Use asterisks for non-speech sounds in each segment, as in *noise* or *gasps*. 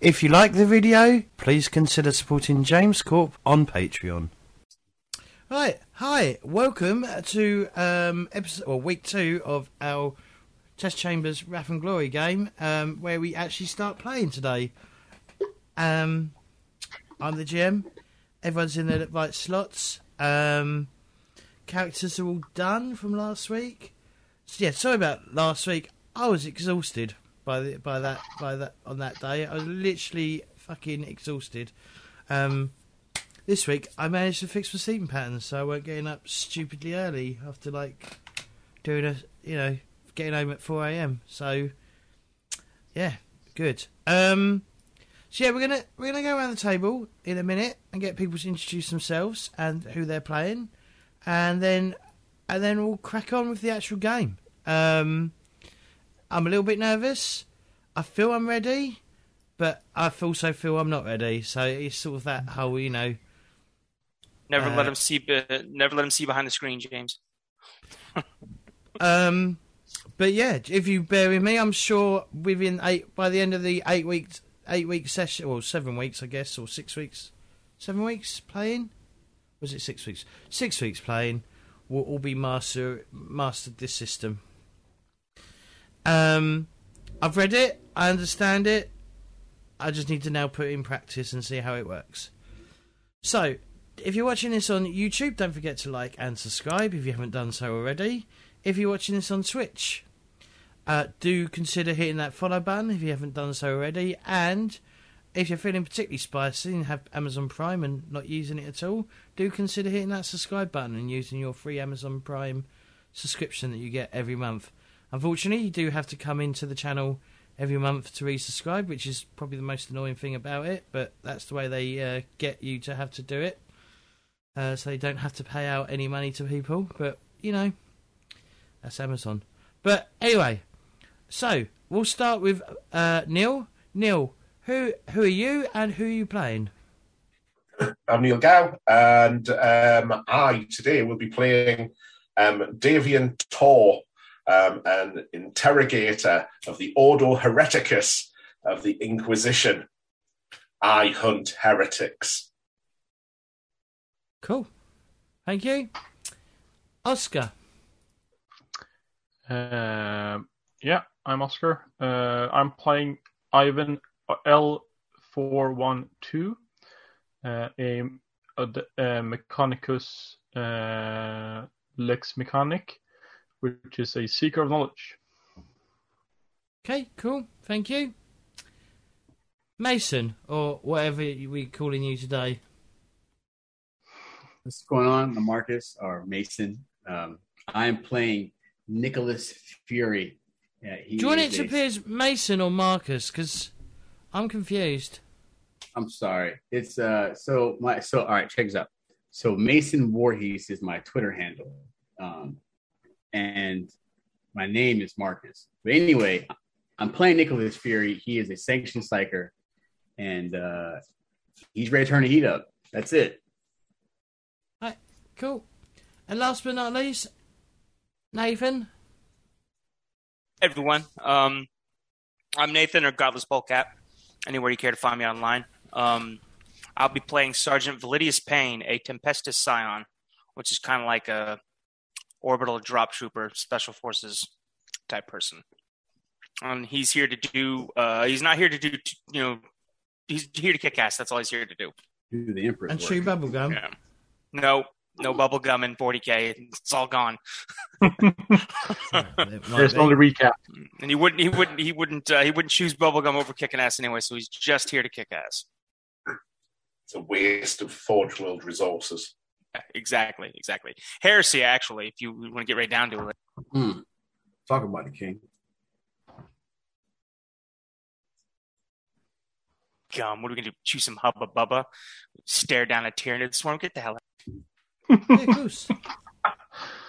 If you like the video, please consider supporting James Corp on Patreon. Right, hi, welcome to um, episode or week two of our Test Chambers Wrath and Glory game, um, where we actually start playing today. Um, I'm the GM. Everyone's in their right slots. Um, characters are all done from last week. So, yeah, sorry about last week. I was exhausted by the, by that by that on that day. I was literally fucking exhausted. Um, this week I managed to fix my sleeping patterns, so I weren't getting up stupidly early after like doing a you know getting home at four a.m. So yeah, good. Um, so yeah, we're gonna we're gonna go around the table in a minute and get people to introduce themselves and who they're playing, and then and then we'll crack on with the actual game. Um, I'm a little bit nervous. I feel I'm ready, but I also feel I'm not ready. So it's sort of that whole, you know. Never Uh, let him see. Never let him see behind the screen, James. *laughs* Um, but yeah, if you bear with me, I'm sure within eight by the end of the eight weeks, eight week session, or seven weeks, I guess, or six weeks, seven weeks playing. Was it six weeks? Six weeks playing. We'll all be master mastered this system. Um, I've read it. I understand it. I just need to now put it in practice and see how it works. So, if you're watching this on YouTube, don't forget to like and subscribe if you haven't done so already. If you're watching this on Twitch, uh, do consider hitting that follow button if you haven't done so already. And if you're feeling particularly spicy and have Amazon Prime and not using it at all, do consider hitting that subscribe button and using your free Amazon Prime subscription that you get every month. Unfortunately, you do have to come into the channel every month to resubscribe, which is probably the most annoying thing about it, but that's the way they uh, get you to have to do it. Uh, so you don't have to pay out any money to people, but you know, that's Amazon. But anyway, so we'll start with uh, Neil. Neil, who who are you and who are you playing? I'm Neil Gow, and um, I today will be playing um, Davian Tor, um, an interrogator of the Ordo Hereticus of the Inquisition. I hunt heretics. Cool. Thank you. Oscar. Uh, yeah, I'm Oscar. Uh, I'm playing Ivan L412, uh, a, a, d- a Mechanicus uh, Lex Mechanic, which is a seeker of knowledge. Okay, cool. Thank you. Mason, or whatever we're calling you today. What's going on? I'm Marcus or Mason. Um, I am playing Nicholas Fury. Yeah, he Do you want it to a- appear as Mason or Marcus? Because I'm confused. I'm sorry. It's uh. So my so all right. Check this out. So Mason Voorhees is my Twitter handle, um, and my name is Marcus. But anyway, I'm playing Nicholas Fury. He is a sanctioned psyker, and uh, he's ready to turn the heat up. That's it. Hi, cool. And last but not least, Nathan. Everyone, um, I'm Nathan or Godless Bullcat. Anywhere you care to find me online. Um, I'll be playing Sergeant Validius Payne, a Tempestus Scion, which is kind of like a orbital drop trooper, special forces type person. And he's here to do. Uh, he's not here to do. You know, he's here to kick ass. That's all he's here to do. Do the Emperor's And work. chew bubblegum. Yeah. No, no bubble gum in 40k. It's all gone. It might There's be. only recap. And he wouldn't. He wouldn't. He wouldn't. Uh, he wouldn't choose bubble gum over kicking ass anyway. So he's just here to kick ass. It's a waste of Forge World resources. Yeah, *laughs* exactly. Exactly. Heresy, actually, if you want to get right down to it. Hmm. Talk about it, King. Gum. What are we gonna do? Chew some hubba bubba? Stare down a Tyranid swarm? Get the hell out. Yeah, of course.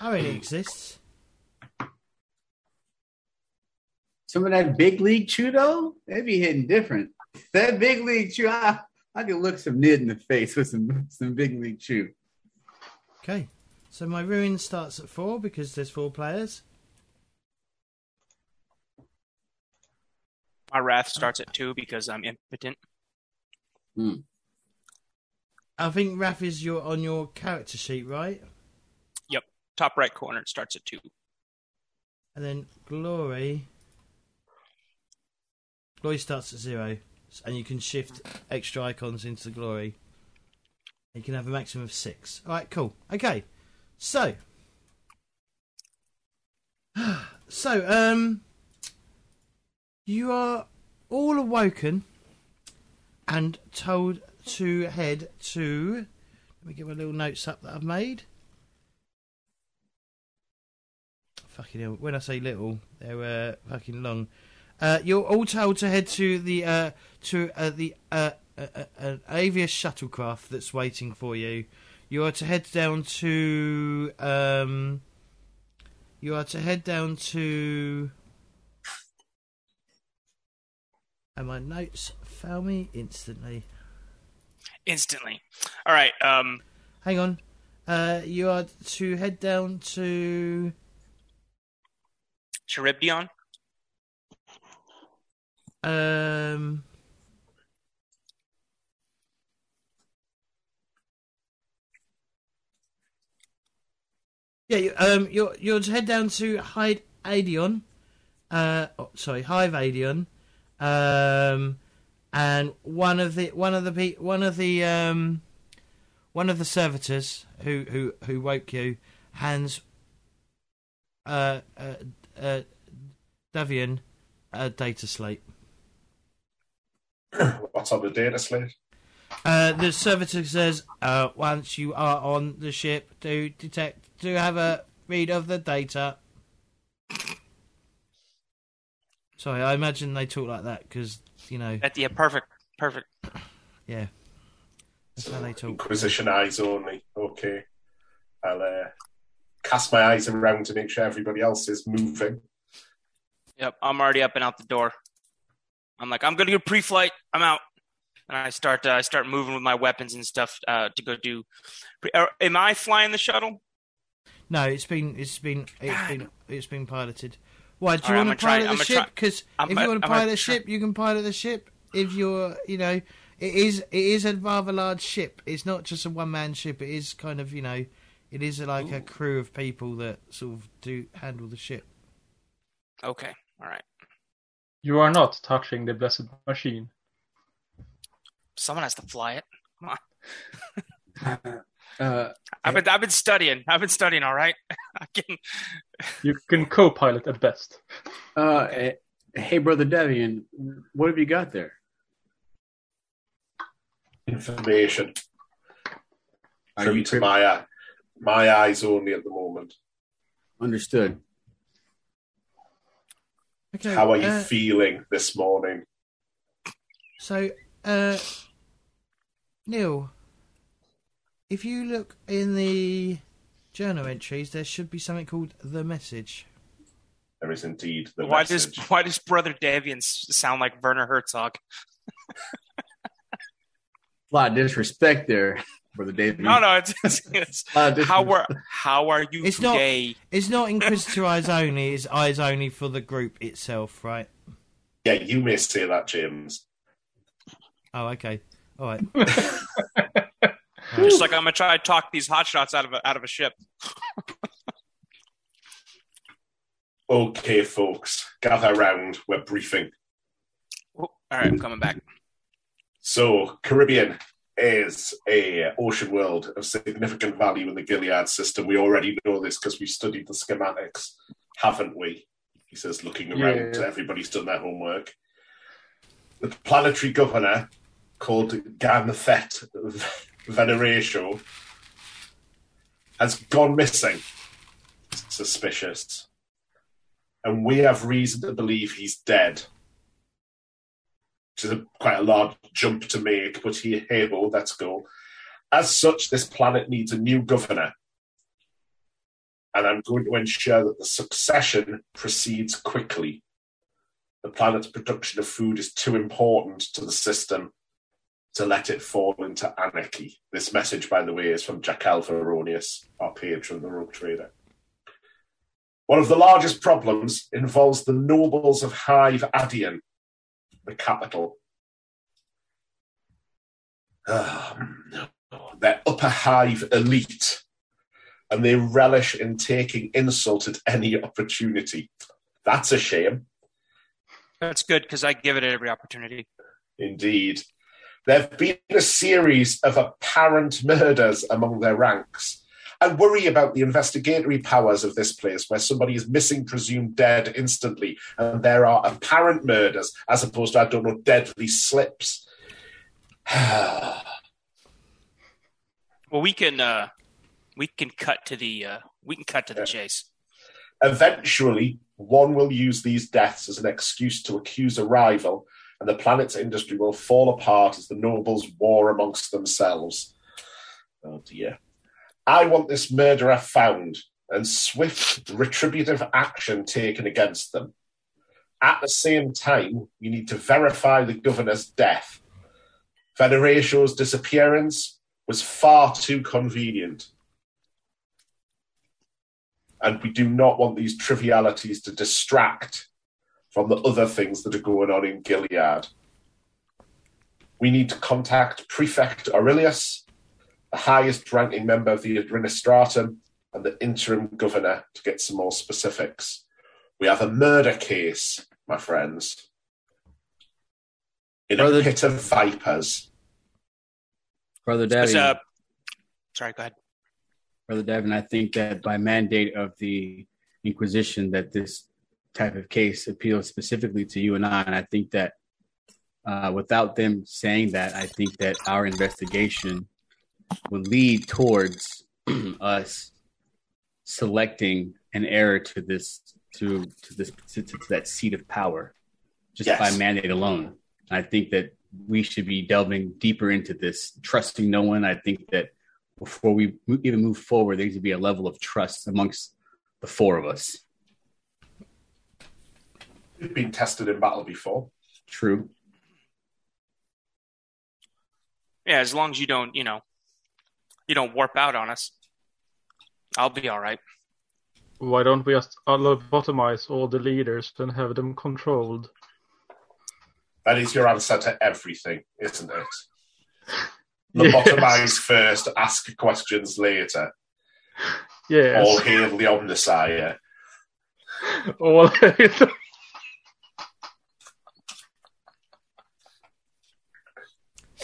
Already exists. Some of that big league chew though, they be hitting different. That big league chew, I, I can look some nid in the face with some some big league chew. Okay. So my ruin starts at four because there's four players. My wrath starts at two because I'm impotent. Hmm. I think wrath is your on your character sheet, right? Yep, top right corner, it starts at two. And then Glory. Glory starts at zero, and you can shift extra icons into the Glory. You can have a maximum of six. All right, cool. Okay, so, *sighs* so um, you are all awoken and told to head to. Let me get my little notes up that I've made. Fucking hell. When I say little, they're uh, fucking long. Uh, you're all told to head to the uh, to uh, the an Arvus shuttlecraft that's waiting for you. You are to head down to um, you are to head down to. And my notes fail me instantly. Instantly. All right. Um, Hang on. Uh, you are to head down to. Charybdion. Um, yeah, you, um, you're you're to head down to Hyde Adion, uh, oh, sorry, Hive Adion, um, and one of the one of the pe- one of the um, one of the servitors who who who woke you hands uh uh, uh Davian a data slate. What's on the data slate? Uh, the servitor says, uh, once you are on the ship, do detect, do have a read of the data. Sorry, I imagine they talk like that because you know, At the perfect, perfect. yeah, that's how they talk. Inquisition eyes only. Okay. I'll uh, cast my eyes around to make sure everybody else is moving. Yep, I'm already up and out the door. I'm like, I'm gonna do pre-flight. I'm out, and I start. Uh, I start moving with my weapons and stuff uh, to go do. Pre- uh, am I flying the shuttle? No, it's been, it's been, it's been, it's been piloted. Why do you Alright, I'm want to gonna try- pilot I'm the ship? Because I'm if gonna- you want to pilot a try- ship, you can pilot the ship. If you're, you know, it is, it is a rather large ship. It's not just a one man ship. It is kind of, you know, it is like a crew of people that sort of do handle the ship. Okay, all right. You are not touching the blessed machine. Someone has to fly it. Come on. *laughs* Uh, I've been. I've been studying. I've been studying. All right. *laughs* I can. *laughs* You can co-pilot at best. uh, hey, brother Davian, what have you got there? Information. Are you to my, uh, my eyes only at the moment. understood? Okay. How are you uh, feeling this morning? So, uh, Neil, if you look in the journal entries, there should be something called the message. There is indeed the why message. does Why does Brother Davian sound like Werner Herzog? A lot of disrespect there, brother David. No, no. It's, it's, it's Uh, this how is- are How are you It's not- today? It's not Inquisitor eyes only; it's eyes only for the group itself, right? Yeah, you may say that, James. Oh, okay, all right. *laughs* Just like I'm gonna try to talk these hotshots out of a, out of a ship. *laughs* Okay, folks, gather round. We're briefing. Oh, all right, I'm coming back. So, Caribbean is a ocean world of significant value in the Gilead system. We already know this because we've studied the schematics, haven't we? He says, looking around. Yeah. Everybody's done their homework. The planetary governor, called Ganthet Veneratio, has gone missing. Suspicious. And we have reason to believe he's dead which is a, quite a large jump to make, but he, hey ho, let's go. As such, this planet needs a new governor. And I'm going to ensure that the succession proceeds quickly. The planet's production of food is too important to the system to let it fall into anarchy. This message, by the way, is from Jackal Veronius, our patron, the rogue trader. One of the largest problems involves the nobles of Hive Adian, the capital. Um, they're upper hive elite, and they relish in taking insult at any opportunity. That's a shame. That's good because I give it every opportunity. Indeed. There have been a series of apparent murders among their ranks. I worry about the investigatory powers of this place where somebody is missing, presumed dead instantly, and there are apparent murders as opposed to, I don't know, deadly slips. *sighs* well, we can uh, we can cut to the uh, we can cut to the chase. Eventually, one will use these deaths as an excuse to accuse a rival, and the planet's industry will fall apart as the nobles war amongst themselves. Oh dear. I want this murderer found and swift retributive action taken against them. At the same time, we need to verify the governor's death. Veneratio's disappearance was far too convenient. And we do not want these trivialities to distract from the other things that are going on in Gilead. We need to contact Prefect Aurelius the highest ranking member of the administratum, and the interim governor to get some more specifics. We have a murder case, my friends, in Brother, a pit of vipers. Brother Davin. Uh, sorry, go ahead. Brother Davin, I think that by mandate of the Inquisition, that this type of case appeals specifically to you and I, and I think that uh, without them saying that, I think that our investigation would lead towards *clears throat* us selecting an heir to this to to this to, to that seat of power just yes. by mandate alone. I think that we should be delving deeper into this, trusting no one. I think that before we even move forward, there needs to be a level of trust amongst the four of us. We've been tested in battle before. True. Yeah, as long as you don't, you know, you don't warp out on us. I'll be all right. Why don't we just lobotomize all the leaders and have them controlled? That is your answer to everything, isn't it? *laughs* Lobotomize yes. first, ask questions later. Yes. All hail the Omnissiah. *laughs* All hail.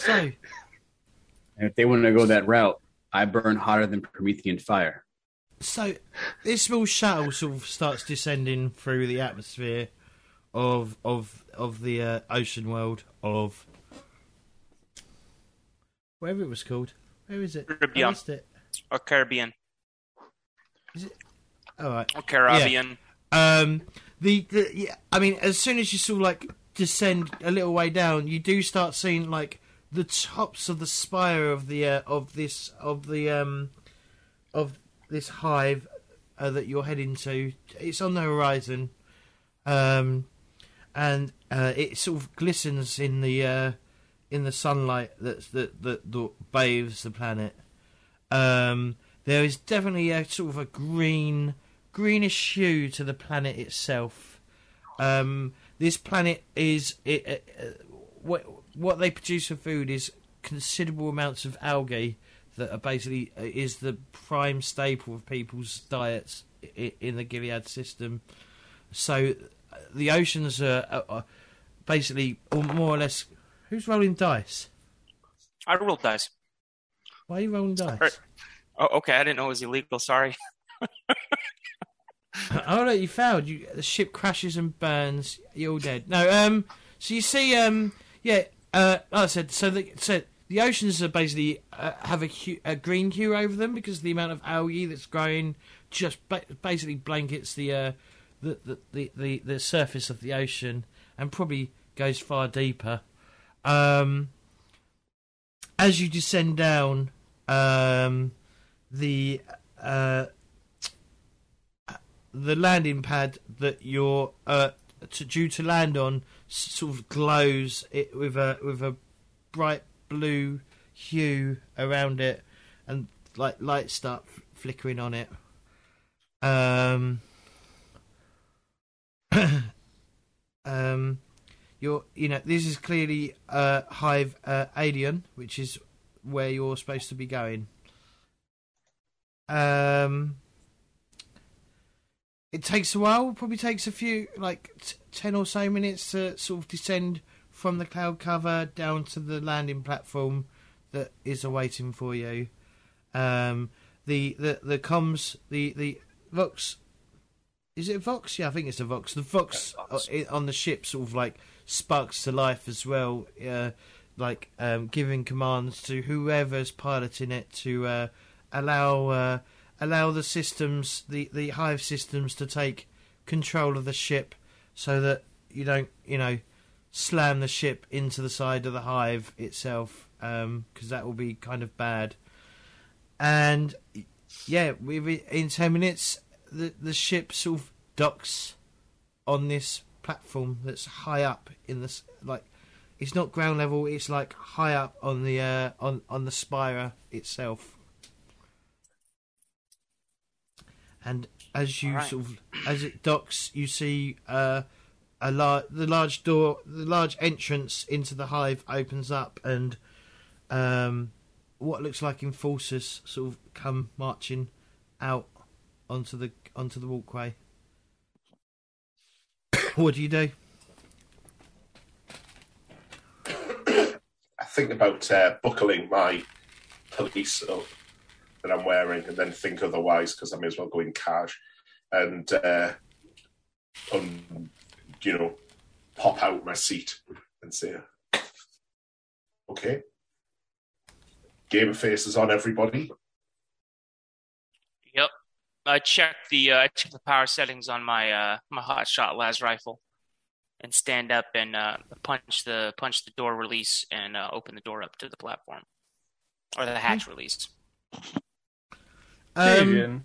So, if they want to go that route, I burn hotter than Promethean fire. So this small shuttle sort of starts descending through the atmosphere of of of the uh, ocean world of whatever it was called. Where is it? Caribbean. it. Or Caribbean. Is it? All right. Or Caribbean. Yeah. Um. The, the yeah. I mean, as soon as you sort of like descend a little way down, you do start seeing like the tops of the spire of the uh, of this of the um of this hive uh, that you're heading to. It's on the horizon, um, and uh, it sort of glistens in the uh, in the sunlight that's that, that that bathes the planet. Um, there is definitely a sort of a green greenish hue to the planet itself. Um, this planet is it, uh, what they produce for food is considerable amounts of algae that are basically uh, is the prime staple of people's diets in the Gilead system. So uh, the oceans are, are basically more or less. Who's rolling dice? I rolled dice. Why are you rolling dice? Oh, okay. I didn't know it was illegal. Sorry. *laughs* oh no, you failed. You the ship crashes and burns. You're all dead. No, um. So you see, um. Yeah, uh, like I said, so the, so the oceans are basically uh, have a, a, green hue over them because the amount of algae that's growing just ba- basically blankets the, uh, the, the, the, the, the surface of the ocean and probably goes far deeper. Um, as you descend down, um, the uh, the landing pad that you're uh, to, due to land on sort of glows it with a with a bright blue hue around it, and like lights start flickering on it. Um, *coughs* um, you're you know this is clearly uh, Hive uh, Alien, which is where you're supposed to be going. Um, it takes a while. Probably takes a few like t- ten or so minutes to sort of descend from the cloud cover down to the landing platform that is awaiting for you. Um, the the the comms the the Vox is it Vox? Yeah, I think it's a Vox. The Vox, Vox. uh, on the ship sort of like sparks to life as well, uh, like um, giving commands to whoever's piloting it to uh, allow uh, allow the systems, the the hive systems, to take control of the ship, so that you don't, you know, slam the ship into the side of the hive itself, because that will be kind of bad. And yeah, we in ten minutes the the ship sort of docks on this platform that's high up in the like it's not ground level it's like high up on the uh on on the spire itself and as you Alright. sort of as it docks you see uh a large the large door the large entrance into the hive opens up and um what looks like enforcers sort of come marching out onto the onto the walkway. *coughs* what do you do? *coughs* I think about uh, buckling my police up that I'm wearing, and then think otherwise because I may as well go in cash and uh, un, you know pop out my seat and say, "Okay, game of faces on everybody." Yep. I checked the uh, I checked the power settings on my uh, my hot shot las rifle, and stand up and uh, punch the punch the door release and uh, open the door up to the platform, or the hatch release. Um, Davian.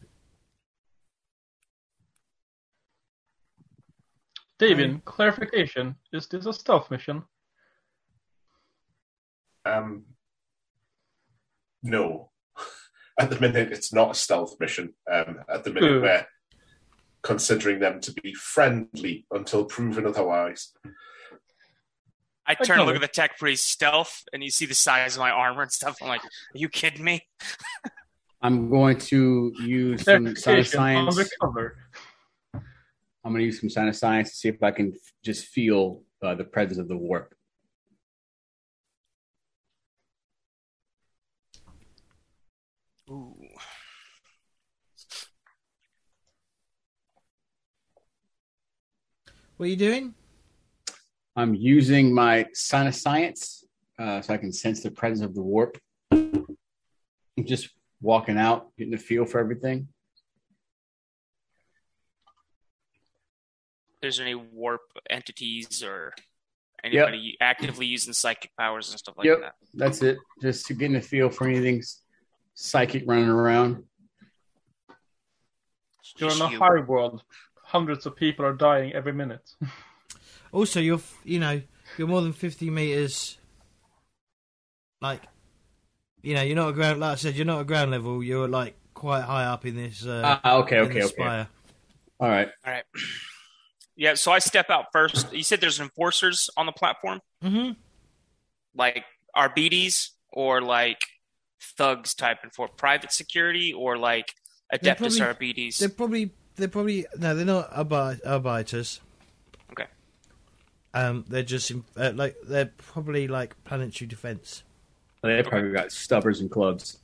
Davian, clarification. Is this a stealth mission? Um, no, *laughs* at the minute it's not a stealth mission. Um, at the minute Hmm. we're considering them to be friendly until proven otherwise. I turn and look at the tech priest stealth, and you see the size of my armor and stuff. I'm like, are you kidding me? *laughs* I'm going to use some sign of science. I'm going to use some Psyniscience to see if I can f- just feel uh, the presence of the warp. Ooh. what are you doing? I'm using my Psyniscience uh, so I can sense the presence of the warp. I'm just walking out, getting a feel for everything. There's any warp entities or anybody actively using psychic powers and stuff like Yep. that? That's it. Just to getting a feel for anything psychic running around. You're in a you. high world. Hundreds of people are dying every minute. Also, you're you know you're more than fifty meters. Like, you know, you're not a ground. Like I said, you're not a ground level. You're like quite high up in this. Uh, Ah, okay, in okay, the okay. spire. All right. All right. Yeah, so I step out first. You said there's enforcers on the platform, Mm-hmm. like Arbites or like thugs type and for private security or like They're Adeptus probably- Arbites. They're probably they're probably no, they're not arbi- arbiters. Okay. Um, they're just in- uh, like they're probably like planetary defense They probably got stubbers and clubs.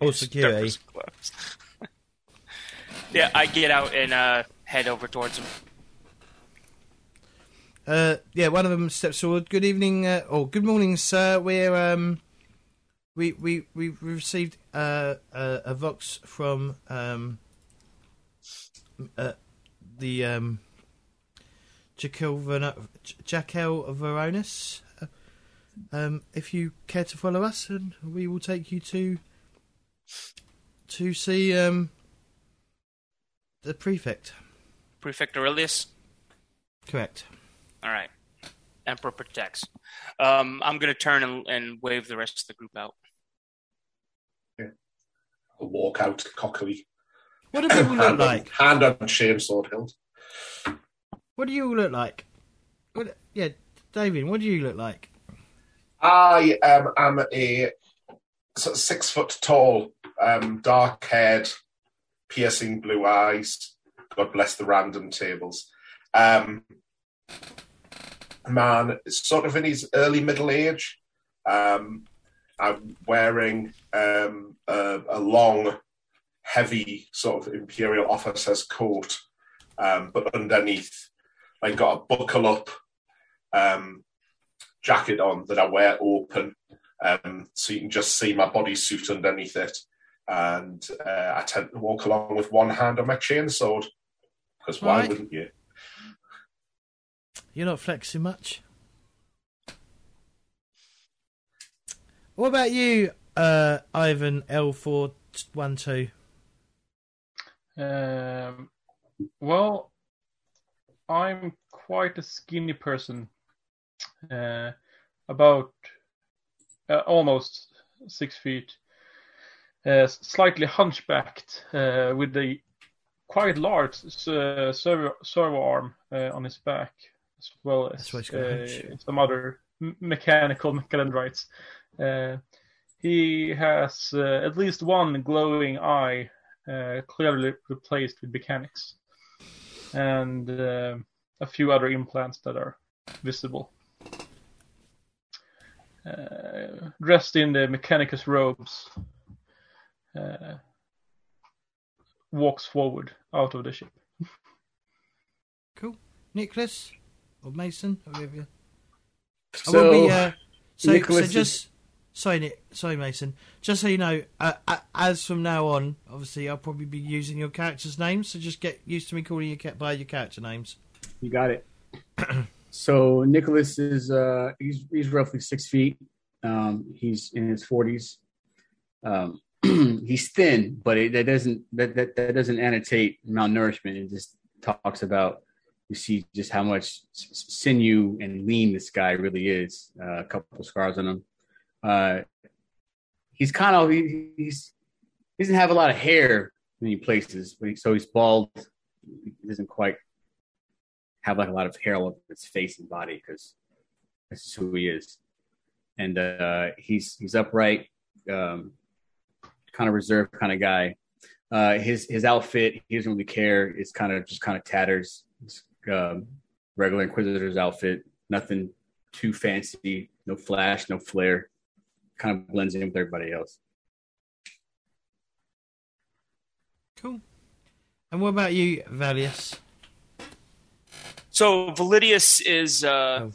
Oh, security. Steppers clubs. *laughs* yeah, I get out and uh, head over towards them. Uh, yeah, one of them steps forward. Good evening, uh, or good morning, sir. We're um, we we we received uh, a, a vox from um, uh, the um, Jaquel Verno- J- Jaquel Veronis. Um, if you care to follow us, and we will take you to to see um, the prefect. Prefect Aurelius. Correct. All right. Emperor protects. Um, I'm gonna turn and, and wave the rest of the group out. I'll walk out cockily. What do people look hand, like? on, hand on chainsaw hilt. What do you all look like? What, yeah, David, what do you look like? I um, am a sort of six foot tall, um, dark haired, piercing blue eyes. God bless the random tables. Um, man, sort of in his early middle age. Um, I'm wearing um, a, a long, heavy sort of imperial officer's coat, um, but underneath, I got a buckle up um, jacket on that I wear open, um, so you can just see my bodysuit underneath it. And uh, I tend to walk along with one hand on my chainsword, because why Right. wouldn't you? You're not flexing much. What about you, uh, Ivan L412? Um, well, I'm quite a skinny person, uh, about uh, almost six feet, uh, slightly hunchbacked, uh, with a quite large servo, servo arm uh, on his back, as well as That's why he's got a hunch. uh, some other mechanical *laughs* calendrites. Uh, he has uh, at least one glowing eye uh, clearly replaced with mechanics, and uh, a few other implants that are visible. Uh, dressed in the Mechanicus robes, uh, walks forward out of the ship. Cool. Nicholas? Or Mason? Or whoever you- I So, be, uh, so, Nicholas so just sorry, Nick, sorry, Mason. Just so you know, uh, uh, as from now on, obviously, I'll probably be using your characters' names. So just get used to me calling you by your character names. You got it. *clears throat* so Nicholas is uh he's he's roughly six feet. Um, he's in his forties. Um, *clears throat* he's thin, but it, that doesn't that, that that doesn't annotate malnourishment. It just talks about you see just how much sinew and lean this guy really is. Uh, a couple scars on him. Uh, he's kind of he, he's he doesn't have a lot of hair in many places, he, so he's bald. He doesn't quite have like a lot of hair all over his face and body because this is who he is. And uh, he's he's upright, um, kind of reserved kind of guy. Uh, his his outfit, he doesn't really care. It's kind of just kind of tatters. Um, regular Inquisitor's outfit, nothing too fancy, no flash, no flair. Kind of blends in with everybody else. Cool. And what about you, Validius? So Validius is uh, Oh.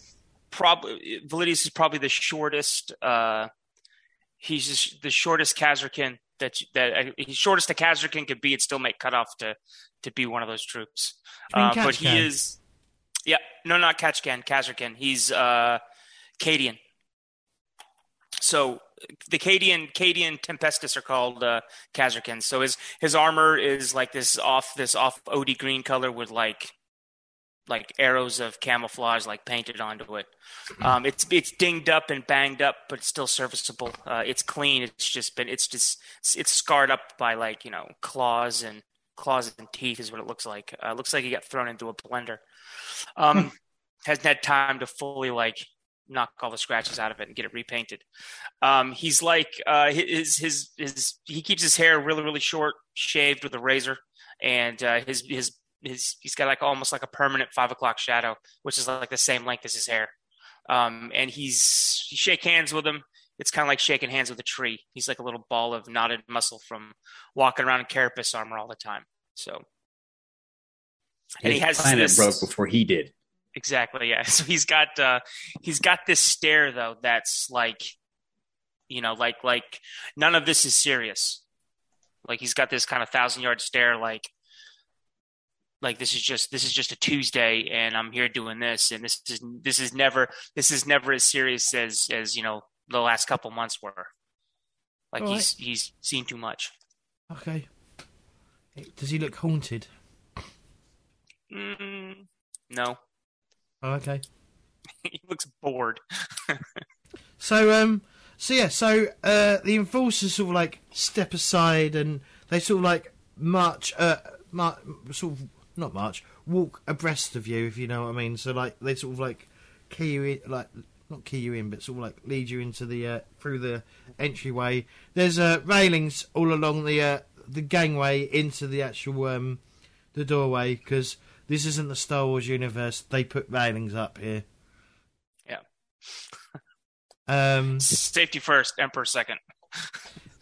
probably Validius is probably the shortest. Uh, he's just the shortest Kasrkin that that uh, he's shortest a Kasrkin could be. and still make cutoff to to be one of those troops. Uh, but he is. Yeah, no, not Kachkan, Kazarkin. He's uh, Cadian. So the Cadian Cadian Tempestus are called uh, Kasrkins. So his his armor is like this off this off OD green color with like like arrows of camouflage like painted onto it. Um, it's it's dinged up and banged up, but it's still serviceable. Uh, it's clean. It's just been it's just it's scarred up by like you know claws and claws and teeth is what it looks like. Uh, looks like he got thrown into a blender. Um, hasn't had time to fully like knock all the scratches out of it and get it repainted. Um, he's like uh, his his his he keeps his hair really really short, shaved with a razor, and uh, his his his he's got like almost like a permanent five o'clock shadow, which is like the same length as his hair. Um, and he's you shake hands with him. It's kind of like shaking hands with a tree. He's like a little ball of knotted muscle from walking around in carapace armor all the time. So, and he His has planet this broke before he did. exactly yeah. *laughs* So he's got uh, he's got this stare though that's like, you know, like like none of this is serious. Like he's got this kind of thousand yard stare, like like this is just this is just a Tuesday and I'm here doing this and this is this is never this is never as serious as as you know the last couple months were. Like All he's he's seen too much. Okay. Does he look haunted? Mm, no, Oh, okay. *laughs* he looks bored. *laughs* So um, so yeah, so uh, the enforcers sort of like step aside and they sort of like march, uh, march, sort of not march, walk abreast of you, if you know what I mean. So like they sort of like key you in, like not key you in, but sort of like lead you into the uh, through the entryway. There's uh, railings all along the uh, the gangway into the actual um, the doorway because this isn't the Star Wars universe. They put railings up here. Yeah. Um, Safety first, Emperor second.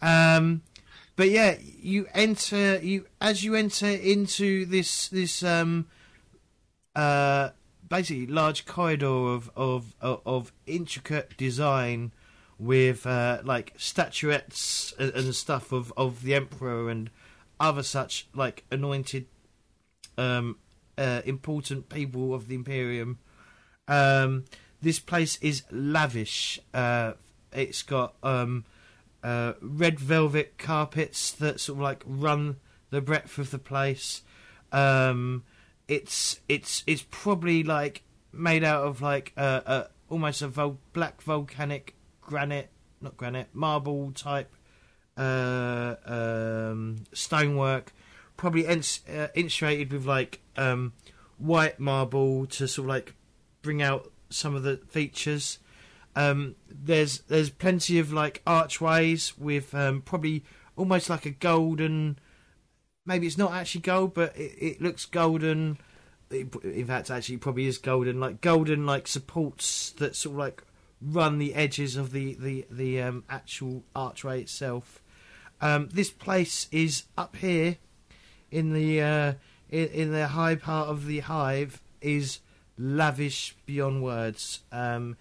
um, but yeah, you enter you as you enter into this this um uh basically large corridor of of of, intricate design with uh, like statuettes and, and stuff of of the emperor and other such like anointed um uh, important people of the imperium. Um this place is lavish uh it's got um uh, red velvet carpets that sort of like run the breadth of the place. Um, it's it's it's probably like made out of like uh, uh, almost a vol- black volcanic granite, not granite, marble type uh, um, stonework, probably ins- uh, insulated with like um, white marble to sort of like bring out some of the features. Um, there's there's plenty of like archways with um, probably almost like a golden. Maybe it's not actually gold, but it, it looks golden. It, in fact, actually, probably is golden. Like golden, like supports that sort of like run the edges of the the the um, actual archway itself. Um, this place is up here in the uh, in, in the high part of the hive is lavish beyond words. Um,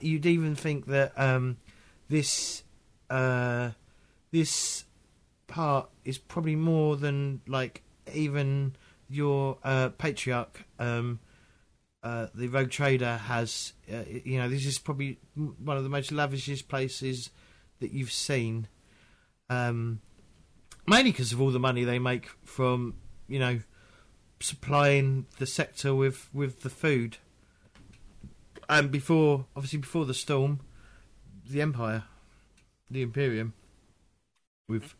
you'd even think that um, this uh, this part is probably more than like even your uh, patriarch, um, uh, the rogue trader, has. Uh, you know, this is probably one of the most lavishest places that you've seen. Um, mainly because of all the money they make from you know supplying the sector with with the food and before obviously before the storm the empire the imperium with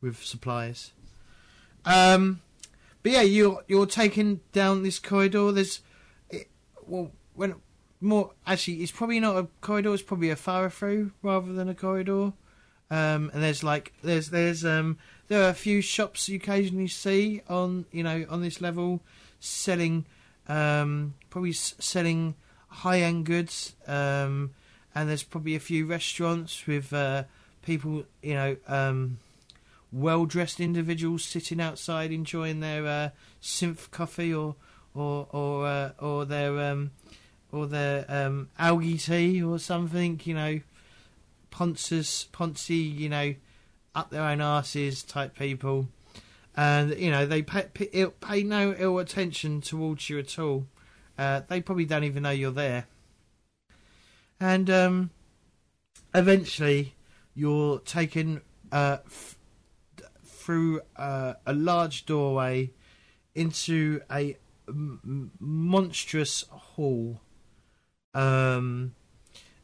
with supplies um but yeah you're you're taking down this corridor. There's it, well when more actually it's probably not a corridor it's probably a through rather than a corridor. Um and there's like there's there's um there are a few shops you occasionally see on you know on this level selling um probably selling high end goods, um, and there's probably a few restaurants with uh, people, you know, um, well dressed individuals sitting outside enjoying their uh, synth coffee or or or uh, or their um, or their um, algae tea or something, you know, Ponces, Ponzi, you know, up their own asses type people. And you know they pay, pay no ill attention towards you at all. Uh, they probably don't even know you're there. And um, eventually, you're taken uh, f- through uh, a large doorway into a m- monstrous hall. Um,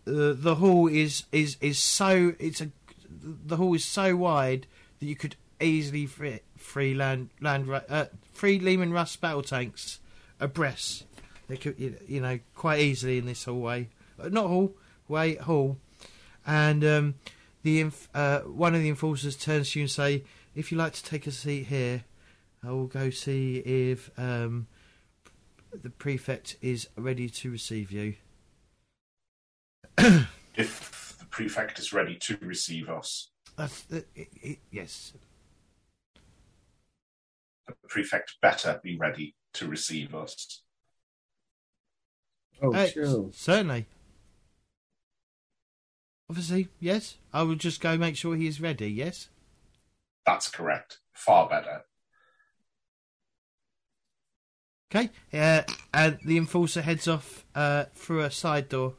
the the hall is is is so it's a the hall is so wide that you could easily fit three land land uh, three Leman Russ battle tanks abreast they could, you know, quite easily in this hallway, uh, not hall, way hall, and um, the uh, one of the enforcers turns to you and say, "If you'd like to take a seat here, I will go see if um, the prefect is ready to receive you." *clears throat* if the prefect is ready to receive us, That's the, it, it, yes. the prefect better be ready to receive us. Oh, Uh, true. Certainly. Obviously, yes. I will just go make sure he is ready. Yes. That's correct. Far better. Okay. Uh, and the enforcer heads off uh, through a side door.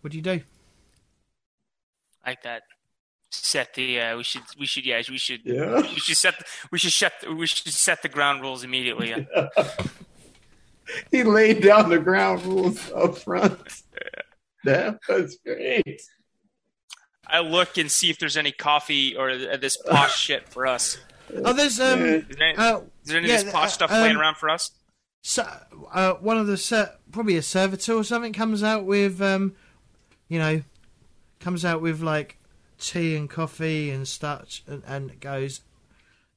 What do you do? Like that. Set the. Uh, we should. We should. Yeah. We should. Yeah. We should set. We should set. We should set the ground rules immediately. Yeah. he laid down the ground rules up front. *laughs* That was great. I look and see if there's any coffee or uh, this posh *laughs* shit for us. Oh, there's um. Is there any, Uh, is there any yeah, of this posh uh, stuff um, laying around for us? so uh, one of the ser- probably a servitor or something comes out with um, you know, comes out with like tea and coffee and such, and, and goes,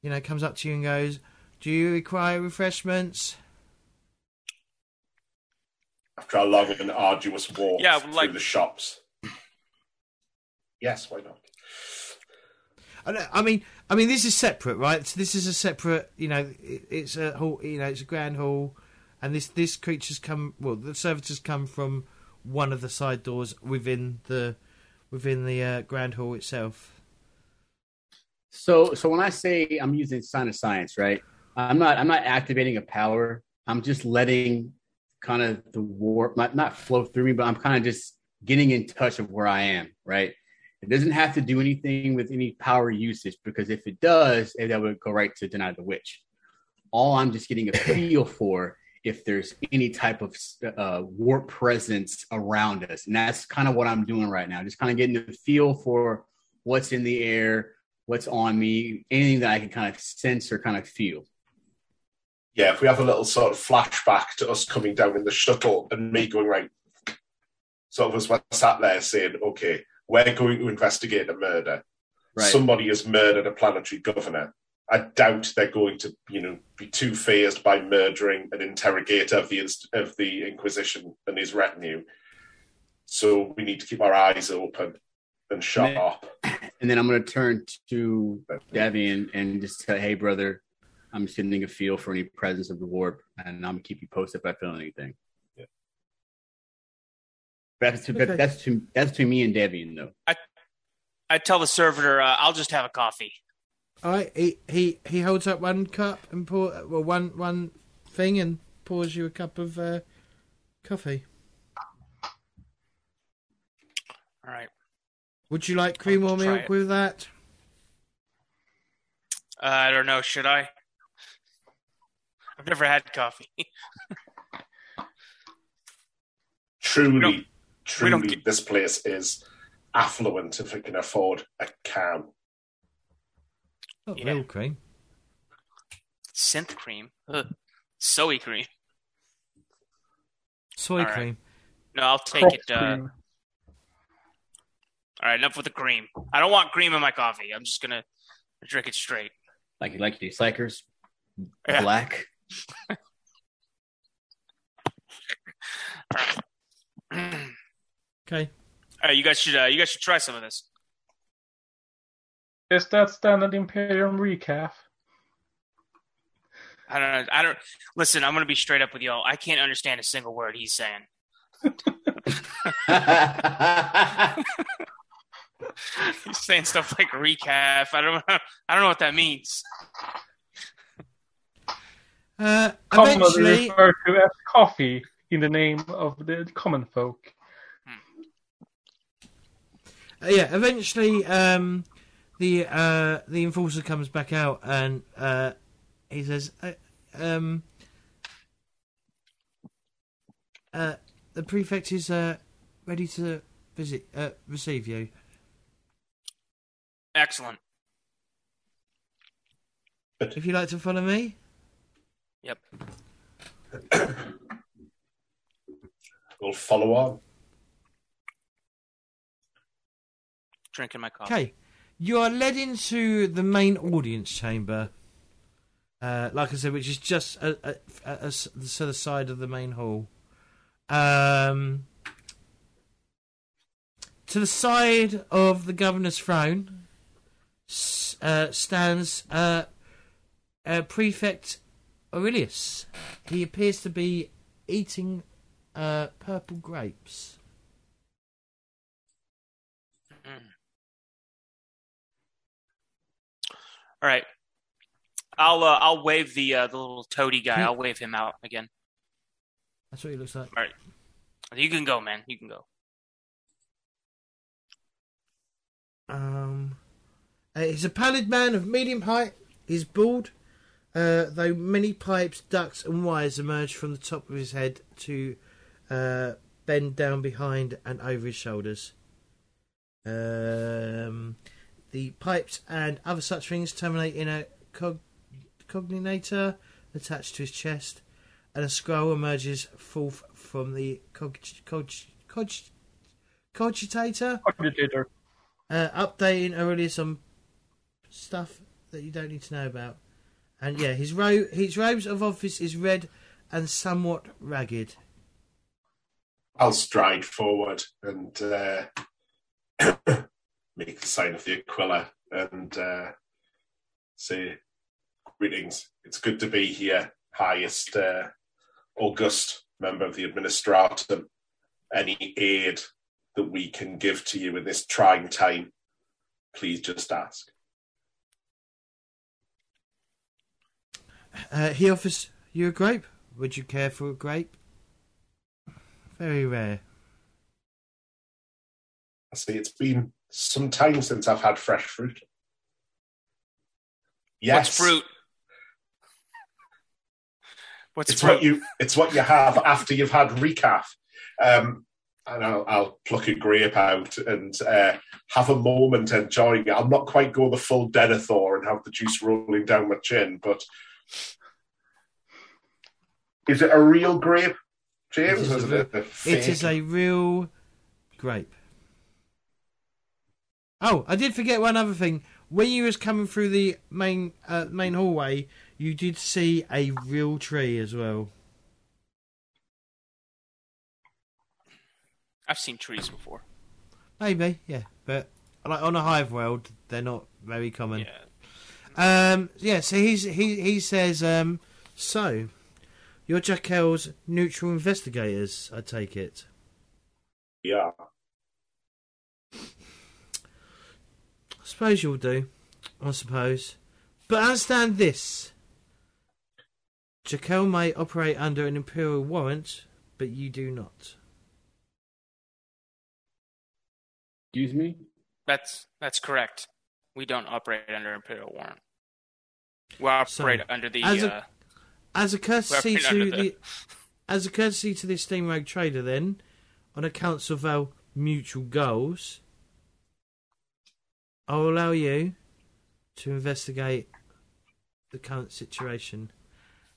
you know, comes up to you and goes, "Do you require refreshments?" After a long and arduous walk Yeah, through like- the shops. *clears throat* Yes, why not? I mean, I mean, this is separate, right? So this is a separate, you know, it's a hall, you know, it's a grand hall, and this this creature's come. Well, the servitors come from one of the side doors within the within the uh, grand hall itself. So, so when I say I'm using Psyniscience, right? I'm not. I'm not activating a power. I'm just letting kind of the warp not not flow through me, but I'm kind of just getting in touch of where I am, right? It doesn't have to do anything with any power usage because if it does, that would go right to deny the witch. All I'm just getting a feel for if there's any type of uh, warp presence around us, and that's kind of what I'm doing right now. Just kind of getting a feel for what's in the air, what's on me, anything that I can kind of sense or kind of feel. Yeah, if we have a little sort of flashback to us coming down in the shuttle and me going, right, sort of as we're sat there saying, okay, we're going to investigate a murder. Right. Somebody has murdered a planetary governor. I doubt they're going to, you know, be too phased by murdering an interrogator of the of the Inquisition and his retinue. So we need to keep our eyes open and sharp. And then I'm going to turn to Davian and just say, hey, brother, I'm just getting a feel for any presence of the warp, and I'm going to keep you posted if I feel anything. Yeah. That's to, Okay. that's to that's to me and Davian though. I tell the servitor, uh, I'll just have a coffee. All right, he he he holds up one cup and pour well one one thing and pours you a cup of uh, coffee. All right. Would you like cream or milk it. with that? Uh, I don't know. Should I? I've never had coffee. *laughs* Truly, don't- truly, this place is affluent if it can afford a can. Not Yeah. real cream. Synth cream. Ugh. Soy cream. Soy All right. cream. No, I'll take Cross it. Uh, cream. all right, enough with the cream. I don't want cream in my coffee. I'm just gonna drink it straight. Like you like your Slakers, Yeah. black. *laughs* All right. *clears throat* Okay. All right, you guys should uh, you guys should try some of this. Is that standard Imperium recaf? I don't know. I don't listen. I'm gonna be straight up with y'all. I can't understand a single word he's saying. *laughs* He's saying stuff like recaf. I don't. I don't know what that means. Uh, eventually, referred to as coffee in the name of the common folk. uh, yeah, eventually, um, the uh, the enforcer comes back out and uh, he says, uh, um, uh, "The prefect is uh, ready to visit, uh, receive you." Excellent. If you'd like to follow me, Yep. *coughs* We'll follow on. Drinking my coffee. okay, you are led into the main audience chamber. Uh, like I said, which is just a, a, a, to the side of the main hall. Um, to the side of the governor's throne uh, stands uh, uh, Prefect Aurelius. He appears to be eating uh, purple grapes. All right. I'll uh, I'll wave the uh, the little toady guy. I'll wave him out again. That's what he looks like. All right. You can go, man. You can go. Um, uh, he's a pallid man of medium height. He's bald, uh, though many pipes, ducts, and wires emerge from the top of his head to uh, bend down behind and over his shoulders. Um, the pipes and other such things terminate in a cog- cogninator attached to his chest. and a scroll emerges forth from the cog, cog, cog, cogitator, Cogitator. uh, updating Aurelius on stuff that you don't need to know about. And yeah, his ro- his robes of office is red and somewhat ragged. I'll stride forward and uh, *clears throat* *coughs* make the sign of the Aquila and uh, say, Greetings. It's good to be here, highest uh, august member of the administratum. Any aid that we can give to you in this trying time, please just ask. Uh, he offers you a grape. Would you care for a grape? Very rare. I say it's been some time since I've had fresh fruit. Yes, What's fruit? What's It's fruit? what you it's what you have after you've had recaf. Um, and I'll, I'll pluck a grape out and uh, have a moment enjoying it. I'll not quite go the full Denethor and have the juice rolling down my chin, but is it a real grape, James? It is or a is real- it, a It is a real grape. Oh, I did forget one other thing. When you was coming through the main uh, main hallway, you did see a real tree as well. I've seen trees before. Maybe, yeah, but like on a hive world, they're not very common. Yeah. Um, yeah. So he's he he says, um, so you're Jackel's neutral investigators. I take it. yeah. Suppose you'll do. I suppose. But understand this. Jekyll may operate under an imperial warrant, but you do not. Excuse me. That's that's correct. We don't operate under imperial warrant. We operate So, under the. as a- uh, As a courtesy to the, the- as a courtesy to this steam rogue trader, then, on accounts of our mutual goals, I'll allow you to investigate the current situation.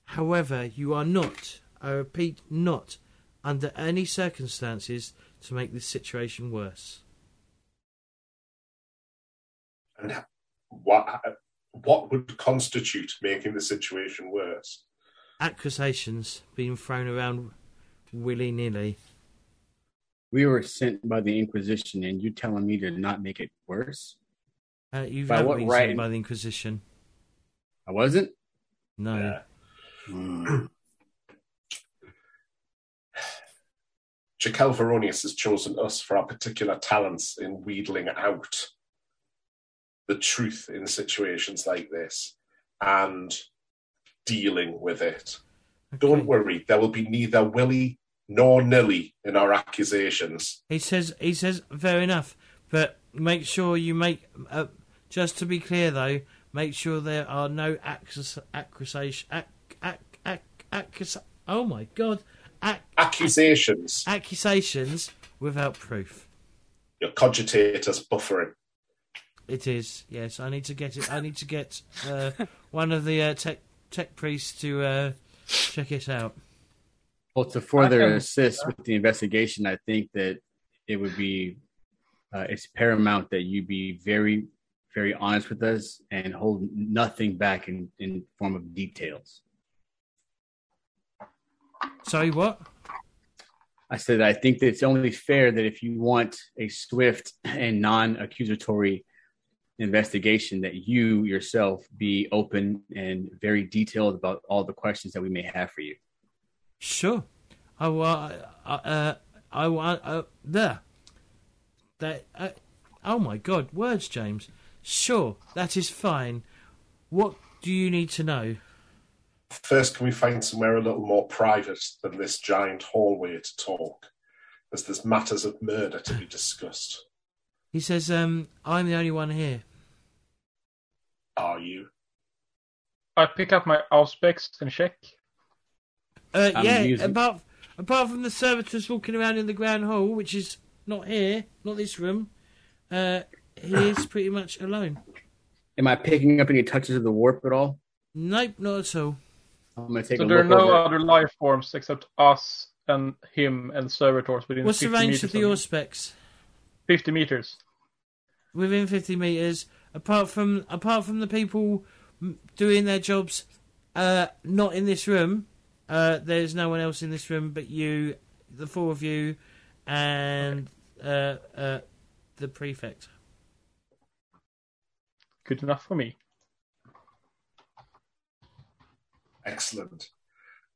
However, you are not, I repeat, not under any circumstances to make this situation worse. And what what would constitute making the situation worse? Accusations being thrown around willy nilly. We were sent by the Inquisition, and you telling me to not make it worse? Uh, you By haven't what been right? by the Inquisition. I wasn't. No. Yeah. *clears throat* Hmm. Jaquel Veronius has chosen us for our particular talents in wheedling out the truth in situations like this and dealing with it. Don't worry, there will be neither willy nor nilly in our accusations. He says, he says, fair enough, but make sure you make, uh, just to be clear though, make sure there are no accus- accusation, ac- ac- ac- oh my god, Accusations, accusations without proof. your cogitators buffering. It is, yes. I need to get it. I need to get uh, one of the uh, tech tech priests to uh, check it out. Well, to further can- assist with the investigation, I think that it would be uh, it's paramount that you be very, very honest with us and hold nothing back in in form of details. Sorry, what? I said I think that it's only fair that if you want a swift and non-accusatory investigation, that you yourself be open and very detailed about all the questions that we may have for you. Sure. I want. Uh, I want. Uh, there. That. Uh, oh my God! Words, James. Sure, that is fine. What do you need to know? First, can we find somewhere a little more private than this giant hallway to talk? As there's matters of murder to be discussed. He says, "Um, I'm the only one here." Are you? I pick up my Auspex and check. Uh, I'm yeah. using- Apart apart from the servitors walking around in the grand hall, which is not here, not this room. Uh, he is pretty much alone. Am I picking up any touches of the warp at all? Nope, not at all. I'm gonna take So a there are no over. other life forms except us and him and servitors within What's the range of the of- auspex? 50 meters. Within 50 meters, apart from apart from the people doing their jobs, uh, not in this room. Uh, there's no one else in this room but you, the four of you, and uh, uh, the prefect. Good enough for me. Excellent.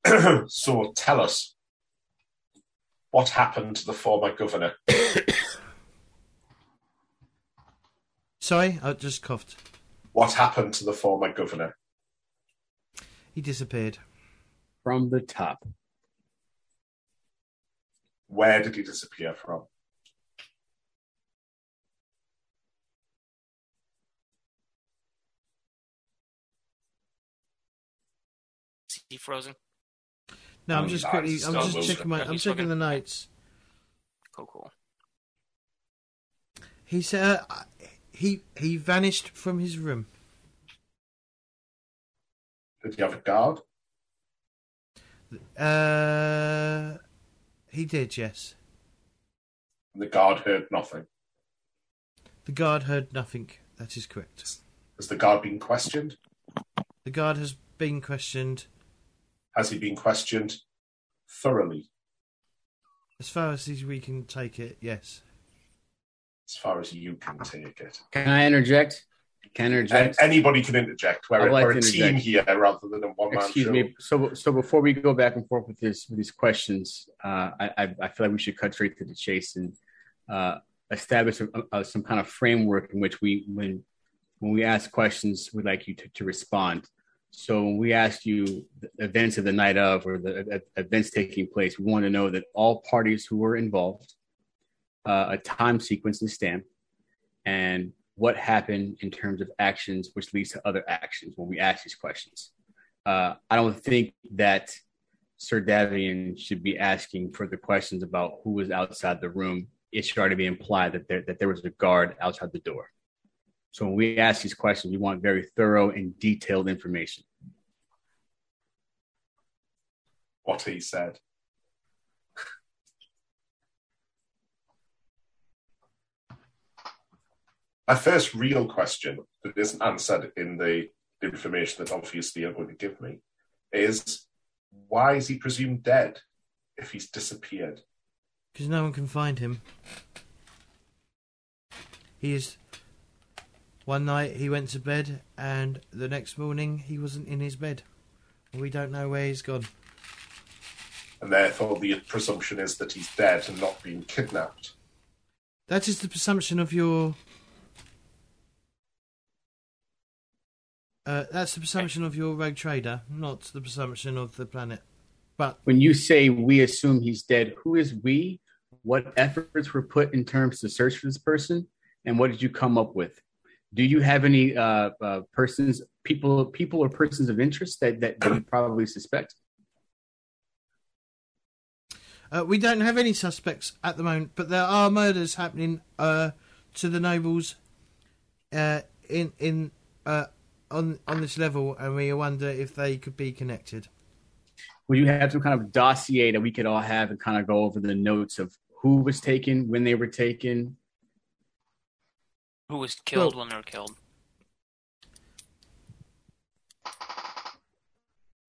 *clears throat* so tell us what happened to the former governor. *coughs* Sorry, I just coughed. What happened to the former governor? He disappeared. from the top. Where did he disappear from? He frozen? No, I'm Oh, just quickly. I'm just moving. checking my. I'm still checking good. the notes. Cool, cool. He said uh, he he vanished from his room. Did he have a guard? Uh, he did. Yes. And the guard heard nothing. The guard heard nothing. That is correct. Has the guard been questioned? The guard has been questioned. Has he been questioned thoroughly, As far as we can take it, yes. as far as you can take it? Can I interject? Can I And interject? anybody can interject. We're, like we're a to team here rather than a one-man Excuse show. me. So, so before we go back and forth with this with these questions, uh, I, I I feel like we should cut straight to the chase and uh, establish a, a, some kind of framework in which we, when when we ask questions, we'd like you to, to respond. So when we ask you events of the night of or the events taking place, we want to know that all parties who were involved, uh, a time sequence and stamp, and what happened in terms of actions which leads to other actions when we ask these questions. Uh, I don't think that Sir Davian should be asking further questions about who was outside the room. It should already be implied that there, that there was a guard outside the door. So when we ask these questions, we want very thorough and detailed information. what he said. My first real question that isn't answered in the information that obviously you're going to give me is why is he presumed dead if he's disappeared? Because no one can find him. He is. One night he went to bed, and the next morning he wasn't in his bed. We don't know where he's gone. And therefore the presumption is that he's dead and not being kidnapped. That is the presumption of your. Uh, that's the presumption of your rogue trader, not the presumption of the planet. But When you say we assume he's dead, who is we? What efforts were put in terms to search for this person, and what did you come up with? Do you have any uh, uh, persons, people, people or persons of interest that that, you probably suspect? Uh, we don't have any suspects at the moment, but there are murders happening uh, to the nobles uh, in in uh, on on this level, and we wonder if they could be connected. Would you have some kind of dossier that we could all have and kind of go over the notes of who was taken, when they were taken? Who was killed Well- when they were killed?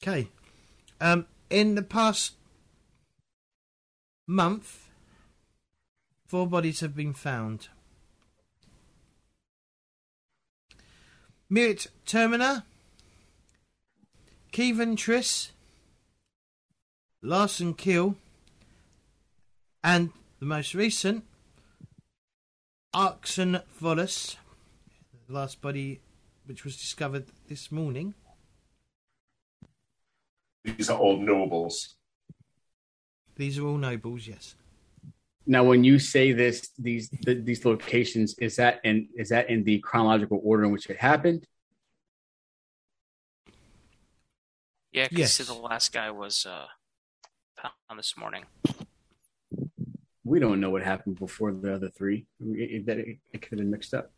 Okay. Um, in the past month, four bodies have been found. Mirit Termina, Kevin Triss, Larson Kill, and the most recent, Arxon Vollus, the last body which was discovered this morning. These are all nobles. These are all nobles, yes. Now, when you say this, these th- these locations, is that in is that in the chronological order in which it happened? Yeah, because Yes. The last guy was uh, found this morning. We don't know what happened before the other three. It, it, that it, it could have been mixed up.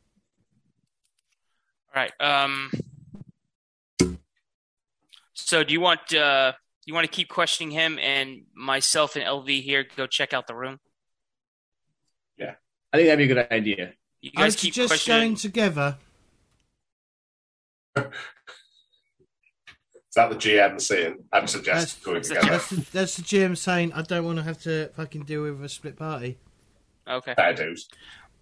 All right. Um. So, do you want uh, you want to keep questioning him, and myself and LV here go check out the room? Yeah, I think that'd be a good idea. You I guys keep suggest questioning. going together. *laughs* Is that the GM saying? I'm suggesting That's- going the together. That's the, that's the GM saying I don't want to have to fucking deal with a split party. Okay, Fair dues.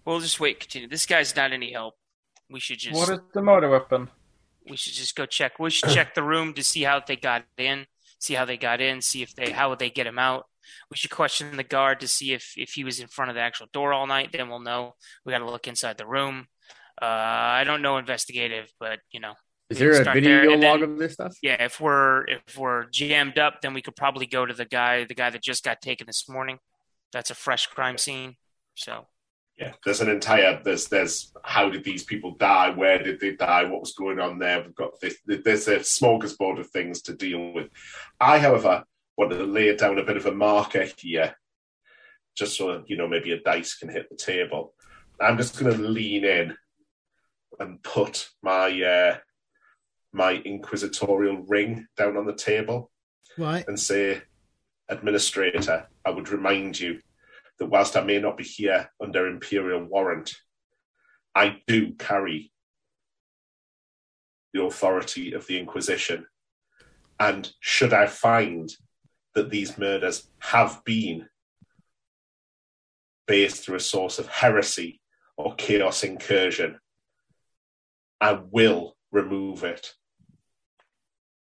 we'll just wait. Continue. This guy's not any help. We should just What is the murder weapon? we should just go check. We should check the room to see how they got in, see how they got in, see if they how would they get him out. We should question the guard to see if if he was in front of the actual door all night. Then we'll know. We got to look inside the room. Uh, I don't know investigative, but you know, Is there a video there, log then- of this stuff? yeah. If we're if we're jammed up, then we could probably go to the guy the guy that just got taken this morning. That's a fresh crime scene. So Yeah, there's an entire there's there's how did these people die? Where did they die? What was going on there? We've got this. There's a smorgasbord of things to deal with. I, however, want to lay down a bit of a marker here, just so you know maybe a dice can hit the table. I'm just going to lean in and put my uh, my inquisitorial ring down on the table Right. and say, Administrator, I would remind you that whilst I may not be here under imperial warrant, I do carry the authority of the Inquisition. And should I find that these murders have been based through a source of heresy or chaos incursion, I will remove it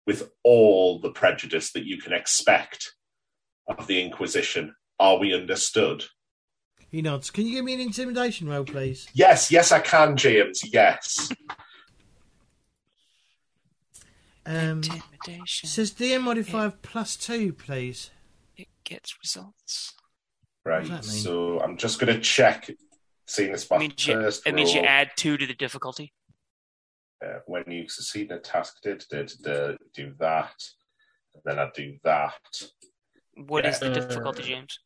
with all the prejudice that you can expect of the Inquisition. Are we understood? He nods. Can you give me an intimidation roll, please? Yes, yes, I can, James. Yes. Um, intimidation. says DN modifier plus two, please. It gets results. Right. does that mean? So I'm just going to check, seeing this my It means you, first it means you add two to the difficulty. Uh, when you succeed in a task, did did did do that, and then I do that. What is Yeah. the difficulty, James?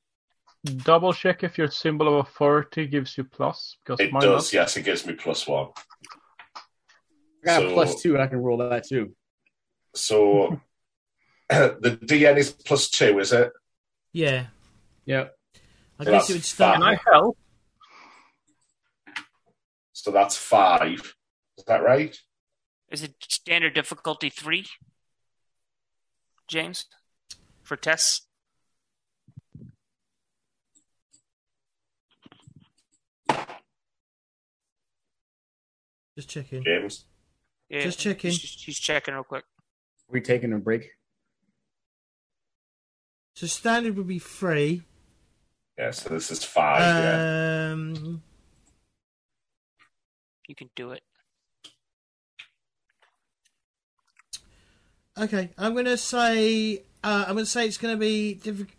Double check if your symbol of authority gives you plus, because It does. does. Yes, it gives me plus one. I got So- a plus two. I can roll that too. So *coughs* the DN is plus two, is it? Yeah. Yep. I So guess that's it would start. Can I help? So that's five. Is that right? Is it standard difficulty three, James, for tests? Just checking. James. Yeah, Just checking. He's, he's checking real quick. Are we taking a break? So standard would be three. Yeah, so this is five. yeah. Um, You can do it. Okay, I'm gonna say uh, I'm gonna say it's gonna be difficult.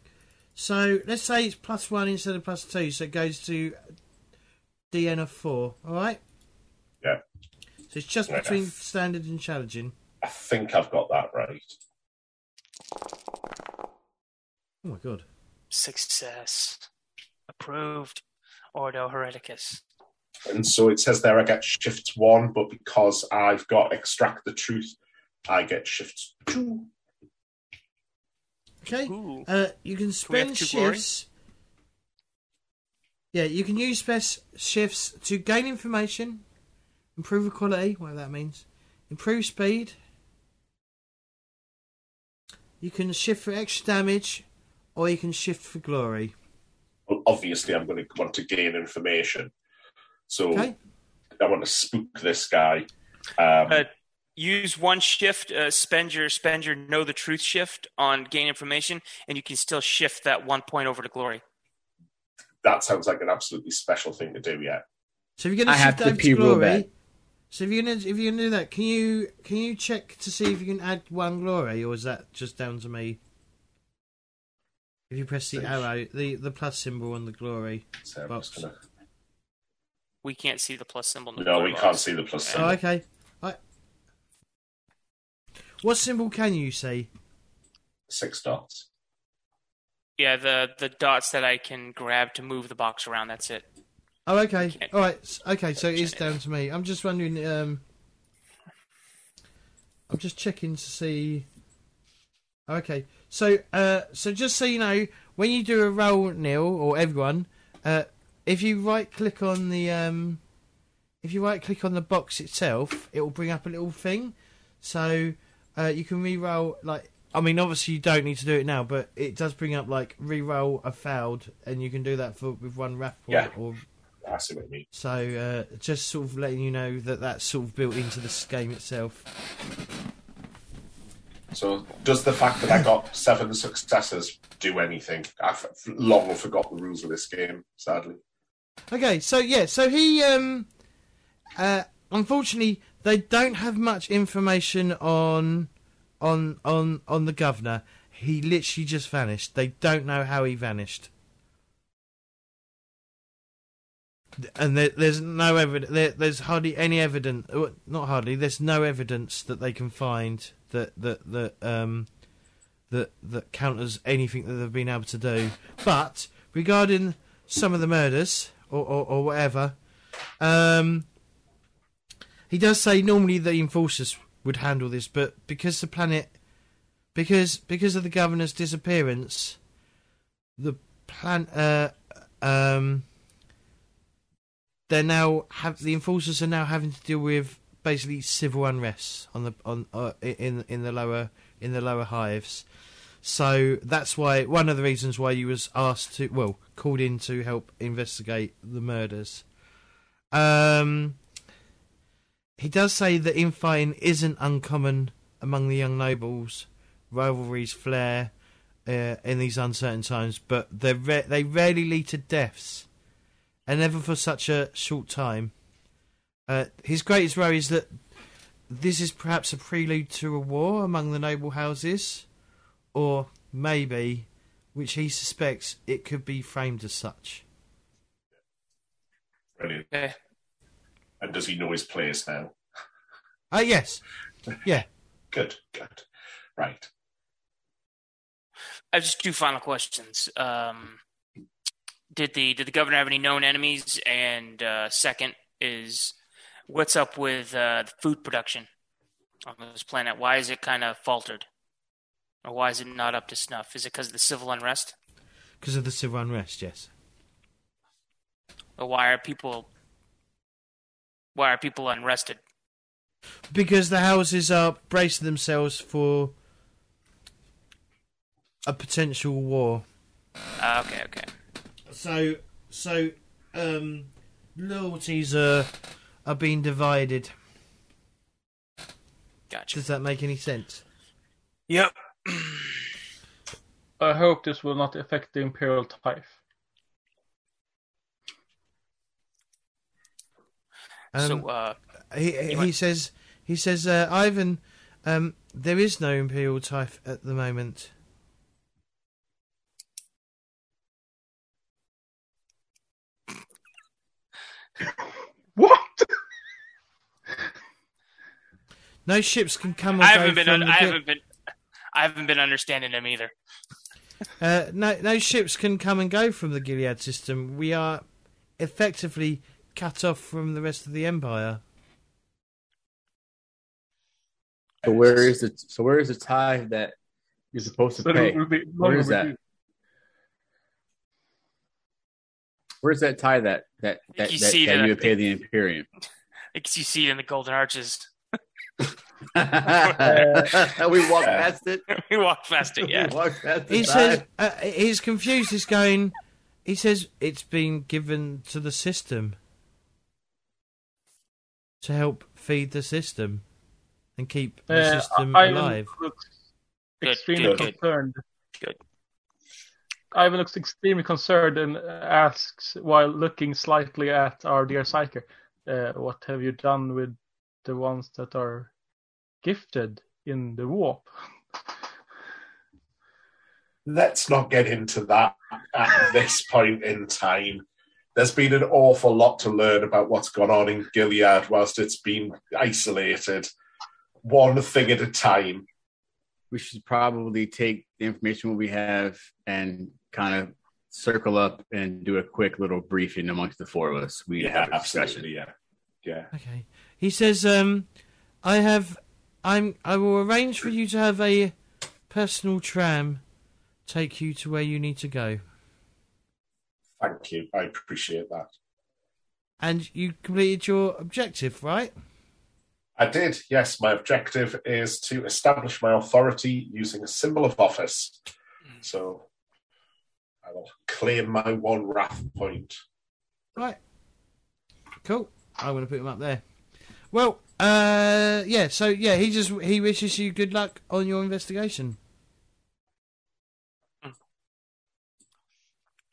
So let's say it's plus one instead of plus two, so it goes to DN of four. All right. Yeah. So it's just Right. between standard and challenging. I think I've got that right. Oh my god. Success. Approved. Ordo Hereticus. And so it says there I get shift one, but because I've got extract the truth, I get shifts. two. Okay. Uh, you can we have spend glory? shifts. Yeah, you can use spec shifts to gain information, improve quality, whatever that means, improve speed. You can shift for extra damage, or you can shift for glory. Well, obviously, I'm going to want to gain information. So Okay. I want to spook this guy. Um, Uh, use one shift. Uh, spend your spend your know the truth shift on gain information, and you can still shift that one point over to glory. that sounds like an absolutely special thing to do. Yeah. So if you're going I to have shift to over to pee real glory, bad. so if you're going to if you're going to do that, can you can you check to see if you can add one glory, or is that just down to me? If you press the Save. arrow, the the plus symbol on the glory. So Box. gonna... We can't see the plus symbol. in No, we box. can't see the plus Oh, symbol. okay. Right. What symbol can you see? Six dots. Yeah, the the dots that I can grab to move the box around. That's it. Oh, okay. All right. Okay, so it is down to me. I'm just wondering. Um, I'm just checking to see Okay, so uh, so just so you know, when you do a roll, Neil or everyone, uh, if you right click on the um, if you right click on the box itself, it will bring up a little thing. So uh, you can re-roll like I mean, obviously you don't need to do it now, but it does bring up like re-roll a failed, and you can do that for with one wrath point Yeah. or I see what you mean. so. Uh, just sort of letting you know that that's sort of built into this game itself. So, does the fact that I got seven successes do anything? I've long forgot the rules of this game, sadly. Okay, so yeah, so he um uh unfortunately they don't have much information on on on on the governor. He literally just vanished. They don't know how he vanished. And there, there's no evidence. There, there's hardly any evidence. uh, Not hardly. There's no evidence that they can find that that that um that that counters anything that they've been able to do. But regarding some of the murders or or, or whatever, um, he does say normally the enforcers would handle this, but because the planet, because because of the governor's disappearance, the plan uh um they're now have the enforcers are now having to deal with basically civil unrest on the on uh, in in the lower in the lower hives. So that's why one of the reasons why you was asked to well called in to help investigate the murders. Um, he does say that infighting isn't uncommon among the young nobles. Rivalries flare uh, in these uncertain times, but they ra- they rarely lead to deaths, and never for such a short time. Uh, his greatest worry is that this is perhaps a prelude to a war among the noble houses, or maybe, which he suspects, it could be framed as such. Brilliant. Okay. And does he know his place now? Ah, yes, yeah. *laughs* Good, good. Right. I have just two final questions. Um, did the did the governor have any known enemies? And uh, second is, what's up with uh, the food production on this planet? Why is it kind of faltered, or why is it not up to snuff? Is it because of the civil unrest, Because of the civil unrest, yes. or why are people why are people unrested? Because the houses are bracing themselves for a potential war. Uh, okay, okay. So, so, um, loyalties are are being divided. Gotcha. Does that make any sense? Yep. *clears throat* I hope this will not affect the Imperial Tithe. Um, so, uh, he he, he says he says uh, Ivan, um, there is no imperial type at the moment. What? No ships can come or I haven't been. Un- I haven't been. I haven't been understanding them either. Uh, no, no ships can come and go from the Gilead system. We are effectively cut off from the rest of the empire. So where is the so where is the tithe that you're supposed to So pay? be Where is that? Where's that tie that that that, You that, see that you would pay the Imperium? Because you see it in the Golden Arches. *laughs* we walked past it. *laughs* we walked past it. *laughs* Yeah. We walked past He tithe. says uh, he's confused. He's going. He says it's been given to the system to help feed the system and keep the Uh, system Ivan alive. looks extremely good, good. concerned. Good. Ivan looks extremely concerned and asks, while looking slightly at our dear Psyker, uh, "What have you done with the ones that are gifted in the warp?" Let's not get into that at this point in time. There's been an awful lot to learn about what's gone on in Gilead whilst it's been isolated, one thing at a time. we should probably take the information we have and kind of circle up and do a quick little briefing amongst the four of us. We Yeah, have a discussion. absolutely. Yeah, yeah. Okay. He says, um, I have, I'm, I will arrange for you to have a personal tram take you to where you need to go. Thank you. I appreciate that. And you completed your objective, right? I did, yes. My objective is to establish my authority using a symbol of office. So I will claim my one wrath point. Right. Cool. I'm going to put him up there. Well, uh, yeah. So yeah, he just he wishes you good luck on your investigation.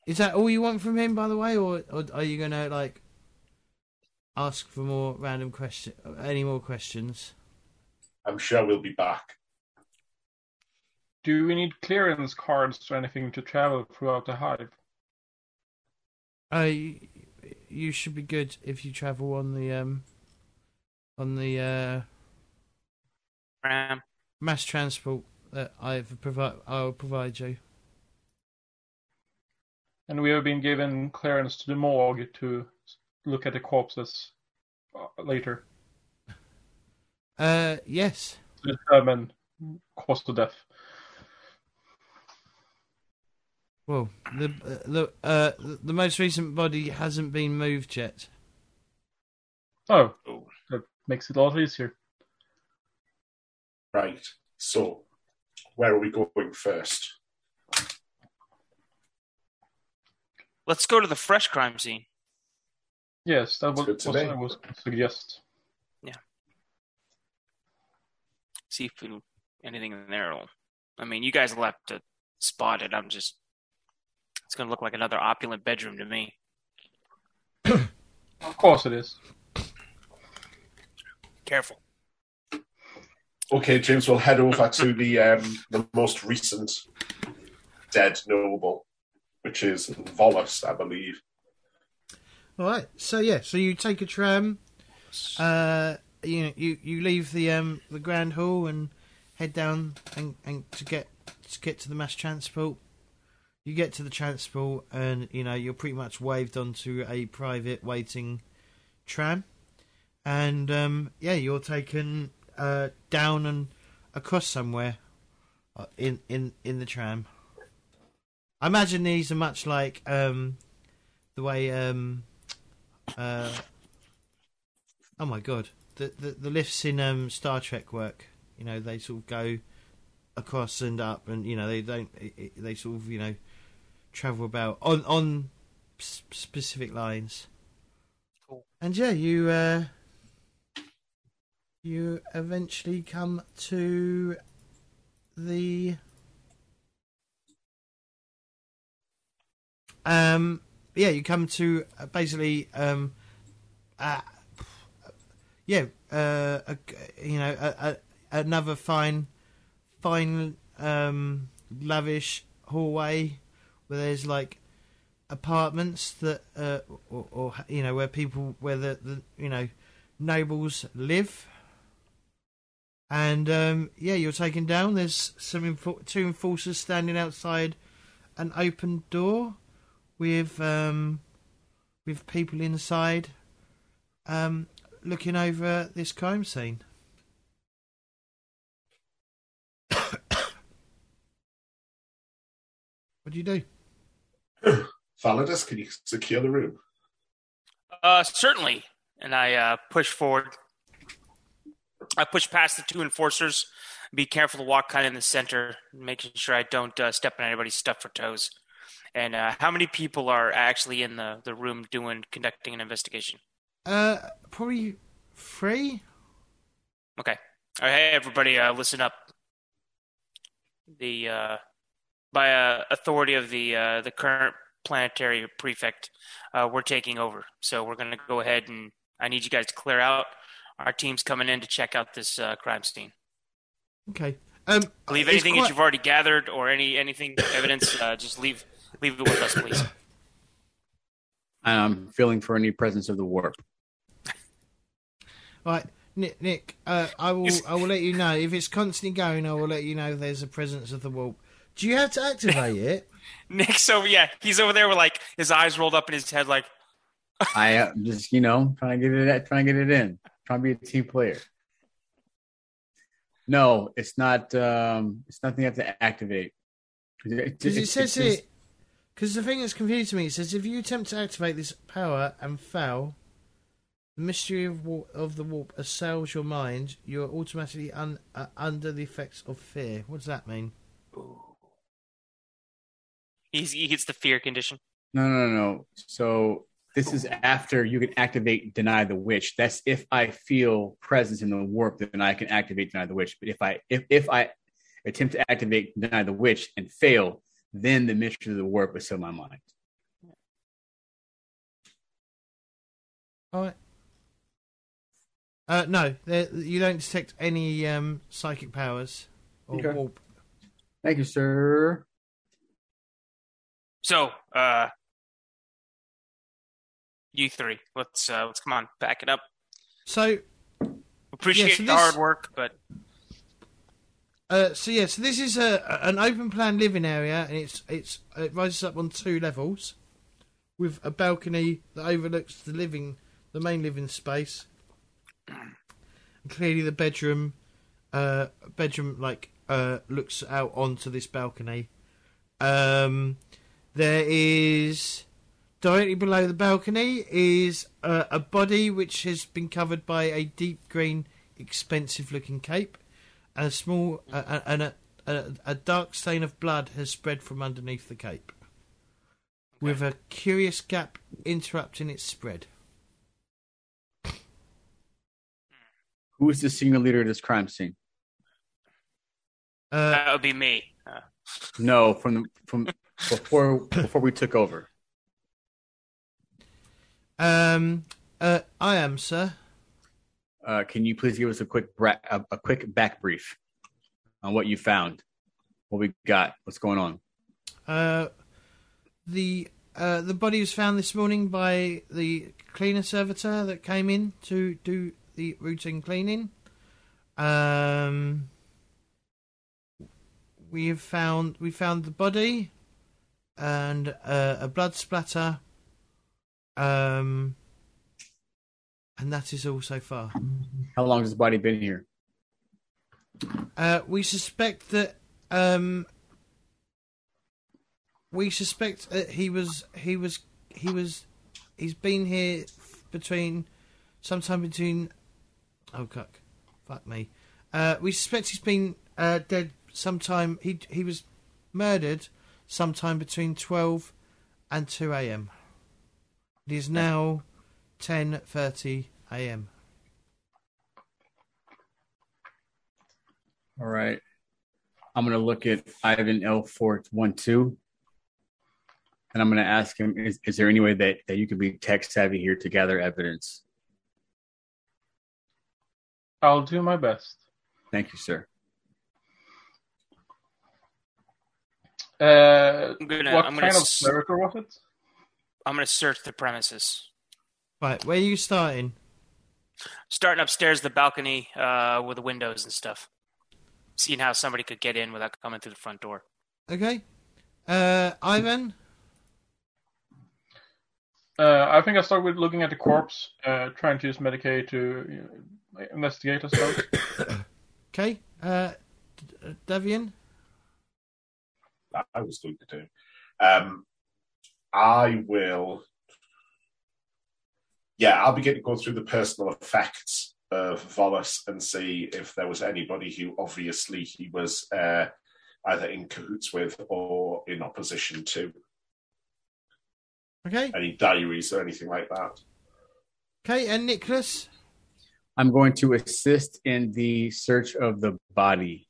Is that all you want from him, by the way, or, or are you going to like ask for more random question, any more questions? I'm sure we'll be back. Do we need clearance cards or anything to travel throughout the hive? Uh, you, you should be good if you travel on the um on the uh Ram. mass transport that I've provide I'll provide you. And we have been given clearance to the morgue to look at the corpses uh, later Uh, yes. to determine cause of death. Well, the uh, the uh the most recent body hasn't been moved yet. Oh, Oh. that makes it a lot easier. Right. So, where are we going first? Let's go to the fresh crime scene. Yes, that was good what. I was suggest. Yeah. See if we, anything in there. Will, I mean, you guys will have to spot it. I'm just. It's going to look like another opulent bedroom to me. *coughs* Of course it is. Careful. Okay, James, we'll head over to the um, the most recent dead noble, which is Volus, I believe. All right. So yeah. So you take a tram. Uh, you you you leave the um the grand hall and head down and and to get to get to the mass transport. You get to the transport and you know you're pretty much waved onto a private waiting tram, and um yeah you're taken uh down and across somewhere uh, in in in the tram. I imagine these are much like um the way um uh oh my god. The, the the lifts in um Star Trek work. You know they sort of go across and up and you know they don't they sort of you know travel about on on specific lines. Cool. and yeah you uh you eventually come to the um yeah you come to uh, basically um uh, yeah uh a, you know a, a, another fine fine um lavish hallway where there's like apartments that uh or, or you know where people where the, the you know nobles live. And um yeah you're taken down. There's some enfor- two enforcers standing outside an open door with um with people inside um looking over this crime scene *coughs* what do you do *coughs* Validius, can you secure the room? Uh, certainly. And I uh, push forward. I push past the two enforcers. Be careful to walk kind of in the center, making sure I don't uh, step on anybody's stuff or toes. And uh, how many people are actually in the, the room doing conducting an investigation? uh probably three Okay. All right, hey everybody, uh, listen up. The uh, by uh, authority of the uh, the current planetary prefect, uh, we're taking over. So we're going to go ahead and I need you guys to clear out. Our team's coming in to check out this uh, crime scene. okay um Leave anything quite- that you've already gathered or any anything evidence. Uh, just leave leave it with us, please. *coughs* I'm feeling for any presence of the warp. Right, Nick. Nick, uh, I will. I will let you know if it's constantly going. I will let you know there's a presence of the warp. Do you have to activate it? *laughs* Nick's over. Yeah, he's over there with like his eyes rolled up in his head, like *laughs* I uh, just, you know, trying to get it, trying to get it in, trying to be a team player. No, it's not. Um, it's nothing you have to activate. Because it, says it. Because the thing that's confusing to me, it says if you attempt to activate this power and fail, the mystery of, wa- of the warp assails your mind. You're automatically un- uh, under the effects of fear. What does that mean? He's, he gets the fear condition. No, no, no, no. So this is after you can activate deny the witch. That's if I feel presence in the warp, then I can activate deny the witch. But if I if if I attempt to activate deny the witch and fail, then the mystery of the warp is in my mind. All right. Uh, no, you don't detect any um, psychic powers or Okay. warp. Thank you, sir. So, uh, you three, let's uh, let's come on, back it up. So, Appreciate so the this- hard work, but uh, so yeah, so this is a an open plan living area, and it's it's it rises up on two levels, with a balcony that overlooks the living, the main living space. And clearly, the bedroom, uh, bedroom like uh looks out onto this balcony. Um, there is directly below the balcony is a body which has been covered by a deep green, expensive-looking cape, and a small uh, and a, a a dark stain of blood has spread from underneath the cape, with a curious gap interrupting its spread. Who is the senior leader of this crime scene? Uh, that would be me. Uh, *laughs* No, from the from before before we took over. um, uh, I am, sir. Uh, can you please give us a quick a, a quick back brief on what you found, what we got, what's going on? Uh, the uh, the body was found this morning by the cleaner servitor that came in to do the routine cleaning. Um, we have found we found the body and uh, a blood splatter. Um, and that is all so far. How long has this body been here? Uh, we suspect that um, we suspect that he was he was he was he's been here between sometime between oh cuck fuck me uh, we suspect he's been uh, dead sometime he he was murdered sometime between 12 and 2 a.m. it is now 10:30 a.m. All right. I'm gonna look at Ivan L. Fort one two, and I'm gonna ask him: Is, is there any way that, that you could be tech savvy here to gather evidence? I'll do my best. Thank you, sir. Uh, I'm gonna what I'm gonna kind of s- servitor was it? I'm gonna search the premises. Right where are you starting Starting upstairs, the balcony uh, with the windows and stuff. Seeing how somebody could get in without coming through the front door. Okay. Uh, Ivan. Uh, I think I start with looking at the corpse, uh, trying to use Medicae to you know, investigate and stuff. *coughs* Okay. Uh, D- uh, that I was going to do. Um, I will. Yeah, I'll begin to go through the personal effects of Volos and see if there was anybody who obviously he was uh, either in cahoots with or in opposition to. Okay. Any diaries or anything like that. Okay. And Nicholas. I'm going to assist in the search of the body.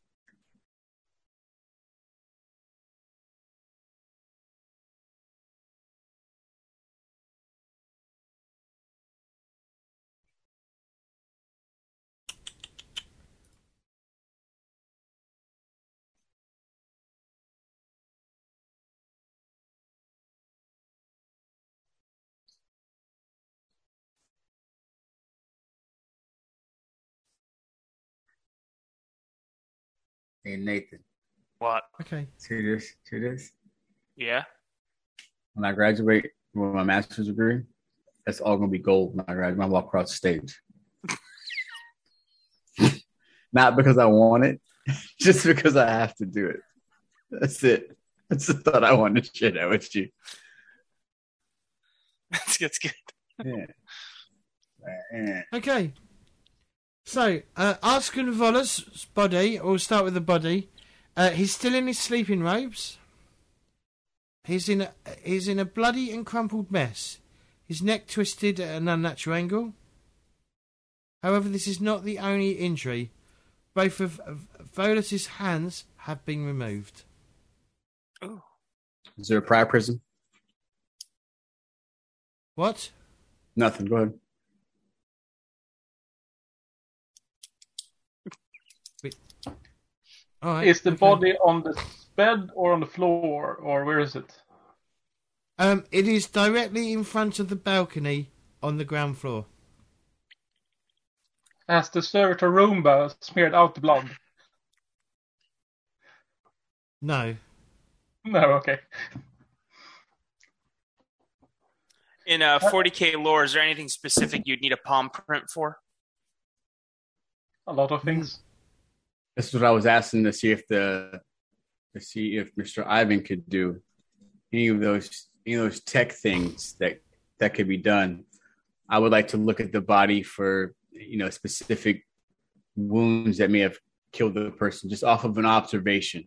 Hey Nathan, What? Okay. see this? See this? Yeah. When I graduate with my master's degree, that's all gonna be gold when I graduate. When I walk across the stage. *laughs* not because I want it, *laughs* just because I have to do it. That's it. That's the thought I wanted to share that with you. That's, *laughs* that's good. Yeah. Eh. Okay. So, uh, Arskan Voller's body, we'll start with the body. Uh, he's still in his sleeping robes. He's in a, he's in a bloody and crumpled mess. His neck twisted at an unnatural angle. However, this is not the only injury. Both of, of Volus's hands have been removed. Ooh. Is there a prior prison? What? Nothing. Go ahead. Right. Is the okay. body on the bed or on the floor, or where is it? Um, it is directly in front of the balcony on the ground floor. Has the servitor Roomba smeared out the blood? No. No, okay. In uh, 40k lore, is there anything specific you'd need a palm print for? A lot of things. This is what I was asking to see if the to see if Mr. Ivan could do any of those any of those tech things that that could be done. I would like to look at the body for you know specific wounds that may have killed the person just off of an observation.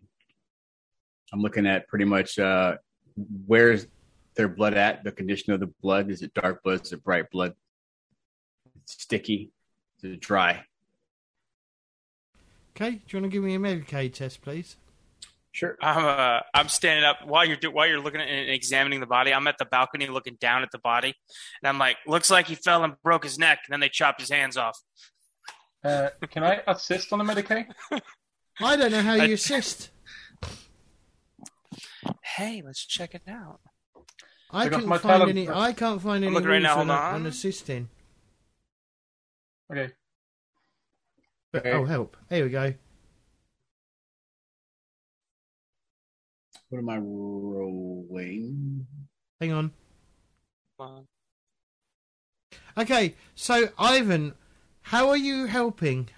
I'm looking at pretty much uh, where's their blood at, the condition of the blood. Is it dark blood? Is it bright blood? It's Sticky? Is it dry? Okay. Do you want to give me a Medicae test, please? Sure. I'm uh, I'm standing up while you're do- while you're looking at and examining the body. I'm at the balcony looking down at the body, and I'm like, looks like he fell and broke his neck, and then they chopped his hands off. Uh, can I assist on the Medicae? I don't know how you assist. Hey, let's check it out. I Because couldn't my find talent- any. I can't find any looking right rules now, on, hold on. on assisting. Okay. But, Okay. oh, help! Here we go. What am I rolling? Hang on. Um, Okay, so Ivan, how are you helping?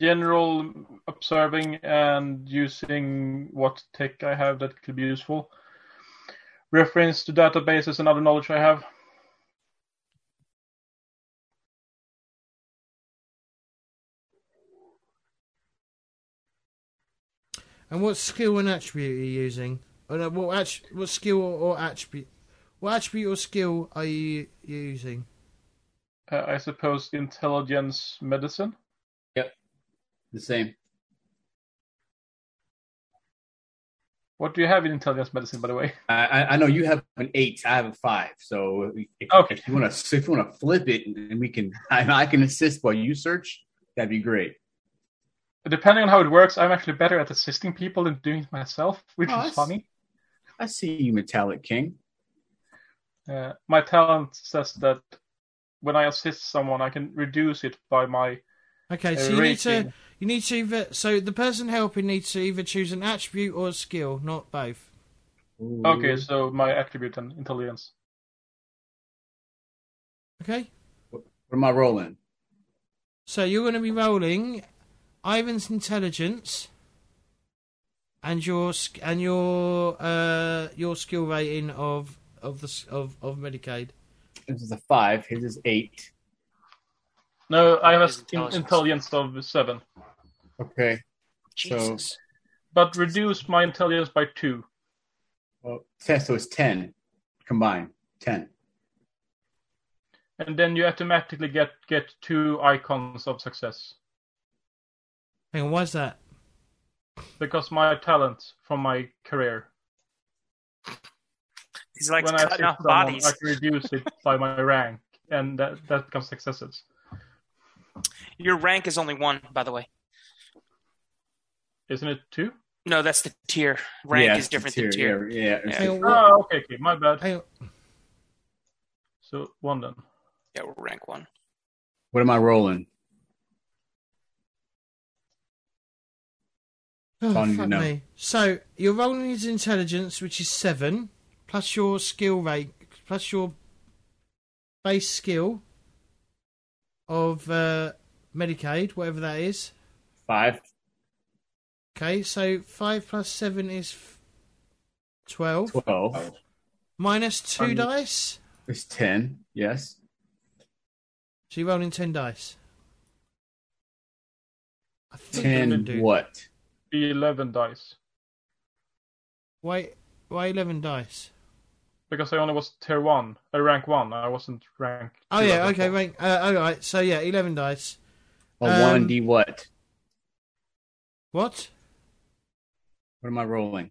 General observing and using what tech I have that could be useful. Reference to databases and other knowledge I have. And what skill and attribute are you using? No, what, att- what skill or, or attribute? What attribute or skill are you using? Uh, I suppose intelligence medicine. Yep, the same. What do you have in intelligence medicine, by the way? I, I I know you have an eight. I have a five. So if, Okay. if you want to, if you want to flip it, and we can, I, I can assist while you search. That'd be great. Depending on how it works, I'm actually better at assisting people than doing it myself, which Oh, is that's- funny. I see you, Metallic King. Uh, my talent says that when I assist someone, I can reduce it by my Okay, uh, so you need to you need to either so the person helping needs to either choose an attribute or a skill, not both. Okay, so my attribute and intelligence. Okay, What am I rolling? so you're going to be rolling Ivan's intelligence and your and your uh your skill rating of of the of of Medicae. This is a five. His is eight. No, I have His a intelligence. intelligence of seven, Okay. Jesus. but reduce my intelligence by two. Well, ten. So it's ten combined. Ten. and then you automatically get get two icons of success Hang on, why's that? because my talent from my career. He's like when I cutting off someone, bodies. I can reduce it *laughs* by my rank, and that that becomes successes. Your rank is only one, by the way. Isn't it two? No, that's the tier. Rank yeah, is different tier, than tier. Yeah, yeah. Yeah. Hang oh, on, what- Oh, okay, okay, my bad. hang on. So one then. Yeah, we're rank one. What am I rolling? Oh, all I fuck know. me. So you're rolling his intelligence, which is seven, plus your skill rate, plus your base skill, of uh, Medicae, whatever that is. Five. Okay, so five plus seven is f- twelve. Twelve. Minus two Um, dice. It's ten. Yes. So you're rolling ten dice. I think I'm gonna Ten. do- What? Eleven dice Why? Why eleven dice? because I only was tier one. I rank one. I wasn't rank. Oh two yeah, okay, point. right. Uh, all right. So yeah, eleven dice. A Um, one D what? What? What am I rolling?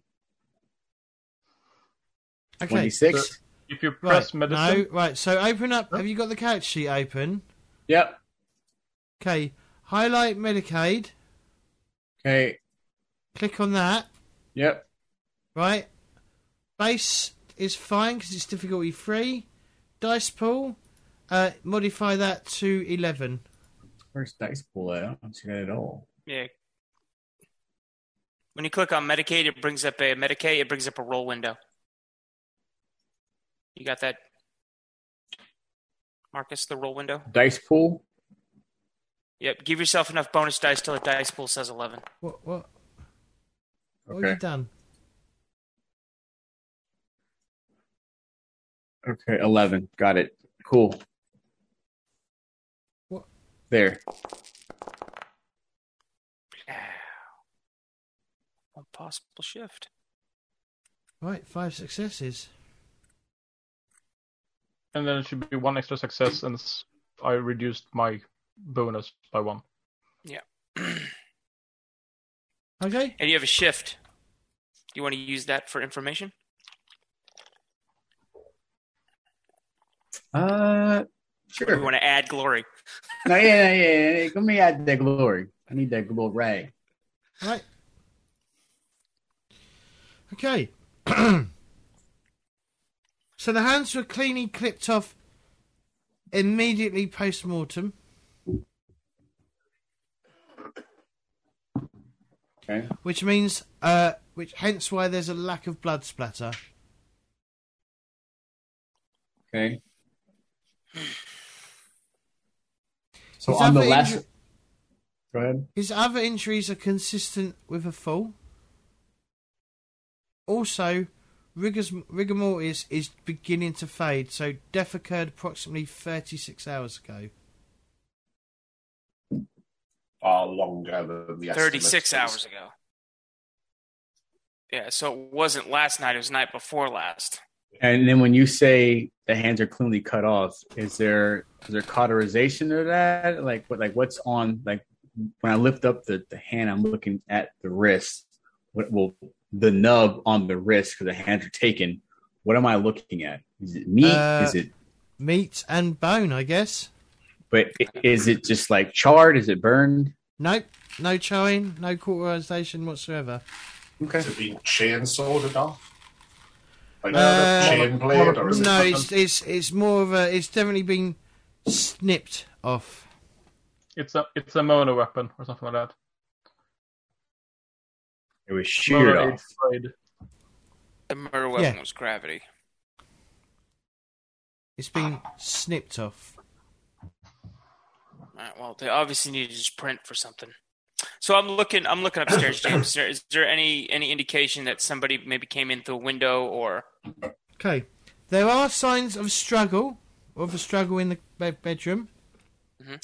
Okay. Twenty six. If you Right. press medicine, No. Right. So open up. Have you got the couch sheet open? Yep. Okay. Highlight Medicae. Okay. Click on that. Yep. Right. Base is fine because it's difficulty free. Dice pool. Uh, modify that to eleven. Where's dice pool at? I don't see that at all. Yeah. When you click on Medicae, it brings up a Medicae. It brings up a roll window. You got that, Marcus? The roll window. Dice pool. Yep. Give yourself enough bonus dice till the dice pool says eleven. What? What? What have you done? Okay. Eleven. Got it. Cool. What? There. One possible shift. Right. Five successes. and then it should be one extra success, and I reduced my bonus by one. *clears throat* Okay. And you have a shift. You want to use that for information? Uh. Or you want to add glory? No, yeah, yeah, yeah, yeah. Let me add that glory. I need that glory. Right. Okay. *clears throat* so the hands were cleanly clipped off immediately post mortem. Okay. Which means, uh, which hence why there's a lack of blood splatter. Okay. So His on the last. inju- Go ahead. His other injuries are consistent with a fall. Also, rigors, rigor mortis is beginning to fade, so death occurred approximately 36 hours ago. Far longer than the Thirty-six estimates. hours ago. Yeah, so it wasn't last night; it was the night before last. And then when you say the hands are cleanly cut off, is there is there cauterization of that? Like what like what's on like when I lift up the, the hand, I'm looking at the wrist. What well the nub on the wrist because the hands are taken. What am I looking at? Is it meat? Uh, is it Meat and bone, I guess. but is it just like charred? Is it burned? Nope, no chewing, no cauterization whatsoever. Okay. Has it been chainsawed off? Like Uh, chain blade, or is No, it? it's it's it's more of a. It's definitely been snipped off. It's a it's a mono weapon or something like that. It was sheared Mono off. blade. The murder weapon Yeah. was gravity. It's been snipped off. All right, well, they obviously need to just print for something. So I'm looking. I'm looking upstairs, James. Is there, is there any any indication that somebody maybe came in through a window or? Okay, there are signs of struggle, of a struggle in the bed- bedroom. Mhm.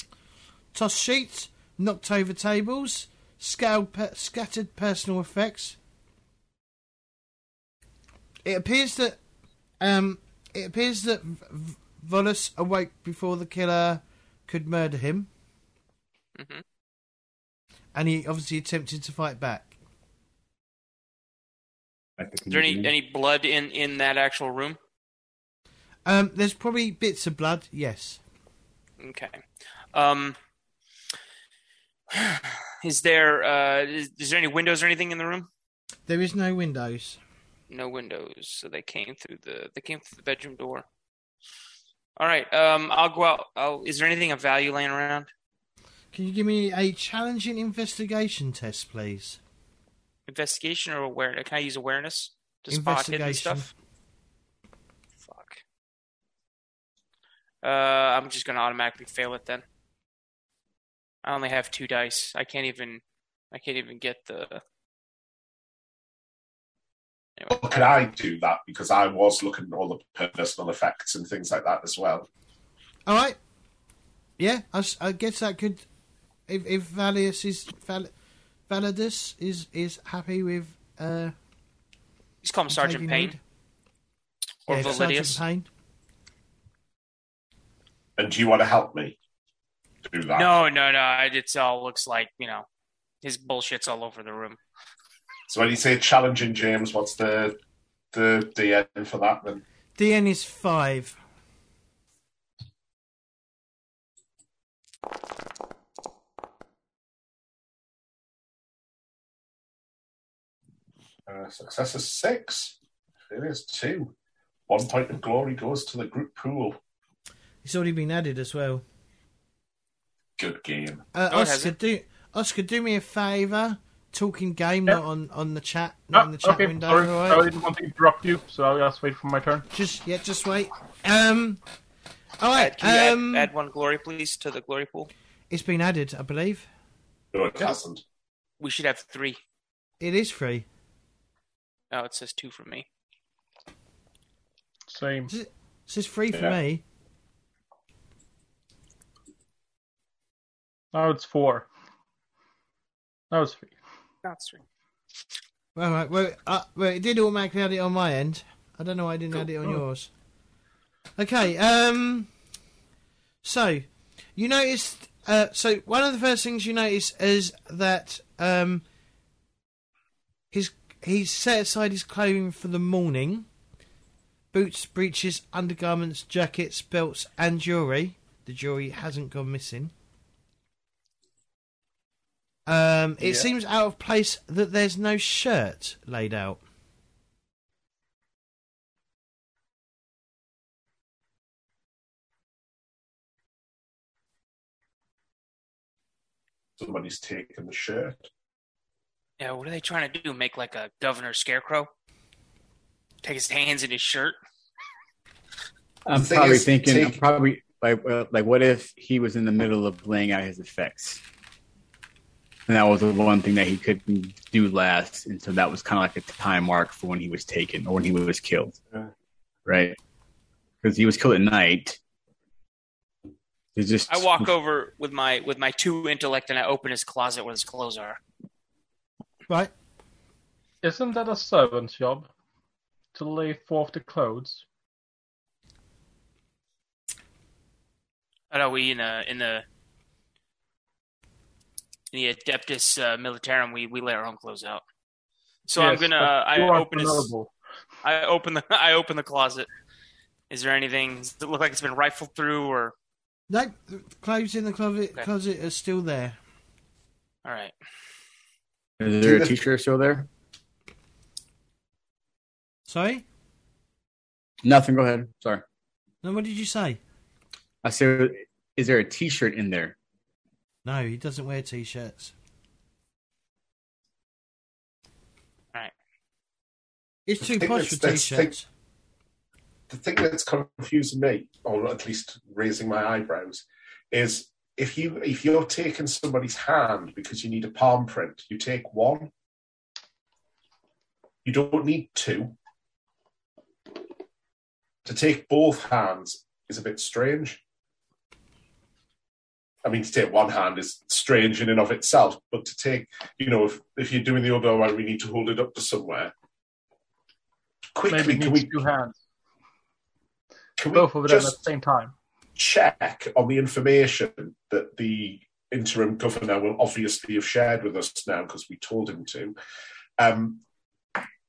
Tossed sheets, knocked over tables, scattered, pe- scattered personal effects. It appears that, um, it appears that V- V- Volus awoke before the killer could murder him, hmm and he obviously attempted to fight back. Is there any any blood in in that actual room? Um, there's probably bits of blood. Yes. Okay. Um. *sighs* Is there uh is, is there any windows or anything in the room? There is no windows. No windows, so they came through the they came through the bedroom door. All right. Um, I'll go out. I'll, is there anything of value laying around? Can you give me a challenging investigation test, please? Investigation or awareness? Can I use awareness to spot hidden stuff? Fuck. Uh, I'm just gonna automatically fail it then. I only have two dice. I can't even. I can't even get the. Anyway. Well, can I do that because I was looking at all the personal effects and things like that as well. All right. Yeah, I, I guess that could. If if Valius is Val, Validius is is happy with. uh He's called Sergeant Payne. Or yeah, Sergeant Payne. And do you want to help me do that? No, no, no. It all looks like you know his bullshit's all over the room. So when you say challenging James, what's the the DN for that then? DN is five. Uh, success is six. It is two. One point of glory goes to the group pool. It's already been added as well. Good game. Uh, oh, Oscar, do Oscar, do me a favour. Talking game, yeah. not on, on the chat, not oh, in the chat okay. window. Sorry, right? I didn't want to interrupt you, so I'll just wait for my turn. Just yeah, just wait. Um, all right. Add, um, add, add, one glory, please, to the glory pool. It's been added, I believe. No, it hasn't. We should have three. It is free. Oh, it says two for me. Same. It says free yeah. for me. Now it's four. Now it's three. That's right, well, uh, well, it did automatically add it on my end. I don't know why I didn't cool. add it on yours. Okay, um, so you noticed. Uh, so one of the first things you notice is that um, his he's set aside his clothing for the morning. Boots, breeches, undergarments, jackets, belts, and jewellery. The jewellery hasn't gone missing. Um, it yeah. seems out of place that there's no shirt laid out. Somebody's taken the shirt. Yeah, what are they trying to do? Make like a governor scarecrow? Take his hands in his shirt? I'm probably thinking, take... probably like, like, what if he was in the middle of laying out his effects? And that was the one thing that he couldn't do last, and so that was kind of like a time mark for when he was taken or when he was killed, yeah. right? Because he was killed at night. It's just I walk over with my with my two intellect and I open his closet where his clothes are. Right. Isn't that a servant's job to lay forth the clothes? I know we in the in the in the Adeptus uh, Militarum, we we lay our own clothes out. So yes, I'm gonna. Uh, I open his, I open the. *laughs* I open the closet. Is there anything? Does it look like it's been rifled through, or? No, clothes in the closet. Okay. Closet is still there. All right. Is there a T-shirt still there? Sorry. Nothing. Go ahead. Sorry. No, what did you say? I said, is there a T-shirt in there? No, he doesn't wear t-shirts. Right. It's too posh for t-shirts. The thing that's confusing me, or at least raising my eyebrows, is if you if you're taking somebody's hand because you need a palm print, you take one. You don't need two. To take both hands is a bit strange. I mean, to take one hand is strange in and of itself, but to take, you know, if, if you're doing the other one, we need to hold it up to somewhere. Quickly, Maybe can we two hands? Can Both of them at the same time. Check on the information that the interim governor will obviously have shared with us now because we told him to. Um,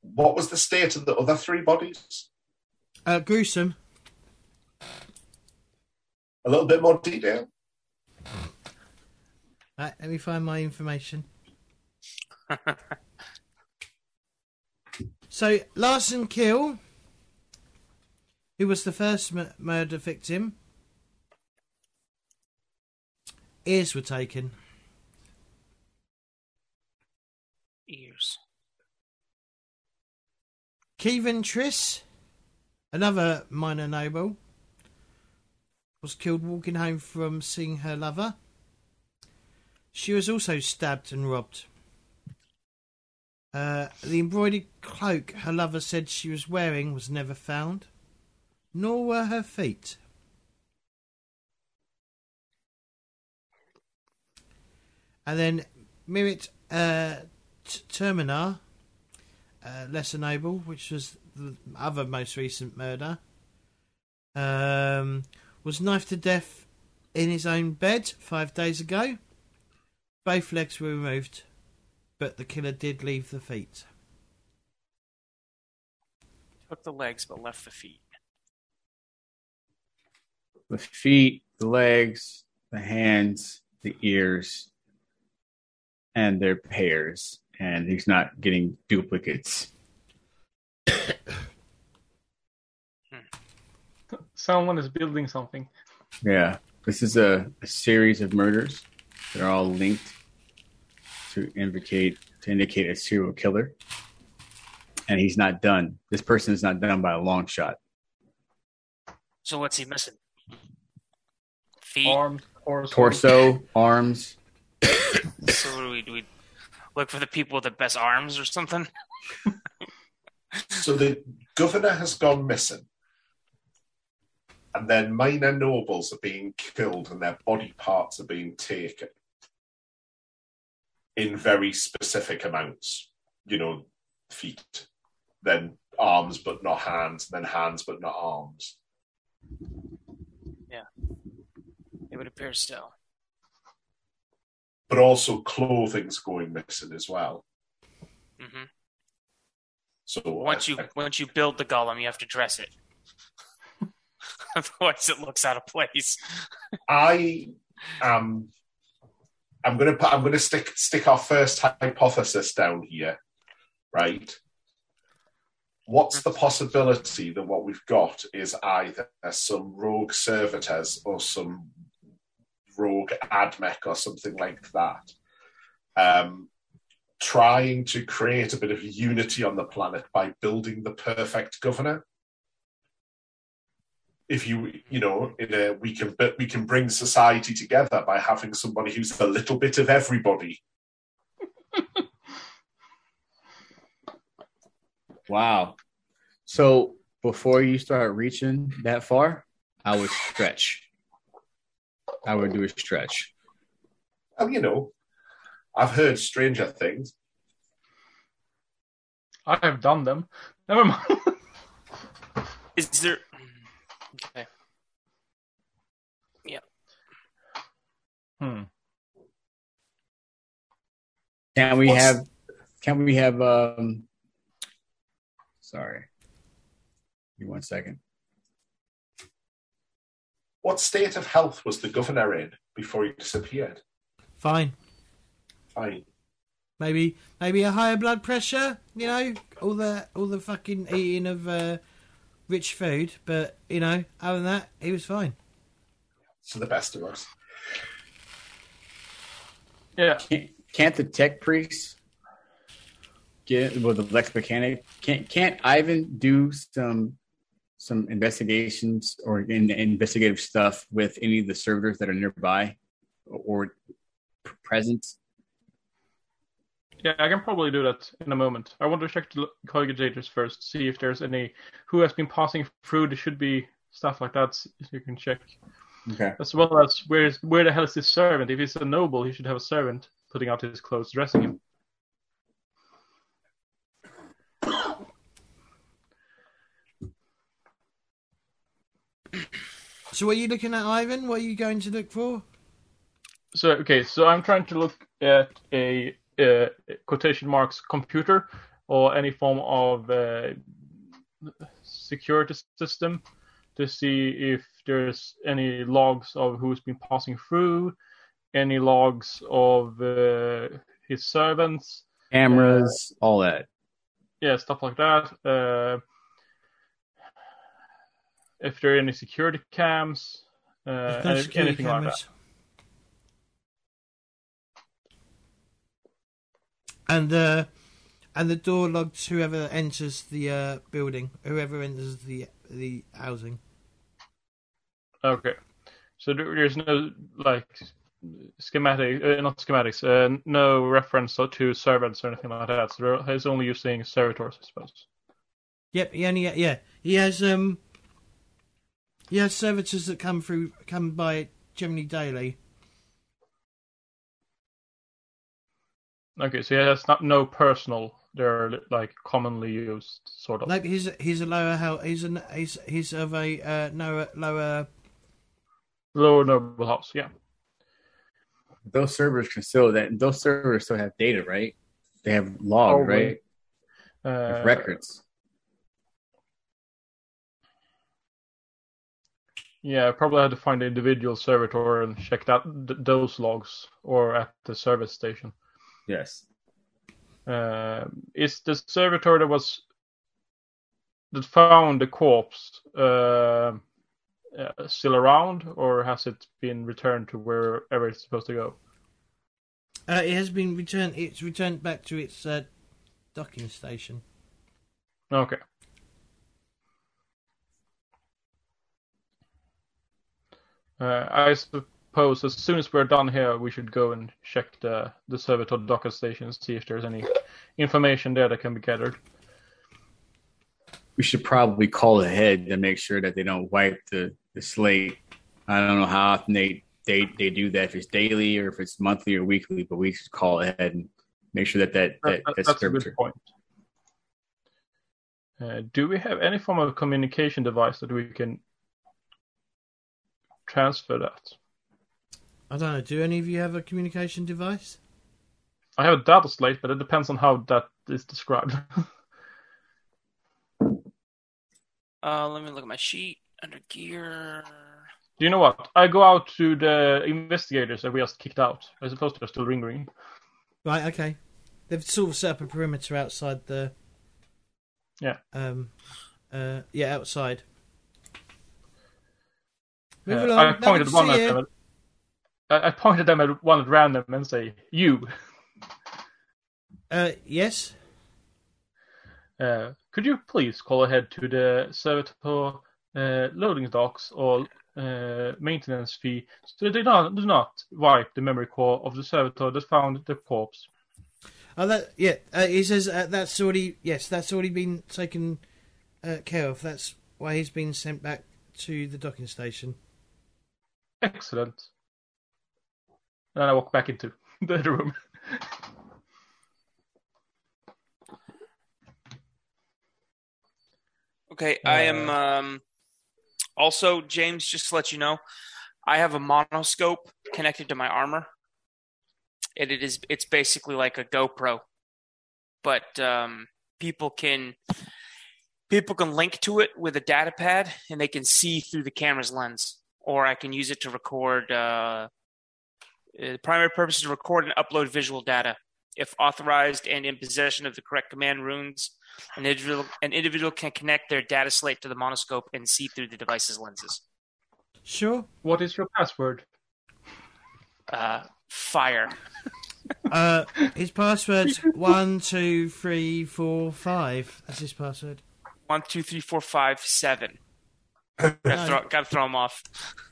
what was the state of the other three bodies? Uh, gruesome. A little bit more detail. Right, let me find my information. *laughs* so, Larson Kill, who was the first m- murder victim, ears were taken. Ears. Kevin Triss, another minor noble, was killed walking home from seeing her lover. She was also stabbed and robbed. Uh, the embroidered cloak her lover said she was wearing was never found, nor were her feet. And then Mirit uh, Terminar, uh, Lesser Noble, which was the other most recent murder, um, was knifed to death in his own bed five days ago. Both legs were removed, but the killer did leave the feet. Took the legs but left the feet. The feet, the legs, the hands, the ears, and their pairs, and he's not getting duplicates. *coughs* Someone is building something. Yeah, this is a, a series of murders. They're all linked to indicate to indicate a serial killer, and he's not done. This person is not done by a long shot. So what's he missing? Feet. Arms, torso. Torso, arms. *coughs* So what do we do? We look for the people with the best arms or something. So the governor has gone missing. And then minor nobles are being killed and their body parts are being taken in very specific amounts. You know, feet, then arms but not hands, then hands but not arms. Yeah, it would appear so. But also clothing's going missing as well. hmm So Once you I- once you build the golem, you have to dress it. Otherwise, *laughs* it looks out of place. I am. I'm gonna put. I'm gonna stick stick our first hypothesis down here, right? What's the possibility that what we've got is either some rogue servitors or some rogue admech or something like that, um, trying to create a bit of unity on the planet by building the perfect governor? If you you know in a we can but we can bring society together by having somebody who's a little bit of everybody Wow. So before you start reaching that far, I would stretch. I would do a stretch. well you know i've heard stranger things I have done them. Never mind. Is there? Okay. Yeah. Hmm. Can we What's- have? Can we have? Um, sorry. Give me one second. what state of health was the governor in before he disappeared Fine. fine Maybe maybe a higher blood pressure, you know, all the all the fucking eating of uh, rich food, but you know, other than that, he was fine. to the best of us Yeah. Can't, can't the tech priest get with the Lexmechanic? Can't can't Ivan do some some investigations or in, investigative stuff with any of the servitors that are nearby or p- present? Yeah, I can probably do that in a moment. I want to check the cogitators first, see if there's any who has been passing through. There should be stuff like that you can check, Okay. as well as where is where the hell is this servant? If he's a noble, he should have a servant putting out his clothes, dressing him. So, what are you looking at, Ivan? What are you going to look for? So okay, so I'm trying to look at a uh, quotation marks computer or any form of uh, security system to see if there's any logs of who's been passing through, any logs of uh, his servants, Cameras, all that. yeah, stuff like that. Uh, if there are any security cams, uh, any- security anything like that. And uh, and the door logs whoever enters the uh, building, whoever enters the the housing. Okay. So there's no like schematic, uh, not schematics, uh, no reference to servants or anything like that. So he's only using servitors, I suppose. Yep, he only yeah he has um he has servitors that come through come by generally daily. Okay, so he has not no personal. They're like commonly used, sort of. Like he's he's a lower hell. He's an he's he's of a uh, lower lower lower noble house. Yeah. Those servers can still that those servers still have data, right? They have log, oh, right? Uh, records. Yeah, I probably had to find the individual servitor and check that th- those logs or at the service station. Yes. Uh, is the servitor that was that found the corpse uh, uh, still around, or has it been returned to wherever it's supposed to go? Uh, it has been returned. It's returned back to its uh, docking station. Okay. Uh, I suppose as soon as we're done here, we should go and check the server to the servitor docker stations, see if there's any information there that can be gathered. We should probably call ahead to make sure that they don't wipe the, the slate. I don't know how often they, they they do that, if it's daily or if it's monthly or weekly, but we should call ahead and make sure that that, that, that that's, that's a good point. Uh, do we have any form of communication device that we can transfer that? I don't know. Do any of you have a communication device? I have a data slate, but it depends on how that is described. *laughs* uh, let me look at my sheet under gear. Do you know what? I go out to the investigators that we just kicked out. I suppose they're still ringing. Right. Okay. They've sort of set up a perimeter outside the. Yeah. Um. Uh. Yeah. Outside. Move uh, along. I pointed one at them. At, I pointed them at one at random and say, "You." Uh, yes. Uh, could you please call ahead to the servitor uh, loading docks or uh, maintenance fee so they do not, do not wipe the memory core of the servitor that found the corpse? Oh, that yeah. Uh, he says uh, that's already yes, that's already been taken uh, care of. That's why he's been sent back to the docking station. Excellent. And then I walk back into *laughs* the room. okay, I am uh, um, also James. Just to let you know, I have a monoscope connected to my armor, and it is it's basically like a GoPro, but um, people can people can link to it with a data pad, and they can see through the camera's lens or I can use it to record. Uh, the primary purpose is to record and upload visual data. If authorized and in possession of the correct command runes, an individual, an individual can connect their data slate to the monoscope and see through the device's lenses. Sure. What is your password? Uh, fire. *laughs* uh, his password's one two three four five. That's his password. One two three four five seven *laughs* gotta, throw, gotta throw him off.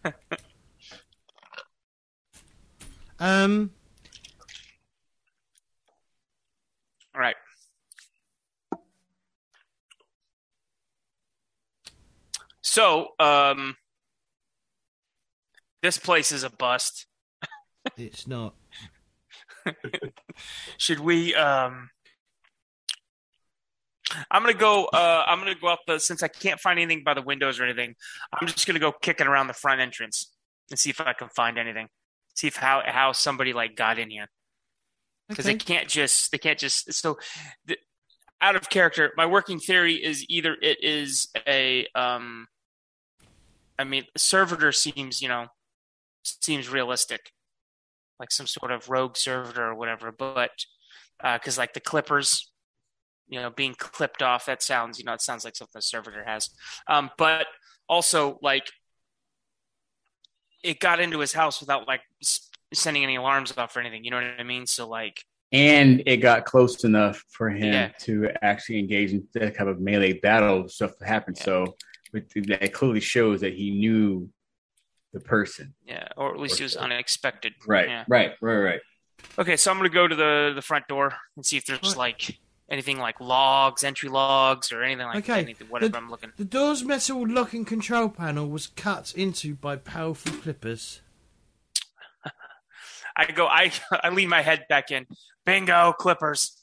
*laughs* um. All right. So, um, this place is a bust. it's not. *laughs* Should we um I'm gonna go. Uh, I'm gonna go up the since I can't find anything by the windows or anything. I'm just gonna go kicking around the front entrance and see if I can find anything. See if how how somebody like got in here because okay. they can't just they can't just so. The, out of character, my working theory is either it is a um, I mean, servitor seems you know seems realistic, like some sort of rogue servitor or whatever, but because uh, like the Clippers you know being clipped off that sounds you know it sounds like something a servitor has um, but also like it got into his house without like sending any alarms off or anything you know what i mean so like and it got close enough for him yeah. to actually engage in that kind of melee battle stuff that happened yeah. so that clearly shows that he knew the person. Yeah, or at least it was unexpected. Right, Yeah. right, right, right. Okay, so I'm gonna go to the the front door and see if there's Right. like anything like logs, entry logs, or anything like Okay, anything, whatever the- I'm looking. The door's metal lock and control panel was cut into by powerful clippers. *laughs* I go, I *laughs* I lean my head back in. Bingo, Clippers.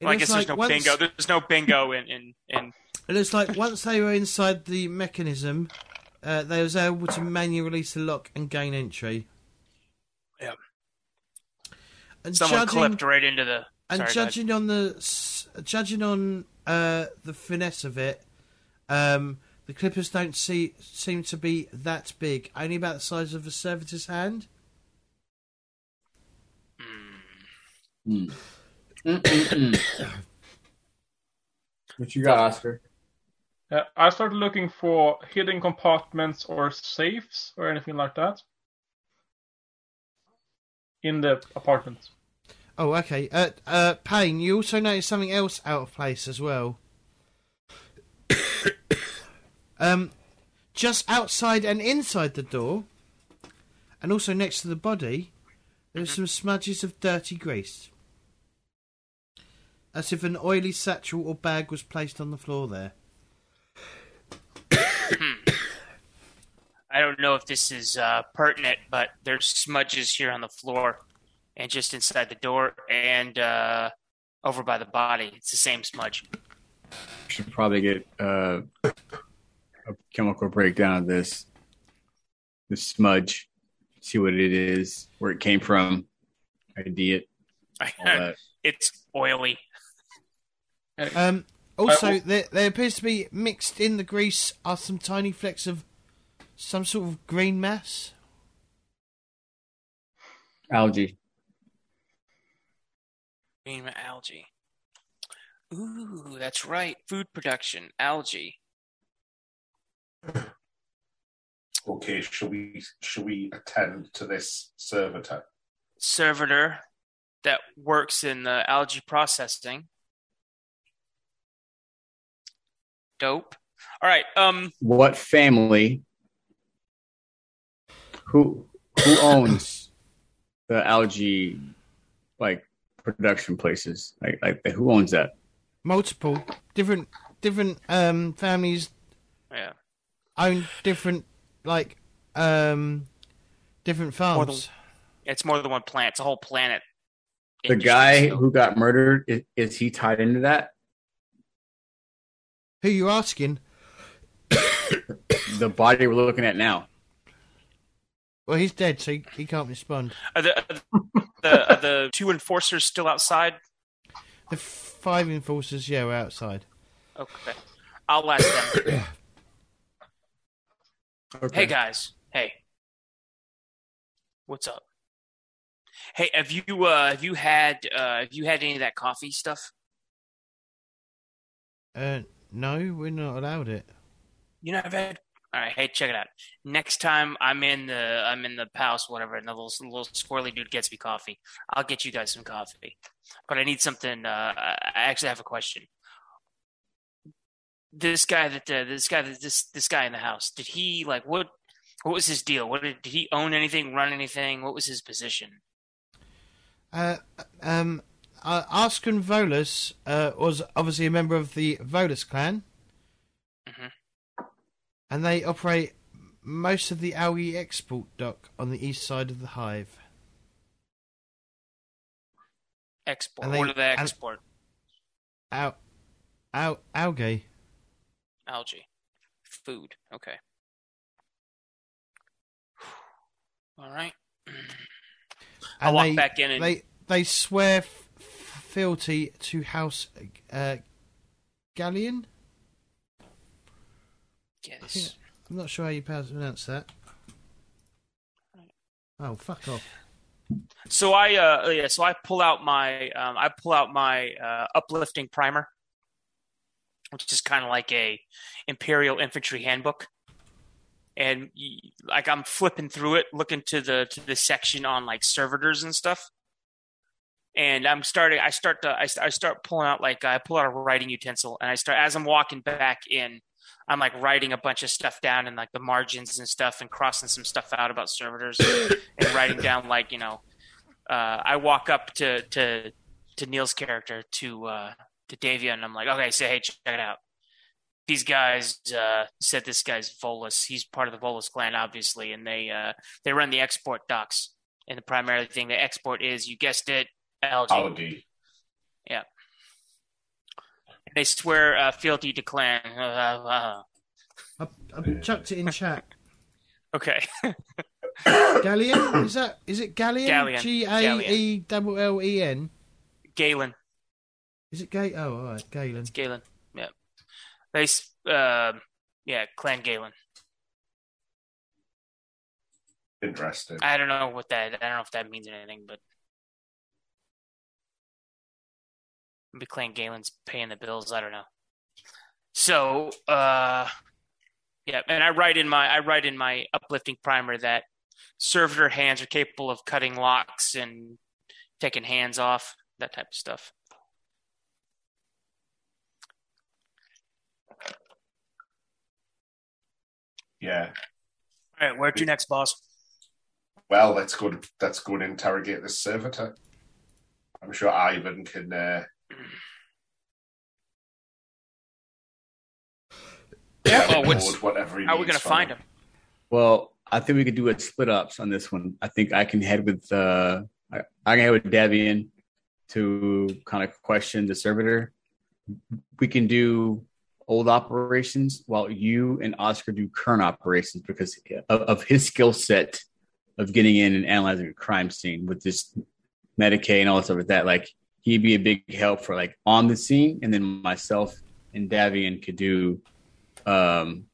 Well, I guess like there's no once- bingo. There's no bingo in in, in It looks like once they were inside the mechanism, uh, they was able to manually release the lock and gain entry. Yep. And someone judging, clipped right into the. and sorry, go judging on the s- judging on uh, the finesse of it, um, the clippers don't see seem to be that big. Only about the size of a servitor's hand. Hmm. Mm. *coughs* What you got, Oscar? Uh, I started looking for hidden compartments or safes or anything like that in the apartment. Oh, okay. Uh, uh, Payne, you also noticed something else out of place as well. *coughs* um, just outside and inside the door, and also next to the body, there's some smudges of dirty grease. As if an oily satchel or bag was placed on the floor there. *coughs* I don't know if this is uh, pertinent, but there's smudges here on the floor, and just inside the door, and uh, over by the body. It's the same smudge. Should probably get uh, a chemical breakdown of this, this smudge, see what it is, where it came from, ID it, all that. *laughs* it's oily. Um, also, Uh, there, there appears to be mixed in the grease are some tiny flecks of some sort of green mass. algae. Green algae. Ooh, that's right. Food production, algae. *clears throat* Okay, shall we shall we attend to this servitor? Servitor that works in the algae processing. Dope. All right. Um. What family? Who who owns *laughs* the algae like production places? Like like who owns that? multiple different different um families Yeah. own different like um different More than- farms. It's more than one plant. It's a whole planet. The industry, guy so- who got murdered is, is he tied into that? Who you asking? The body we're looking at now. Well, he's dead, so he, he can't respond. Are the, are the, are the two enforcers still outside? The five enforcers, yeah, were outside. Okay. I'll ask them. *coughs* Hey guys. Hey. What's up? Hey, have you uh have you had uh have you had any of that coffee stuff? Uh, no, we're not allowed it. You know, I've had. All right, hey, check it out. Next time I'm in the I'm in the house, whatever, and the little little squirrely dude gets me coffee, I'll get you guys some coffee. But I need something. Uh, I actually have a question. This guy that uh, this guy that this this guy in the house did he like what? What was his deal? What did, did he own anything? Run anything? What was his position? Uh, um, uh, Volus uh, was obviously a member of the Volus clan. And they operate most of the algae export dock on the east side of the hive. Export. They- what do they export? Al, al, algae. Algae. Food. Okay. All right. I'll walk they, back in and They they swear f- fealty to House uh, Galleon. Get I think- this. I'm not sure how you pronounce that. Oh, fuck off! So I uh yeah, so I pull out my um I pull out my uh uplifting primer, which is kind of like a Imperial Infantry handbook. And like I'm flipping through it, looking to the to the section on like servitors and stuff. And I'm starting. I start to. I, I start pulling out like I pull out a writing utensil, and I start as I'm walking back in. I'm like writing a bunch of stuff down in like the margins and stuff, and crossing some stuff out about servitors, and writing down like you know, uh, I walk up to to to Neil's character to uh, to Davia, and I'm like, okay, say hey, check it out. These guys uh, said this guy's Volus. He's part of the Volus clan, obviously, and they uh, they run the export docks. And the primary thing they export is, you guessed it, algae. Algae. Yeah. They swear uh, fealty to clan. Uh, I, I chucked it in chat. okay. *laughs* Galleon? Is that is it Galleon? Galleon. G A E double L E N. Galen. Is it Gay? Oh, all right, Galen. It's Galen. Yeah. They, uh, yeah, Clan Galen. Interesting. I don't know what that. I don't know if that means anything, but maybe Clan Galen's paying the bills. I don't know. So, uh, yeah, and I write in my I write in my uplifting primer that servitor hands are capable of cutting locks and taking hands off, that type of stuff. Yeah. All right, where to next, boss? Well, let's go. Let's go and interrogate this servitor. I'm sure Ivan can. Uh, Yeah, get well, what's- whatever How are we gonna find him. him? Well, I think we could do it split ups on this one. I think I can head with uh I, I can head with Davian to kind of question the servitor. We can do old operations while you and Oscar do current operations because of, of his skill set of getting in and analyzing a crime scene with this Medicae and all that stuff like that. Like he'd be a big help for like on the scene, and then myself and Davian could do um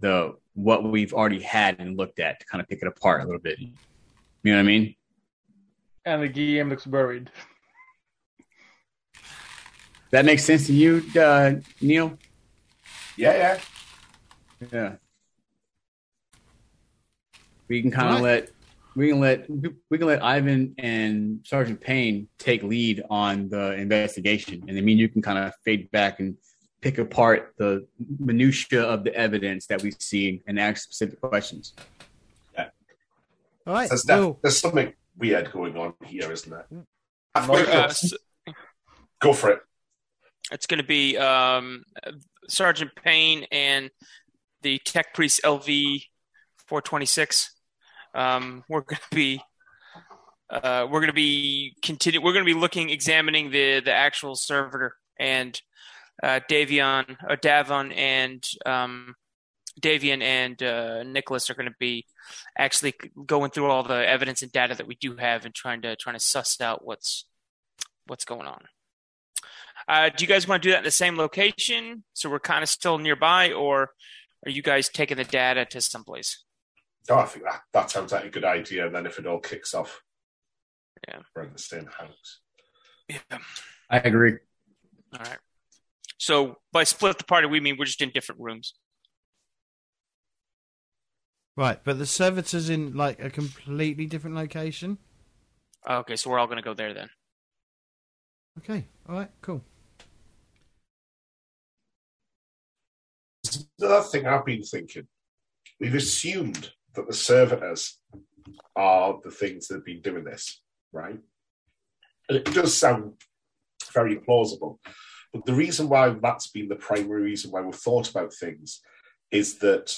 the what we've already had and looked at to kind of pick it apart a little bit. You know what I mean? And the GM looks buried. That makes sense to you, uh, Neil? Yeah, yeah. Yeah. We can kind of let we can let we can let Ivan and Sergeant Payne take lead on the investigation, and I mean you can kind of fade back and pick apart the minutia of the evidence that we see and ask specific questions. Yeah. All right. There's, def- Well, there's something weird going on here, isn't there? Uh, s- Go for it. It's going to be um, Sergeant Payne and the Tech Priest LV 426. Um, we're going to be uh, we're going to be continue. We're going to be looking, examining the the actual servitor and uh, Davion, uh, Davon, and um, Davian and uh, Nicholas are going to be actually going through all the evidence and data that we do have and trying to trying to suss out what's what's going on. Uh, do you guys want to do that in the same location? So we're kind of still nearby, or are you guys taking the data to someplace? Oh, I think that, that sounds like a good idea. And then if it all kicks off, Yeah. we're in the same house. Yeah. I agree. All right. So by split the party, we mean we're just in different rooms. right, but the servitor's in like a completely different location. Okay, so we're all going to go there then. Okay. All right. Cool. Another thing I've been thinking, we've assumed that the servitors are the things that have been doing this, right? And it does sound very plausible. But the reason why that's been the primary reason why we've thought about things is that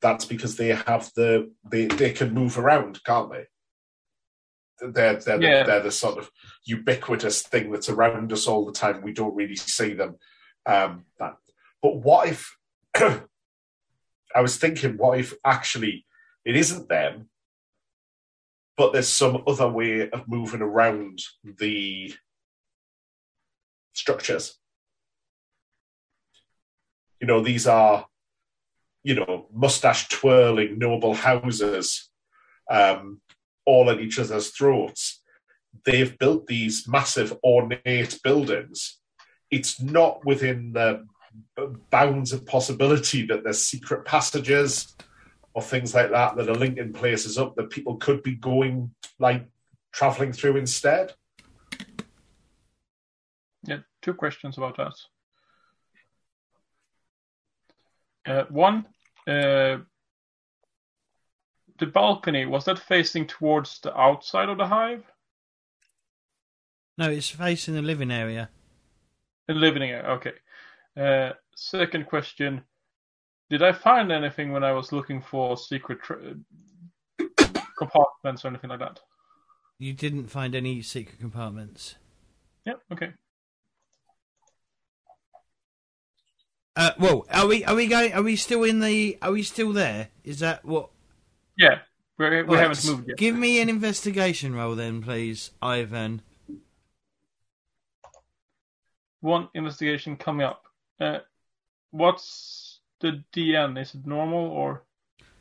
that's because they have the they, they can move around, can't they? They're they're, Yeah. the, they're the sort of ubiquitous thing that's around us all the time. We don't really see them. Um, that, but what if *clears throat* I was thinking, what if actually it isn't them, but there's some other way of moving around the structures? You know, these are, you know, mustache twirling noble houses, um, all at each other's throats. They've built these massive ornate buildings. It's not within the bounds of possibility that there's secret passages or things like that that are linking places up that people could be going like traveling through instead. Yeah, two questions about that. Uh, one, uh, the balcony was that facing towards the outside of the hive? No, it's facing the living area. The living area. Okay. Uh, second question: Did I find anything when I was looking for secret tra- compartments or anything like that? You didn't find any secret compartments. Yep. Okay. Uh, well, are we are we going? Are we still in the? Are we still there? Is that what? Yeah. We're, we Right, haven't moved yet. Give me an investigation roll then, please, Ivan. One investigation coming up. Uh, what's the DN? Is it normal or?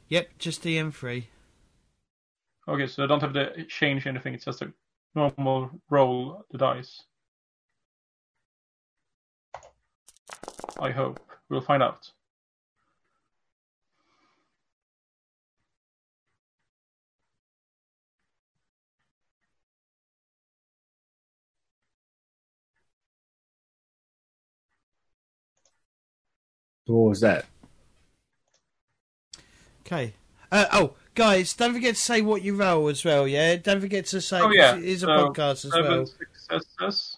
Yep, just DN three. Okay, so I don't have to change anything. It's just a normal roll the dice. I hope. We'll find out. What was that? Okay. Uh, oh, guys, don't forget to say what you roll as well. Yeah, don't forget to say. Oh yeah, it is a so podcast as seven well. successes.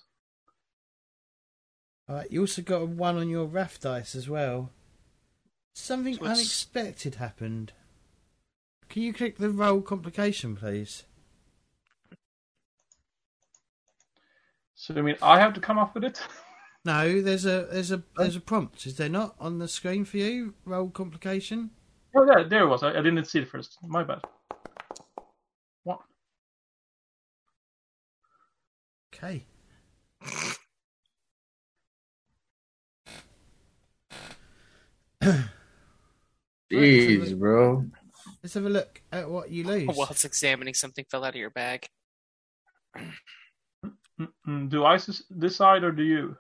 All right, you also got a one on your wrath dice as well. Something So unexpected happened. Can you click the roll complication, please? So I mean, I have to come up with it. *laughs* No, there's a there's a there's a prompt. Is there not on the screen for you? Roll complication. Oh, yeah, there it was. I, I didn't see it first. My bad. What? Okay. *coughs* Jeez, bro. Let's have a look at what you lose. Whilst examining something fell out of your bag. Do I decide or do you?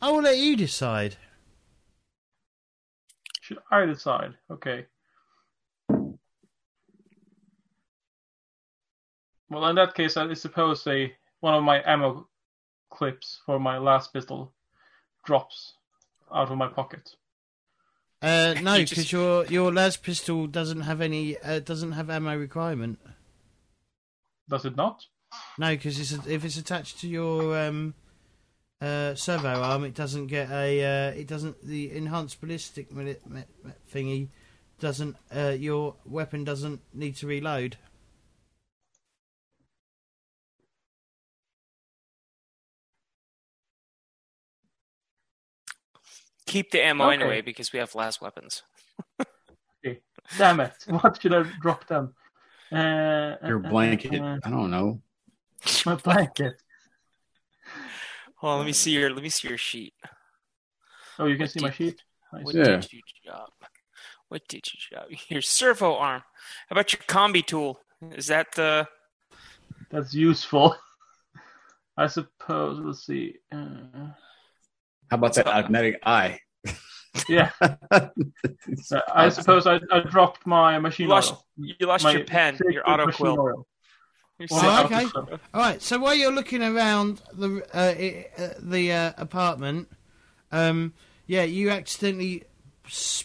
I will let you decide. Should I decide? Okay. Well, in that case, I suppose a one of my ammo clips for my las pistol drops out of my pocket. Uh, no, You because just- your your las pistol doesn't have any uh, doesn't have ammo requirement. Does it not? No, because it's if it's attached to your um, uh, servo arm, it doesn't get a uh, it doesn't the enhanced ballistic mili- me- me- thingy doesn't uh, your weapon doesn't need to reload. Keep the ammo Okay. anyway because we have las weapons. okay. Damn it! *laughs* What should I drop them? Uh, Your uh, blanket. uh, I don't know. my blanket. Hold on, let me see your let me see your sheet. Oh, you can What see my did- sheet. Nice. What Yeah. did you drop? What did you drop? *laughs* Your servo arm. How about your combi tool? Is that the That's useful. *laughs* I suppose. Let's see. Uh, How about that magnetic eye? *laughs* yeah, uh, I suppose I, I dropped my machine you lost oil. you lost My your pen, your auto quill. oil. Your Well, Oh, okay. so- All right. So while you're looking around the uh, uh, the uh, apartment, um, yeah, you accidentally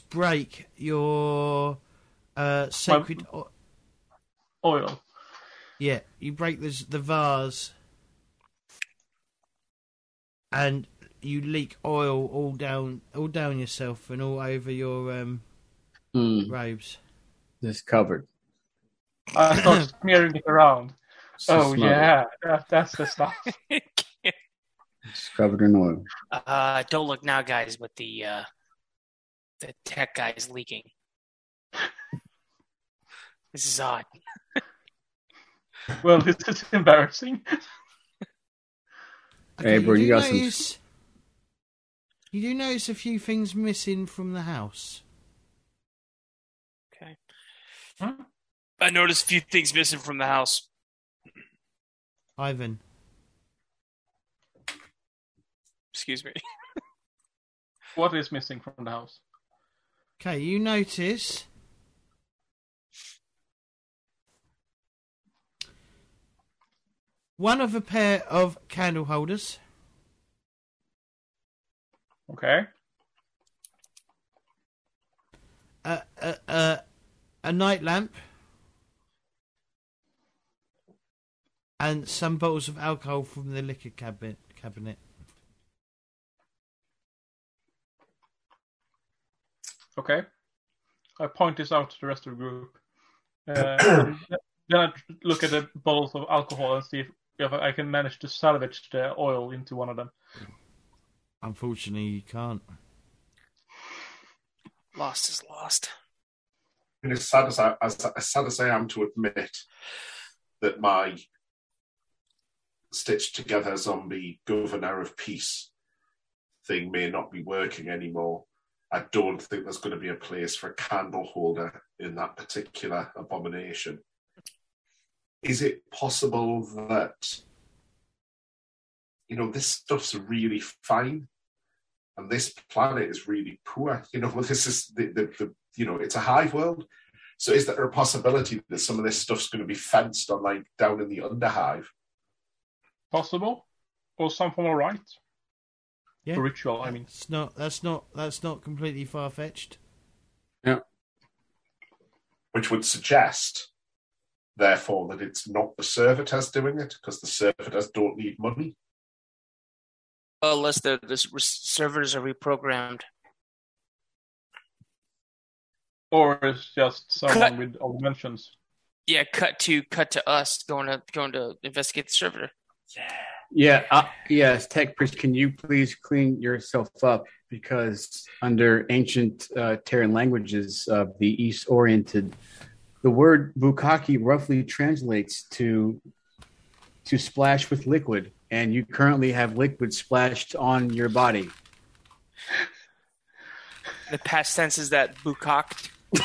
break your uh, sacred. o- Oil. Yeah, you break this, the vase, and you leak oil all down, all down yourself and all over your um, Hmm, robes. just covered. I start *coughs* smearing it around. Just Oh smell yeah, that, that's the stuff. *laughs* It's covered in oil. uh, don't look now, guys. But the uh, the tech guy is leaking. This is odd. well, this is embarrassing. Hey, bro, do you got some- You do notice a few things missing from the house. Okay. I noticed a few things missing from the house. Ivan, Excuse me. *laughs* What is missing from the house? okay, you notice one of a pair of candle holders, Okay. a a a, a night lamp, and some bottles of alcohol from the liquor cabinet. Cabinet. Okay. I point this out to the rest of the group. Uh, *coughs* then I look at the bottles of alcohol and see if, if I can manage to salvage the oil into one of them. Unfortunately, you can't. Lost is lost. And as sad as I, as, as sad as I am to admit that my stitched together zombie governor of peace thing may not be working anymore, I don't think there's going to be a place for a candle holder in that particular abomination. Is it possible that, you know, this stuff's really fine and this planet is really poor? You know, *laughs* this is the, the, the you know, it's a hive world. So is there a possibility that some of this stuff's going to be fenced on like down in the underhive? Possible? Or some form of right? Yeah, A ritual, I mean. it's not. That's not. That's not completely far fetched. Yeah. Which would suggest, therefore, that it's not the servitors doing it because the servitors don't need money. Unless the, the servers are reprogrammed. Or it's just someone Cut. with augmentations. Yeah, cut to cut to us going to going to investigate the server. Yeah, uh, yes, Tech Priest, can you please clean yourself up? Because under ancient uh, Terran languages of the East Oriented, the word bukaki roughly translates to to splash with liquid, and you currently have liquid splashed on your body. The past tense is that bukaked. *laughs*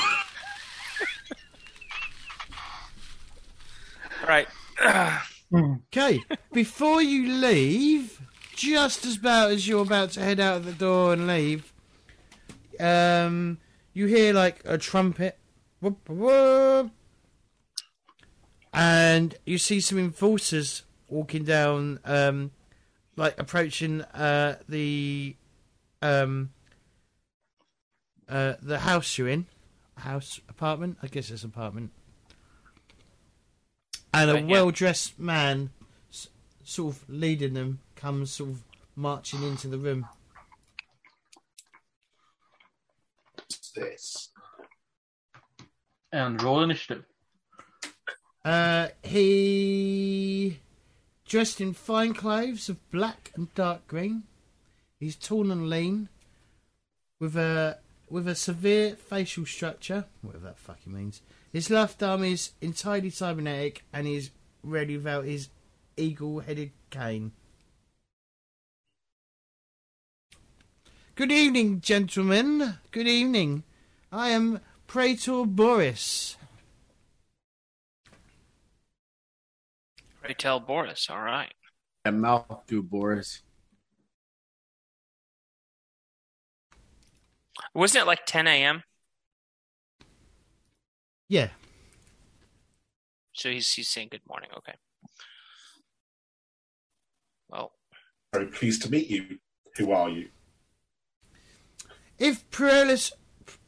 All right. *clears throat* Okay, before you leave, just as about as you're about to head out of the door and leave, um, you hear like a trumpet, whoop, whoop, and you see some enforcers walking down, um, like approaching uh, the um, uh, the house you're in, house apartment. I guess it's apartment. And a Right, yeah. well-dressed man, s- sort of leading them, comes sort of marching into the room. What's this? And roll initiative. Uh, he dressed in fine clothes of black and dark green. He's tall and lean, with a with a severe facial structure, whatever that fucking means. His left arm is entirely cybernetic, and he's ready without his eagle-headed cane. Good evening, gentlemen. Good evening. I am Praetor Boris. Pray tell Boris. All right. And mouth do, Boris. Wasn't it like 10 a.m.? Yeah, So he's he's saying good morning. Okay. Well, Very pleased to meet you. Who are you? If Prelis,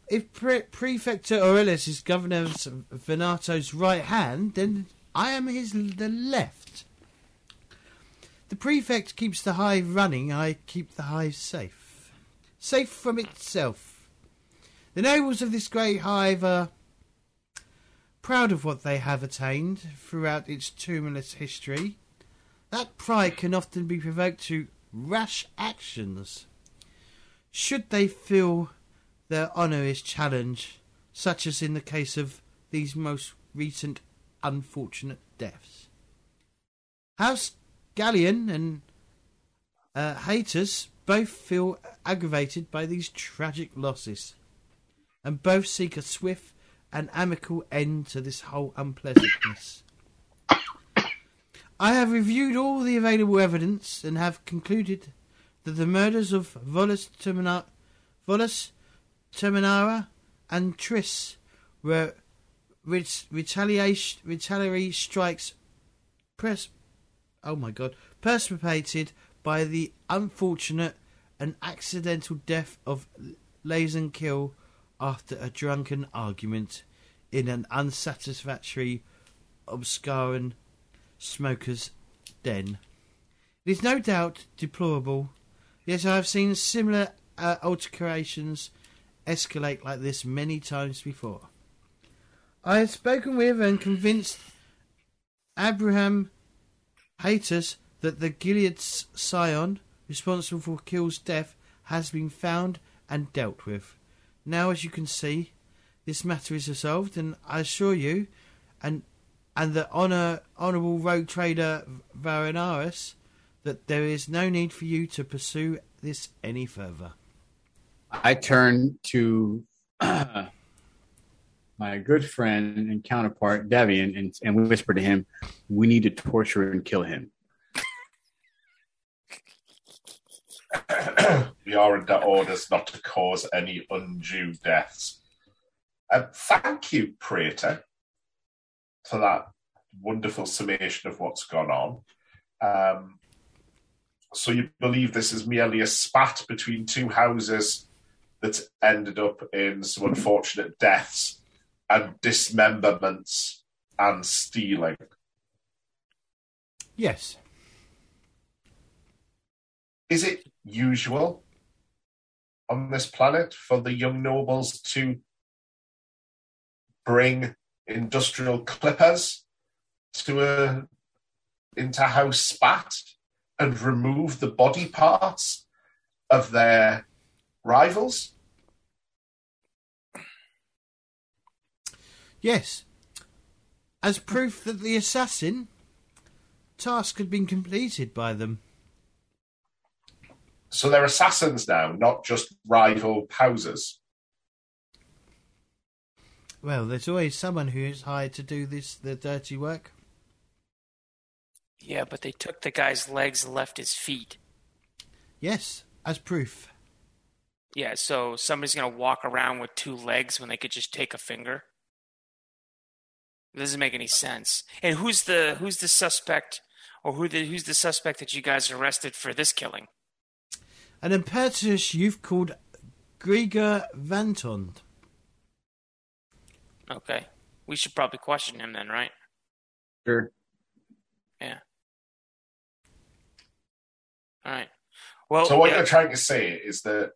if Pre- Prefecture Aurelius is governor of Veneratio's right hand, then I am his the left. The prefect keeps the hive running. I keep the hive safe, safe from itself. The nobles of this great hive are proud of what they have attained throughout its tumultuous history. That pride can often be provoked to rash actions should they feel their honour is challenged, such as in the case of these most recent unfortunate deaths. House Galleon and uh, haters both feel aggravated by these tragic losses, and both seek a swift and amicable end to this whole unpleasantness. I have reviewed all the available evidence and have concluded that the murders of Volus, Termina- Volus Terminara and Triss were ret- retaliation, retaliatory strikes pres- oh my god, precipitated by the unfortunate and accidental death of Lazen Kill after a drunken argument in an unsatisfactory obscuring smoker's den. It is no doubt deplorable, yet I have seen similar uh, altercations escalate like this many times before. I have spoken with and convinced Abraham Haytus that the Gilead scion responsible for Kill's death has been found and dealt with. Now, as you can see, this matter is resolved, and I assure you, and and the honor, honourable rogue trader Varanaris, that there is no need for you to pursue this any further. I turn to *clears throat* my good friend and counterpart Davian and, and whisper to him, "We need to torture and kill him." We are under orders not to cause any undue deaths. Uh, thank you, Praetor, for that wonderful summation of what's gone on. Um, so you believe this is merely a spat between two houses that ended up in some unfortunate deaths and dismemberments and stealing? Yes. Is it usual on this planet for the young nobles to bring industrial clippers to a into house spat and remove the body parts of their rivals? Yes. As proof that the assassin task had been completed by them. So they're assassins now, not just rival houses. Well, there's always someone who is hired to do this the dirty work. Yeah, but they took the guy's legs and left his feet. Yes, as proof. Yeah, so somebody's gonna walk around with two legs when they could just take a finger. It doesn't make any sense. And who's the who's the suspect, or who the who's the suspect that you guys arrested for this killing? An impetuous youth called Grigor Vantond. Okay, we should probably question him then, right? Sure. Yeah. All right. Well, so what yeah. you're trying to say is that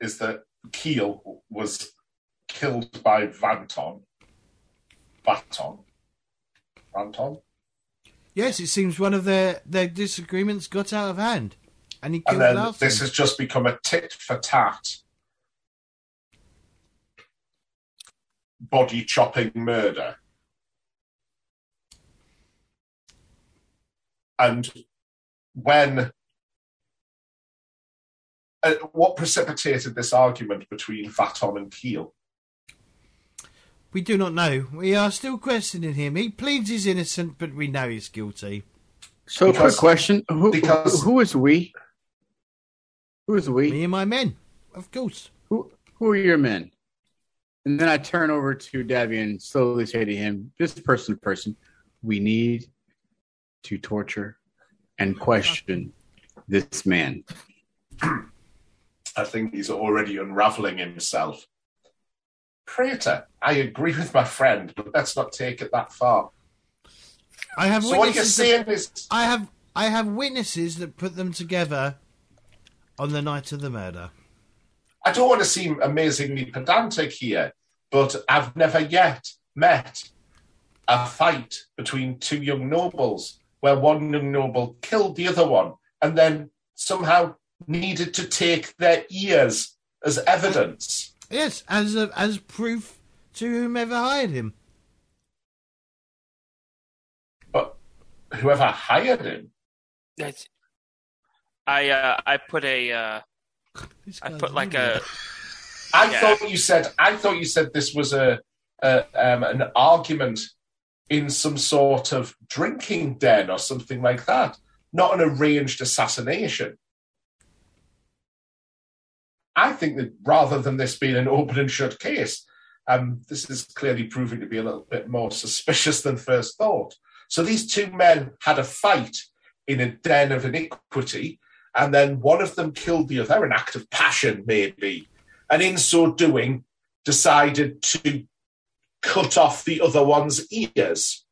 is that Keel was killed by Vanton. Vanton. Vanton. Yes, it seems one of their, their disagreements got out of hand. And he And then Larson. this has just become a tit for tat body chopping murder. And when uh, what precipitated this argument between Vaton and Keel? We do not know. We are still questioning him. He pleads he's innocent, but we know he's guilty. So, Because- quick question: Who, because- who is we? Who is we? Me and my men, of course. Who who are your men? And then I turn over to Debbie and slowly say to him, just person to person, we need to torture and question this man. I think he's already unraveling himself. Praetor, I agree with my friend, but let's not take it that far. I have So what you're witnesses. saying that, is I have I have witnesses that put them together on the night of the murder. I don't want to seem amazingly pedantic here, but I've never yet met a fight between two young nobles where one young noble killed the other one and then somehow needed to take their ears as evidence. Yes, as a, as proof to whomever hired him. But whoever hired him, That's, I uh, I put a uh, I put like an a idiot. I Yeah. thought you said I thought you said this was a, a um, an argument in some sort of drinking den or something like that, not an arranged assassination. I think that rather than this being an open and shut case, um, this is clearly proving to be a little bit more suspicious than first thought. So these two men had a fight in a den of iniquity, and then one of them killed the other, an act of passion, maybe, and in so doing, decided to cut off the other one's ears.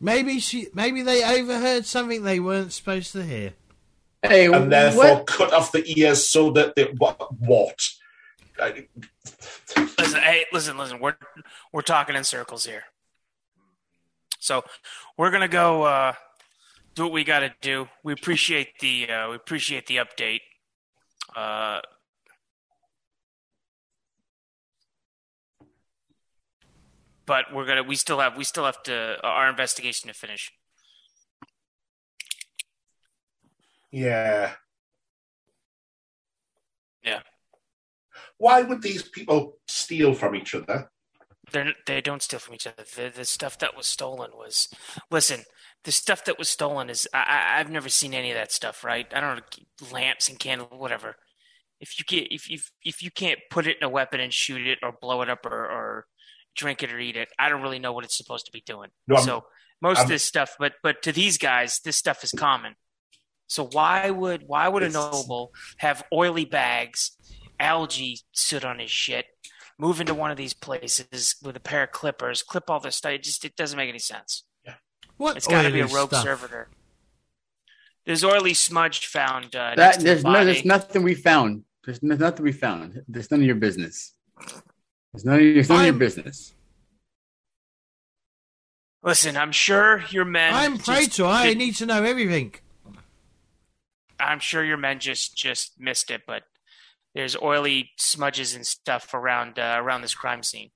Maybe she, maybe they overheard something they weren't supposed to hear. Hey, and therefore what? cut off the ears so that they what? what? Listen, hey, listen, listen. We're we're talking in circles here. So we're gonna go uh, do what we got to do. We appreciate the uh, we appreciate the update. Uh, but we're gonna we still have we still have to our investigation to finish. Yeah. Yeah. Why would these people steal from each other? They're, they don't steal from each other. The, the stuff that was stolen was, listen, the stuff that was stolen is I, I've never seen any of that stuff. Right? I don't know lamps and candles, whatever. If you get if if if you can't put it in a weapon and shoot it or blow it up or, or drink it or eat it, I don't really know what it's supposed to be doing. No, so most I'm- of this stuff, but but to these guys, this stuff is common. So why would why would a noble have oily bags, algae sit on his shit, move into one of these places with a pair of clippers, clip all this stuff? It just it doesn't make any sense. What? It's got to be a oily rogue stuff? servitor. There's oily smudge found. Uh, That there's the no, there's nothing we found. There's no, nothing we found. There's none of your business. There's none of your, there's none of your business. Listen, I'm sure your men. I'm just Praetor. I did- need to know everything. I'm sure your men just just missed it, but there's oily smudges and stuff around uh, around this crime scene.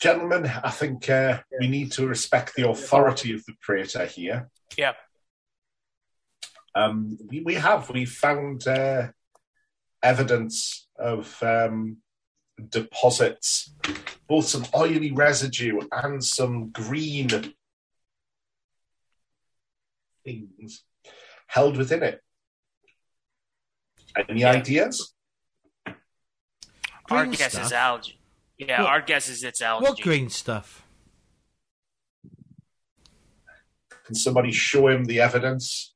Gentlemen, I think uh, we need to respect the authority of the praetor here. Yeah. Um, we, we have. We found uh, evidence of um, deposits, both some oily residue and some green things held within it. Any Yeah. ideas? our guess stuff? is algae. Yeah, What- our guess is it's algae. What green stuff? Can somebody show him the evidence?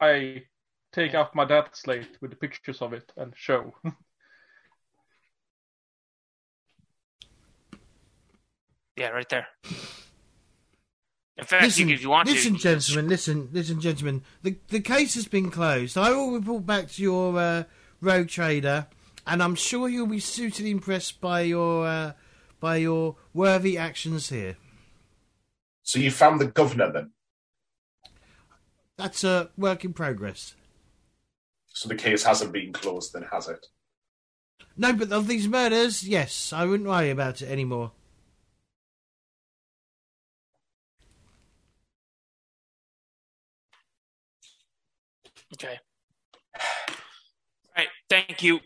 I take out my data slate with the pictures of it and show. *laughs* Yeah, right there. In fact, Listen, you, if you want listen, to, gentlemen, listen, listen, gentlemen. The the case has been closed. I will report back to your uh, rogue trader, and I'm sure you'll be suitably impressed by your uh, by your worthy actions here. So you found the governor then? That's a work in progress. So the case hasn't been closed, then has it? No, but of these murders, yes, I wouldn't worry about it anymore. okay. All right, thank you.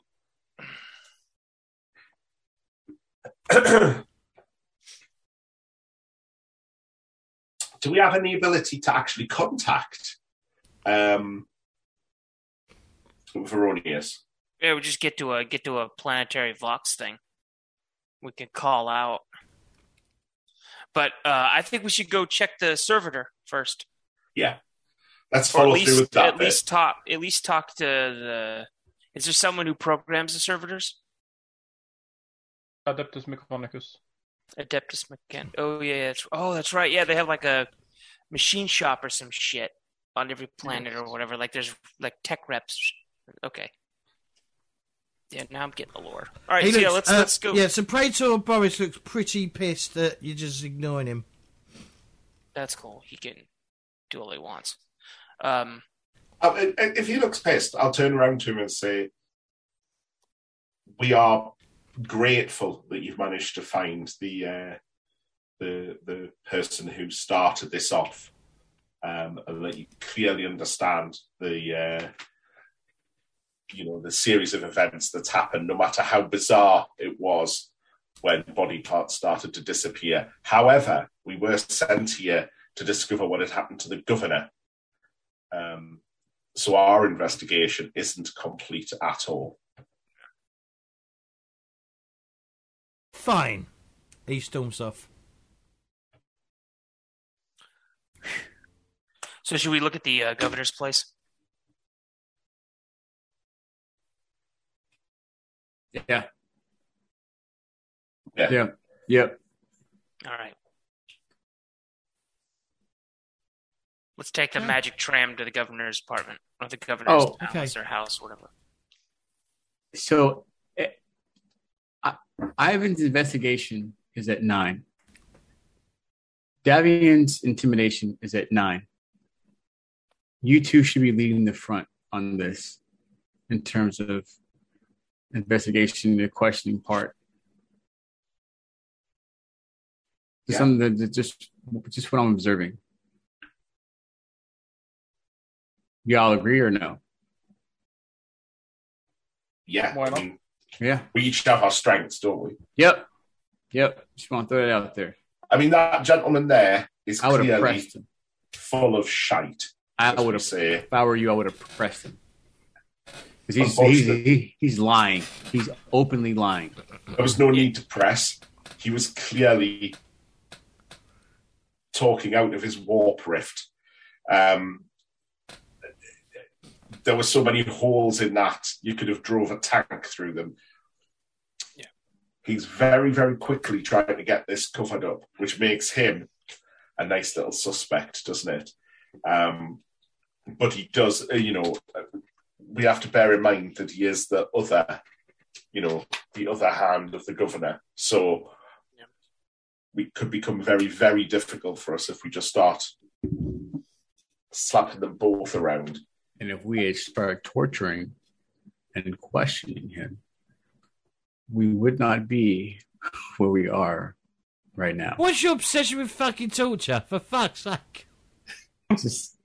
Do we have any ability to actually contact um, Veronius? Yeah, we just get to a get to a planetary vox thing. We can call out. But uh, I think we should go check the servitor first, Yeah. Let's follow through with that at bit. least talk at least talk to the. Is there someone who programs the servitors? Adeptus Mechanicus. Adeptus Mechan. Oh yeah, that's oh that's right. Yeah, they have like a machine shop or some shit on every planet or whatever. Like there's like tech reps. Okay. Yeah, now I'm getting the lore. All right, He so yeah, let's uh, let's go. Yeah, so Praetor Boris looks pretty pissed that you're just ignoring him. That's cool. He can do all he wants. Um, Uh, if he looks pissed, I'll turn around to him and say, "We are grateful that you've managed to find the uh, the the person who started this off, um, and that you clearly understand the uh, you know the series of events that's happened, no matter how bizarre it was when body parts started to disappear. However, we were sent here to discover what had happened to the governor." Um, so our investigation isn't complete at all. Fine. He storms off. So should we look at the uh, governor's place? Yeah. Yeah. Yeah. Yep. All right. Let's take the yeah. magic tram to the governor's apartment or the governor's oh, palace okay. or house, whatever. So Ivan's investigation is at nine. Davian's intimidation is at nine. You two should be leading the front on this in terms of investigation, the questioning part. Just Yeah. Something that, that just just what I'm observing. Y'all agree or no? Yeah. Why I not? mean, Yeah. we each have our strengths, don't we? Yep. Yep. Just want to throw it out there. I mean, that gentleman there is I would have pressed him. full of shite. I would have say. If I were you, I would have pressed him. Because he's, he's, he, he's lying. He's openly lying. There was no need to press. He was clearly talking out of his warp rift. Um, there were so many holes in that you could have drove a tank through them. Yeah. He's very, very quickly trying to get this covered up, which makes him a nice little suspect, doesn't it? Um, but he does, uh, you know, we have to bear in mind that he is the other, you know, the other hand of the governor. So Yeah. we could become very, very difficult for us if we just start slapping them both around. And if we had started torturing and questioning him, we would not be *laughs* where we are right now. What's your obsession with fucking torture? For fuck's sake. *laughs* Just,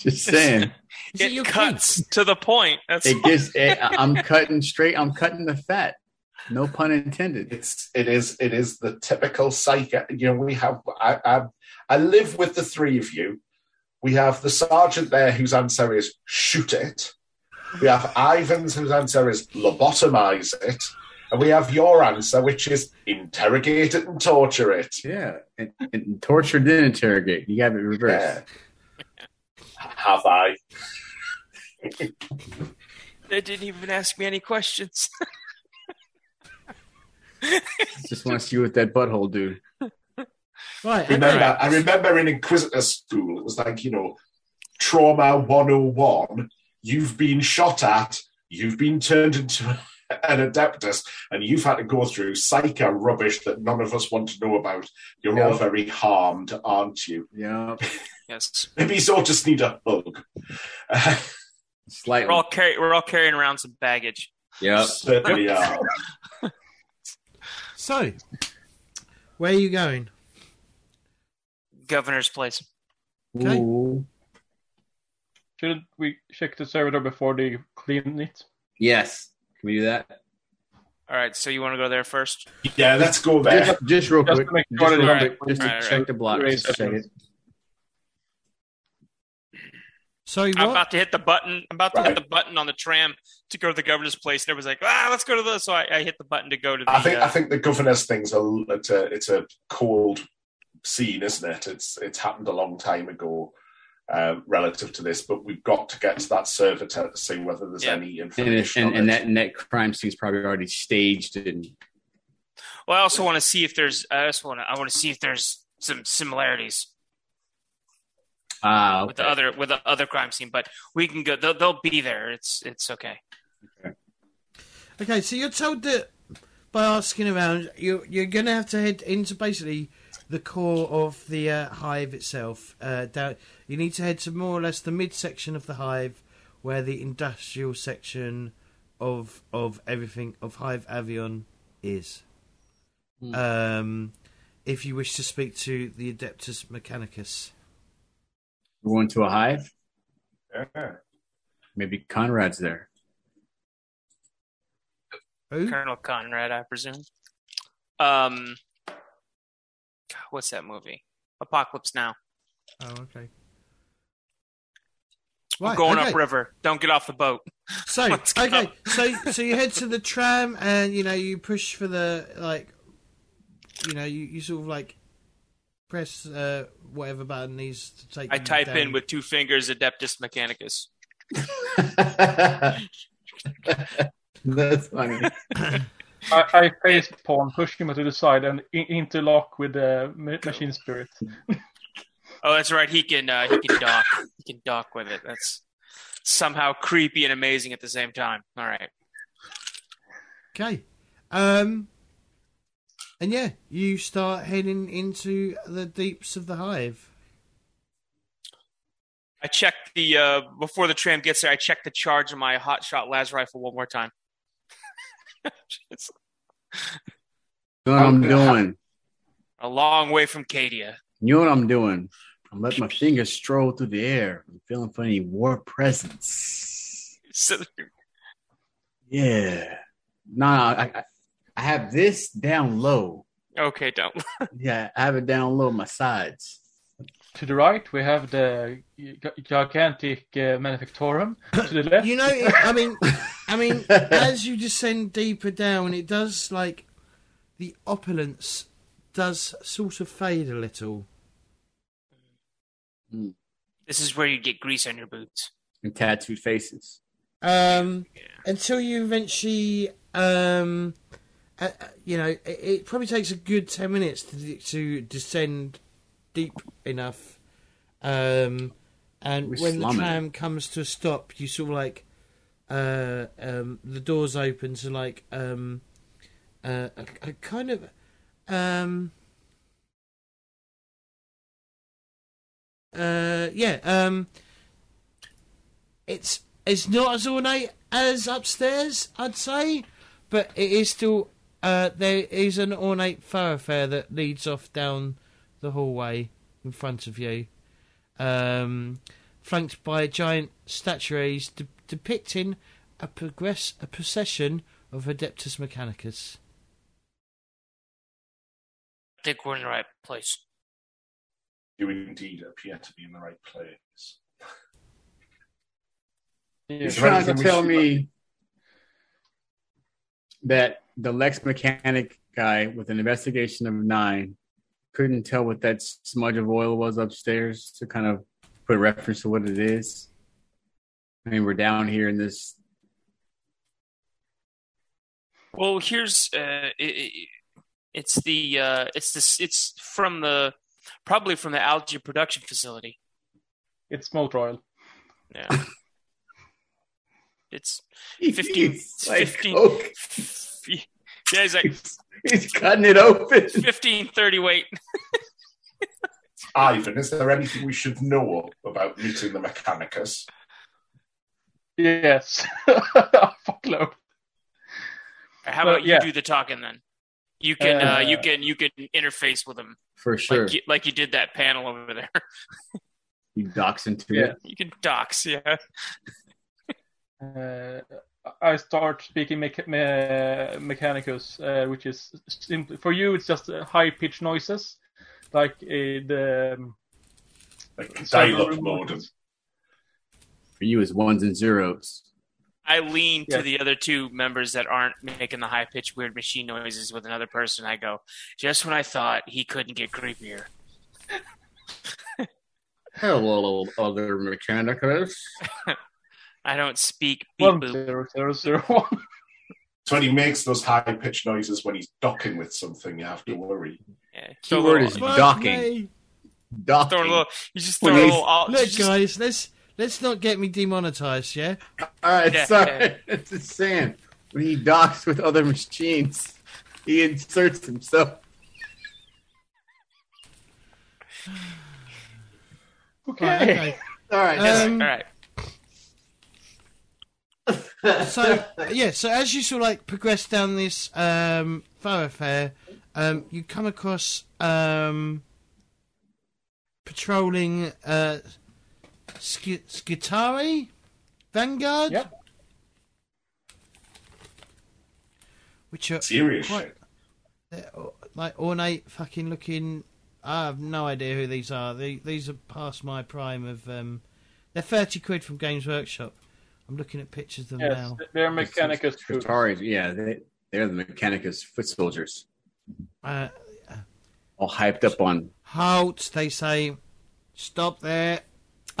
just saying. Is it It your cuts kids? to the point. That's It gives. It, I'm cutting straight. I'm cutting the fat. No pun intended. It's it is it is the typical psycho. You know, we have I I, I live with the three of you. We have the sergeant there whose answer is shoot it. We have Ivan's whose answer is lobotomize it. And we have your answer, which is interrogate it and torture it. Yeah, and, and torture then interrogate. You have it reversed. Yeah. Have I? They didn't even ask me any questions. *laughs* Just want to see what that butthole do. Right, Remember, okay. I remember in Inquisitor school, it was like, you know, trauma 101. You've been shot at, you've been turned into an adeptus, and you've had to go through psycho rubbish that none of us want to know about. You're all very harmed, aren't you? Yeah, yes, Maybe you all just need a hug. *laughs* slightly. we're all carry we're all carrying around some baggage. Yep. Certainly are. *laughs* So, where are you going? Governor's place. Okay. Ooh. Should we check the server before they clean it? Yes. Can we do that? All right, so you want to go there first? Yeah, let's go there. Just, just real Just quick. to Just, real that- quick, just to Right, right, check right. the block. Raise Just check that. it. Sorry, I'm about to hit the button. I'm about to Right. hit the button on the tram to go to the governor's place, and everyone's like, "Ah, let's go to the." So I, I hit the button to go to the. I think uh, I think the governor's thing's a it's a it's a cold scene, isn't it? It's it's happened a long time ago um, relative to this, but we've got to get to that server to see whether there's Yeah. any information. and, on and that and that crime scene's probably already staged and well, I also want to see if there's. I also want to. I want to see if there's some similarities ah with the other with the other crime scene, but we can go. They'll, they'll be there. It's it's okay. Okay, so you're told that by asking around, you're you're going to have to head into basically the core of the uh, hive itself. Uh, down, you need to head to more or less the midsection of the hive, where the industrial section of of everything of Hive Avion is. Hmm. Um, if you wish to speak to the Adeptus Mechanicus, We're going to a hive. Yeah. Maybe Conrad's there. who? Colonel Conrad, I presume. Um, God, what's that movie? Apocalypse Now. Oh, okay. We're Right, going okay. upriver. Don't get off the boat. *laughs* So Let's okay, so so you head to the tram and you know you push for the like, you know you, you sort of like press uh, whatever button needs to take. I type down. in with two fingers Adeptus Mechanicus. *laughs* *laughs* That's funny. I, I face Pawn, push him to the side, and in- interlock with the ma- machine spirit. *laughs* Oh, that's right. He can uh, he can dock. He can dock with it. That's somehow creepy and amazing at the same time. All right. Okay. Um, and yeah, you start heading into the deeps of the hive. I check the uh, before the tram gets there. I check the charge of my hot shot las rifle one more time. It's know what I'm doing? a long way from Cadia. You know what I'm doing? I'm letting my fingers stroll through the air. I'm feeling for any warp presence. Yeah. No, no, I, I, I have this down low. okay, don't. *laughs* Yeah, I have it down low my sides. To the right, we have the gigantic uh, manufactorum. to the *laughs* left, You know, I mean, *laughs* I mean, *laughs* as you descend deeper down, it does like the opulence does sort of fade a little. This is where you get grease on your boots. And tattooed faces. Um, until you eventually, um, uh, uh, you know, it, it probably takes a good ten minutes to to descend deep enough. Um, and We're when slumming. the tram comes to a stop, you sort of like, uh, um, the doors open to like, um, uh, a, a kind of, um. Uh, yeah, um, it's it's not as ornate as upstairs, I'd say, but it is still uh, there is an ornate thoroughfare that leads off down the hallway in front of you, um, flanked by giant statues de- depicting a progress a procession of Adeptus Mechanicus. I think we're in the right place. You indeed appear to be in the right place. Yeah. You're trying to tell should- me that the Lexmechanic guy with an investigation of nine couldn't tell what that smudge of oil was upstairs to kind of put reference to what it is. I mean, we're down here in this. Well, here's uh, it, it, it's the uh, it's this it's from the probably from the algae production facility. It's motor oil. Yeah. It's 15, *laughs* He's like, 15 Coke. *laughs* yeah, he's like He's cutting it open. 15, 30 weight. *laughs* Ivan, is there anything we should know about meeting the Mechanicus? Yes. *laughs* Fuckload. How Well, about you yeah. do the talking then? You can uh, Uh, you can you can interface with him For sure. like you, like you did that panel over there. *laughs* you docks into Yeah. it. you can dox, yeah. Uh, I start speaking mecha- me- Mechanicus, uh, which is simply for you. It's just uh, high pitched noises, like uh, the um, Like server dial-up modem. Noises. For you, it's ones and zeros. I lean to the other two members that aren't making the high pitched weird machine noises with another person. I go, just when I thought he couldn't get creepier. *laughs* Hello, other mechanicus. *laughs* I don't speak beep One boop. zero zero zero one. So when he makes those high pitched noises when he's docking with something, you have to worry. Yeah, throw Keyword is docking. me. Docking. throw a little. You just throw a Please. little. all- Look, just- guys, let's let's not get me demonetized, yeah. *laughs* All right, Yeah. sorry. *laughs* It's just saying. When he docks with other machines, he inserts himself. *sighs* Okay. Right, okay. *laughs* All right. Um, all right. so yeah, so as you sort of like progress down this um, thoroughfare, um, you come across um, patrolling uh, Sk- Skitarii Vanguard, Yep. which are Serious quite they're, like ornate, fucking looking. I have no idea who these are. They, these are past my prime of. Um, they're thirty quid from Games Workshop. I'm looking at pictures of them Yes, now. they're Mechanicus troops. Qataris, yeah, they, they're the Mechanicus foot soldiers. Uh, All hyped up on halt. They say, stop there.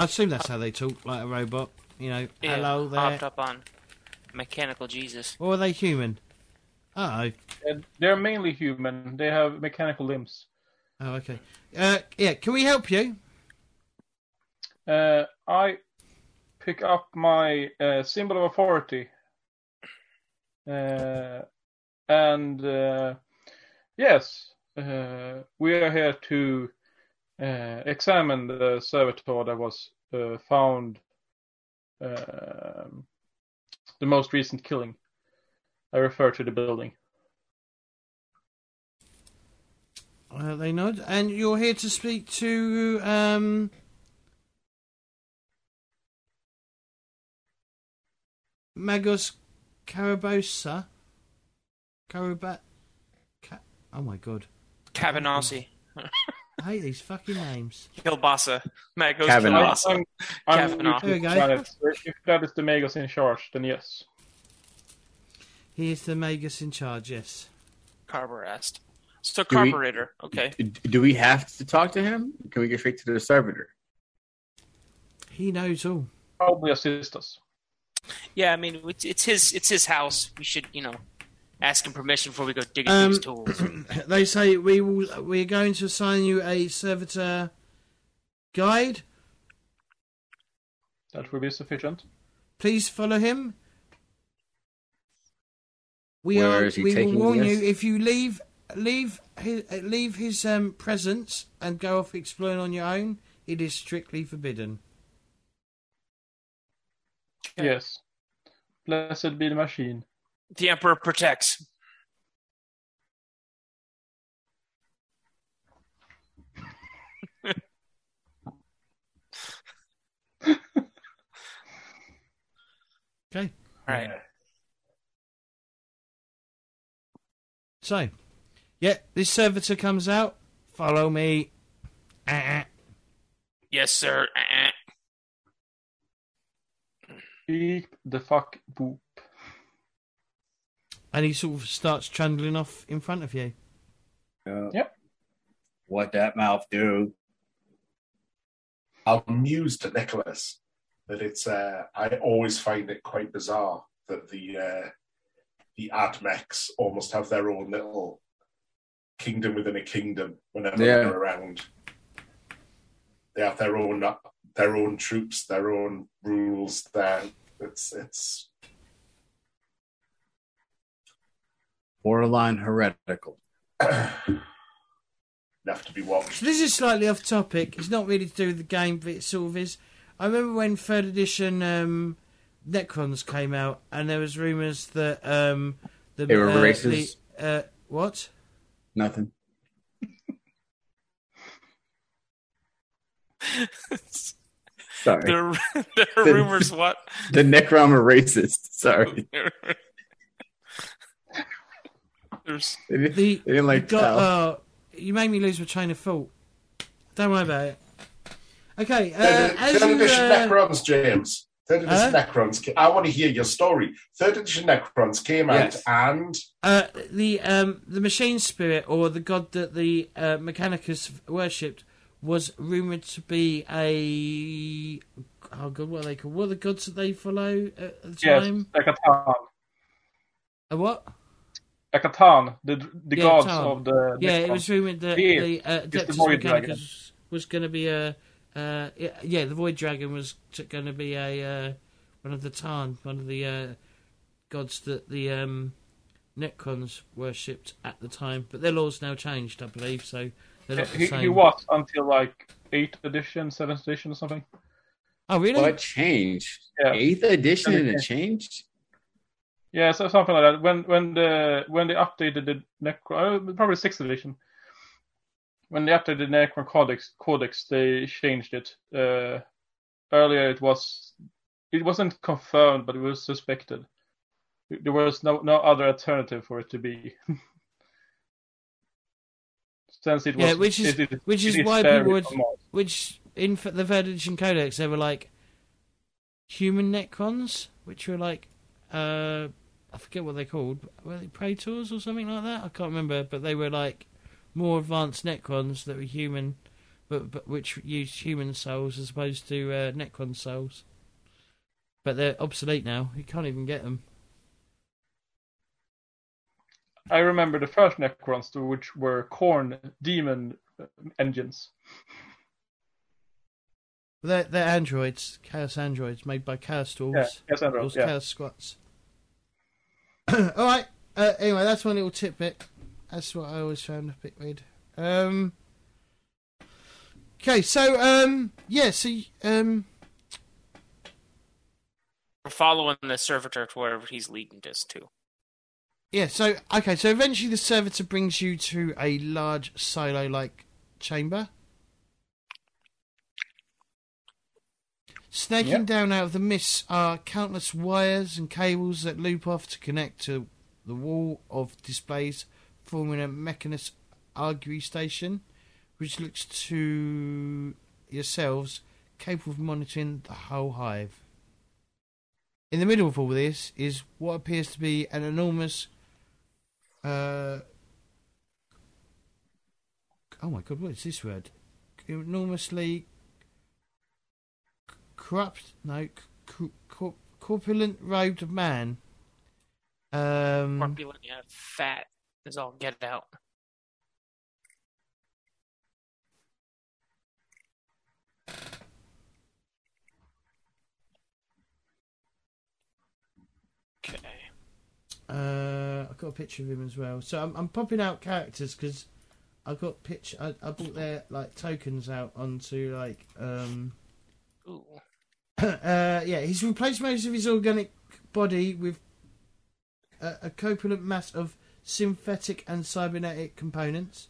I assume that's how they talk, like a robot. You know, Yeah, hello there. Hopped up on mechanical Jesus. Or are they human? Oh, And they're mainly human. They have mechanical limbs. oh, okay. Uh, yeah, can we help you? Uh, I pick up my uh, symbol of authority, uh, and uh, yes, uh, we are here to uh, examine the servitor that was uh, found. um the most recent killing. I refer to the building. Uh, they nod, and you're here to speak to um. Magos Carabosa. Carabat. Ca- oh my god. Cabanassi. *laughs* I hate these fucking names. Kilbasa. Magos Kavanaugh. Kilbasa. I'm, I'm Kavanaugh. There we go. if that is the Magos in charge, then yes. He is the Magos in charge, yes. Carburast. So Do we- carburetor. Okay. Do we have to talk to him? Can we get straight to the servitor? He knows all. Probably assist us. Yeah, I mean it's, it's his it's his house. We should you know ask him permission before we go digging Um, through his tools. *clears throat* They say we will. We're going to assign you a servitor guide. That will be sufficient. Please follow him. We Where are. is he we will warn us? you if you leave leave his, uh, leave his um, presence and go off exploring on your own. It is strictly forbidden. Yes. Blessed be the machine. The Emperor protects. Okay. All right. So, yeah, this servitor comes out. Follow me. Ah, Yes, sir. Uh-uh. Beep the fuck boop. And he sort of starts trundling off in front of you. Uh, Yep. What that mouth do? I'm amused at Nicholas that it's. Uh, I always find it quite bizarre that the uh, the Admex almost have their own little kingdom within a kingdom whenever Yeah. they're around. They have their own their own troops, their own rules. Their it's it's Borderline heretical. *clears throat* Enough to be watched. So this is slightly off topic. It's not really to do with the game, but it sort of is. I remember when third edition um, Necrons came out, and there was rumours that um, the They were uh, racist? the- uh, what? Nothing. *laughs* Sorry. there, *laughs* there are The- rumors what? The Necron are racist. Sorry. *laughs* There's They didn't, The, they didn't like the go- Tal. oh, you made me lose my train of thought. Don't worry about it. Okay, uh, Third, as third you, edition uh, Necrons, James. Third edition Huh? Necrons. ca- I want to hear your story. Third edition Necrons came Yes. out and Uh, the um, the machine spirit, or the god that the uh, Mechanicus worshipped, was rumored to be a oh god, what are they called? What are the gods that they follow at the time? Yes, time? Ekatan. A what? Ekatan, the the Yeah, gods Tan. of the. Yeah, it was rumored that Yeah, the uh, the Void Mechanicus Dragon. was going to be a uh, yeah, yeah, the Void Dragon was going to be a uh, one of the Tarn, one of the uh, gods that the um, Necrons worshipped at the time. But their laws now changed, I believe, so they're not the He, same. he was until like 8th edition, 7th edition, or something. Oh, really? What changed? Yeah. Eighth edition and it changed? Yeah, so something like that. When when the when they updated the Necron, uh, probably sixth edition. When they updated the Necron Codex, Codex, they changed it. Uh, earlier, it was it wasn't confirmed, but it was suspected. There was no no other alternative for it to be. *laughs* Since it was, Yeah, which is- it- it- which is why people would-. Which in the third edition codex, they were like human Necrons, which were like uh, I forget what they called. Were they Praetors or something like that? I can't remember, but they were like more advanced Necrons that were human, but, but which used human souls as opposed to uh, Necron souls. But they're obsolete now. You can't even get them. I remember the first Necrons, which were Khorne demon uh, engines. They're, they're androids, chaos androids made by chaos tools. Yeah, Chaos androids, Those yeah. chaos squats. *coughs* All right. Uh, anyway, that's one little tidbit. That's what I always found a bit weird. Um. Okay, so um, yeah, so um, We're following the servitor to wherever he's leading us to. yeah, so okay, so eventually the servitor brings you to a large silo-like chamber. Snaking Yep. down out of the mist are countless wires and cables that loop off to connect to the wall of displays, forming a mechanist augury station, which looks to yourselves capable of monitoring the whole hive. In the middle of all this is what appears to be an enormous. Uh, oh my god, what is this word? Enormously corrupt, no, c- c- corpulent robed man. Um, Corpulent, yeah, fat is all get out. Okay. Uh, I've got a picture of him as well. So I'm, I'm popping out characters because I got pitch. I, I bought their like tokens out onto like um. Ooh. *coughs* uh, yeah, he's replaced most of his organic body with a, a corpulent mass of synthetic and cybernetic components.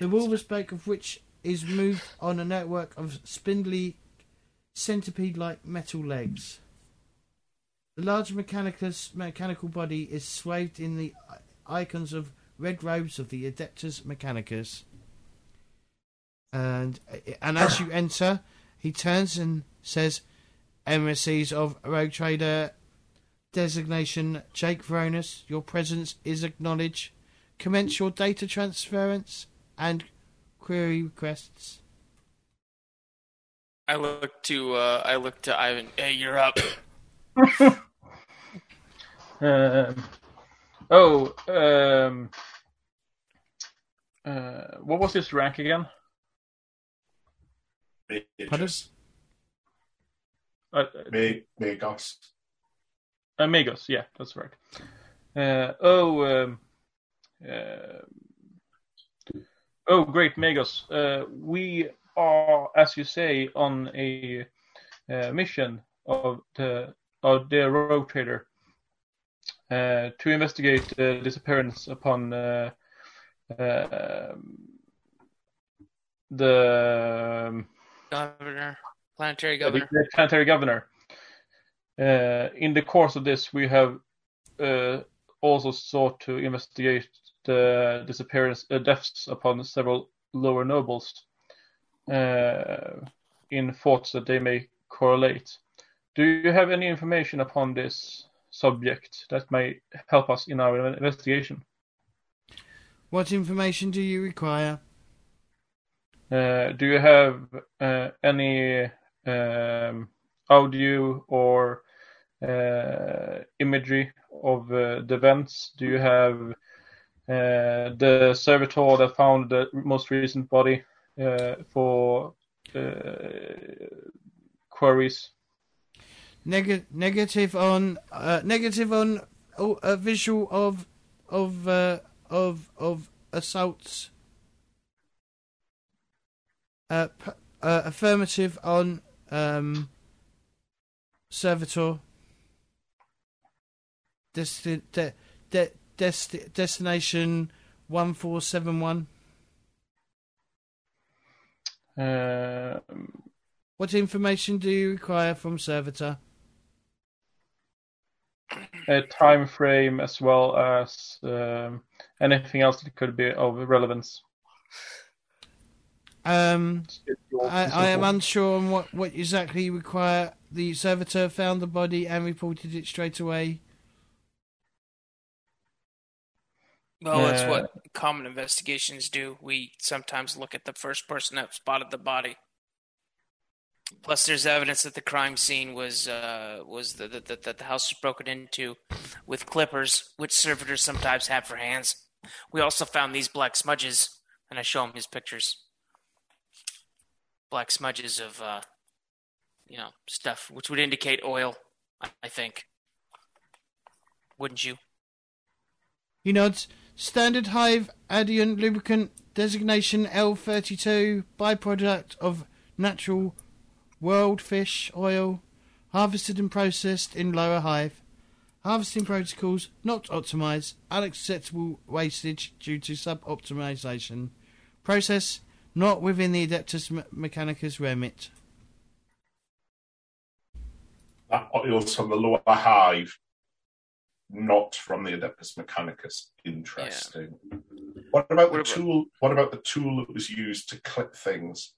The walrus back of which is moved on a network of spindly, centipede-like metal legs. The large mechanicus, mechanical body is swathed in the icons of red robes of the Adeptus Mechanicus. And and as you enter, he turns and says, "Emissaries of Rogue Trader designation Jake Veronis, your presence is acknowledged. Commence your data transference and query requests." I look to uh, I look to Ivan. Hey, you're up. *coughs* Um, oh, um, uh, what was his rank again? Pardon? Uh, Me, Magos. uh, Magos, yeah, that's right. Uh, oh, um, uh, oh, great, Magos. Uh, we are, as you say, on a uh, mission of the of the Rogue Trader uh, to investigate the disappearance upon uh, um the um, Governor, planetary governor. the planetary governor. Uh, in the course of this, we have uh, also sought to investigate the disappearance, uh, deaths upon several lower nobles uh, in thoughts that they may correlate. Do you have any information upon this subject that may help us in our investigation? What information do you require? Uh, do you have uh, any um, audio or uh, imagery of uh, the events? Do you have uh, the servitor that found the most recent body for queries? Neg- negative on negative on oh, a visual of of uh, of of assaults. Uh, p- uh, affirmative on um, servitor. Desti- de- de- desti- destination one four seven one. Um, What information do you require from servitor? a time frame as well as um, anything else that could be of relevance. Um, I, I am unsure on what, what exactly you require. The servitor found the body and reported it straight away. Well, that's Uh, what common investigations do. We sometimes look at the first person that spotted the body. Plus, there's evidence that the crime scene was uh, was the, the, the, that the house was broken into with clippers, which servitors sometimes have for hands. We also found these black smudges, and I show him his pictures. Black smudges of, uh, you know, stuff which would indicate oil. I, think. Wouldn't you? He nods. Standard Hive Adient lubricant designation L32, byproduct of natural world fish oil, harvested and processed in lower hive. Harvesting protocols not optimized, unacceptable wastage due to sub-optimization. Process not within the Adeptus Mechanicus remit. That oil's from the lower hive, not from the Adeptus Mechanicus. Interesting. What about the What about- tool? What about the tool that was used to clip things?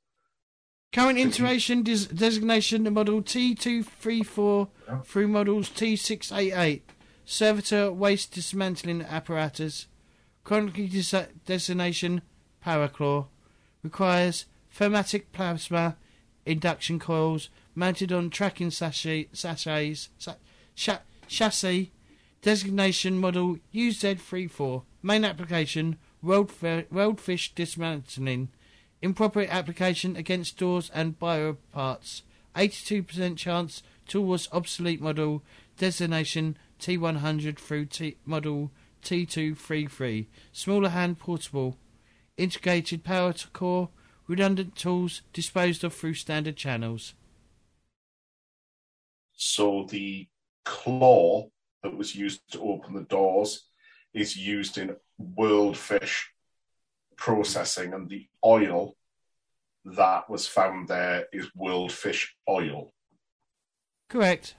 Current iteration des- designation model T234 Yeah. through models T688. Servitor waste dismantling apparatus. Currently des- designation Paraclaw. Requires thermatic plasma induction coils mounted on tracking sachet, sachets. Sa- cha- chassis. Designation model UZ34. Main application rolled, fe- rolled fish dismantling. Improper application against doors and bio parts. 82% chance was obsolete model. Designation T100 through T model T233. Smaller hand portable. Integrated power to core. Redundant tools disposed of through standard channels. So the claw that was used to open the doors is used in world fish processing, and the oil that was found there is world fish oil. Correct.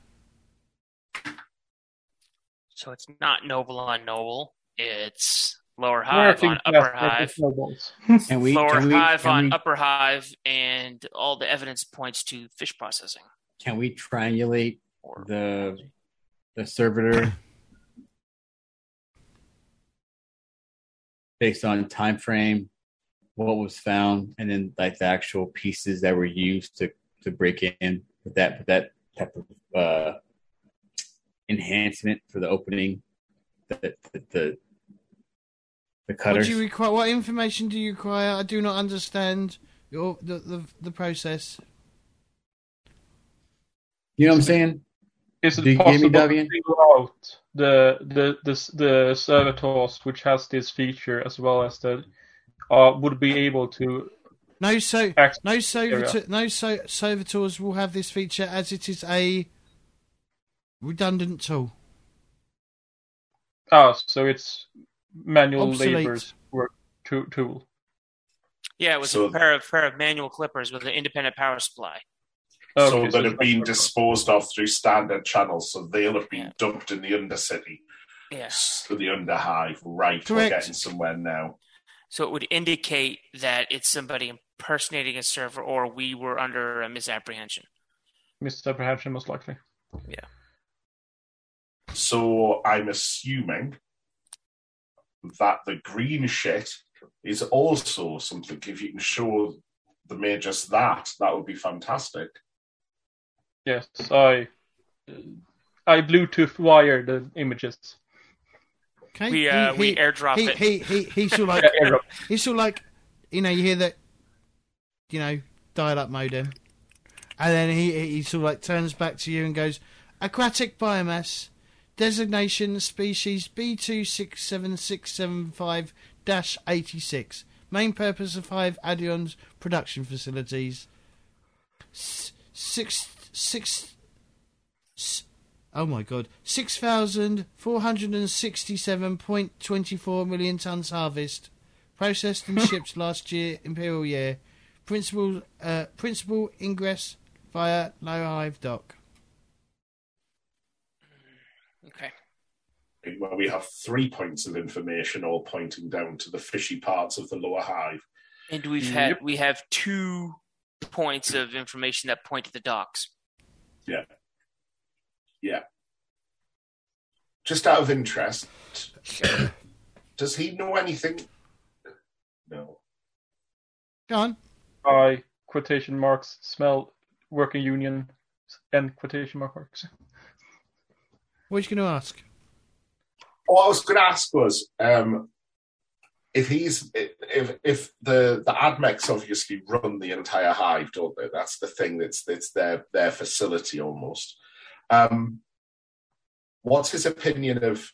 So it's not noble on noble. It's lower hive on upper hive. snowballs. *laughs* Can we? lower can we, hive can on we, upper hive, and all the evidence points to fish processing. Can we triangulate Or the the servitor based on time frame, what was found, and then like the actual pieces that were used to to break in with that with that type of uh, enhancement for the opening, the the the, the What do you require? What information do you require? I do not understand your the the, the process. you know what I'm saying? Is it Do you hear me, possible to figure out the the the the servitors which has this feature as well as the uh, would be able to No, so no area? servitor, no so, servitors will have this feature as it is a redundant tool. Ah, so it's manual Obsolete. labor's work to, tool. yeah, it was So- a pair of pair of manual clippers with an independent power supply. Okay, so that it's have been not- disposed of through standard channels, so they'll have been Yeah. dumped in the undercity, Yeah. to the underhive. Right, we're getting somewhere now. So it would indicate that it's somebody impersonating a server, or we were under a misapprehension. misapprehension most likely. Yeah. So I'm assuming that the green shit is also something. If you can show the mages that, that would be fantastic. Yes, I I Bluetooth wire the images. Okay, We uh, he, we he, airdrop he, it. he, he, he's sort like Yeah, *laughs* airdrop. he's sort like you know you hear that you know dial up modem, and then he he sort of like turns back to you and goes aquatic biomass designation species B two six seven six seven five dash eighty six main purpose of Hive Adion's production facilities S- six six. s- Oh my god. 6,467.24 million tons harvest. Processed and *laughs* shipped last year, Imperial year. Principal, uh, principal ingress via low hive dock. Okay. Where we have three points of information all pointing down to the fishy parts of the lower hive. And we've had Yep. we have two points of information that point to the docks. Yeah. Yeah. Just out of interest, *coughs* does he know anything? No. Go on. I quotation marks smell working union end quotation marks. What are you going to ask? What I was going to ask was um, if he's if if the the admechs obviously run the entire hive, don't they? That's the thing. That's that's their their facility almost. Um, what's his opinion of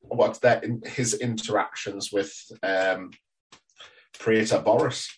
what's that his interactions with um, Praetor Boris?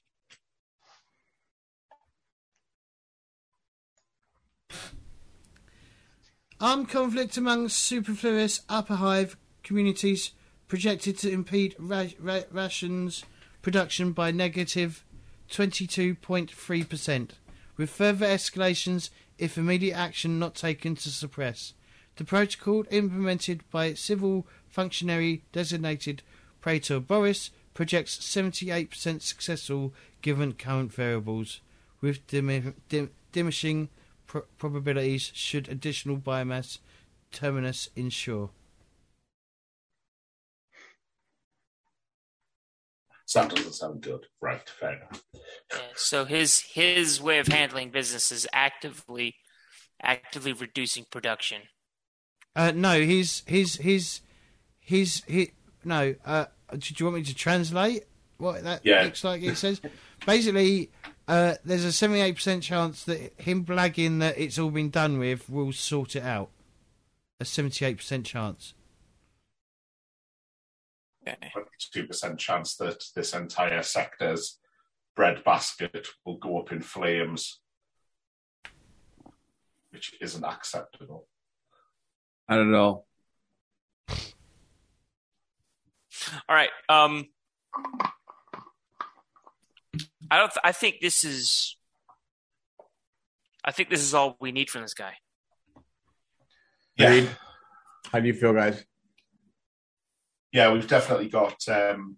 Armed conflict among superfluous upper hive communities projected to impede ra- ra- rations production by negative 22.3%, with further escalations if immediate action not taken to suppress. The protocol implemented by civil functionary designated Praetor Boris projects 78% successful given current variables, with dimi- dim- diminishing pr- probabilities should additional biomass terminus ensure. So that doesn't sound good. Right, fair enough. Yeah, so his his way of handling business is actively actively reducing production. Uh, no, he's he's he's he's he. No, uh, do you want me to translate what that Yeah. looks like? It says basically uh, there's a seventy-eight percent chance that him blagging that it's all been done with will sort it out. A seventy-eight percent chance. Okay. Two percent chance that this entire sector's breadbasket will go up in flames, which isn't acceptable. I don't know. All right. Um, I don't. Th- I think this is. I think this is all we need from this guy. Yeah, Agreed. How do you feel, guys? yeah, we've definitely got um,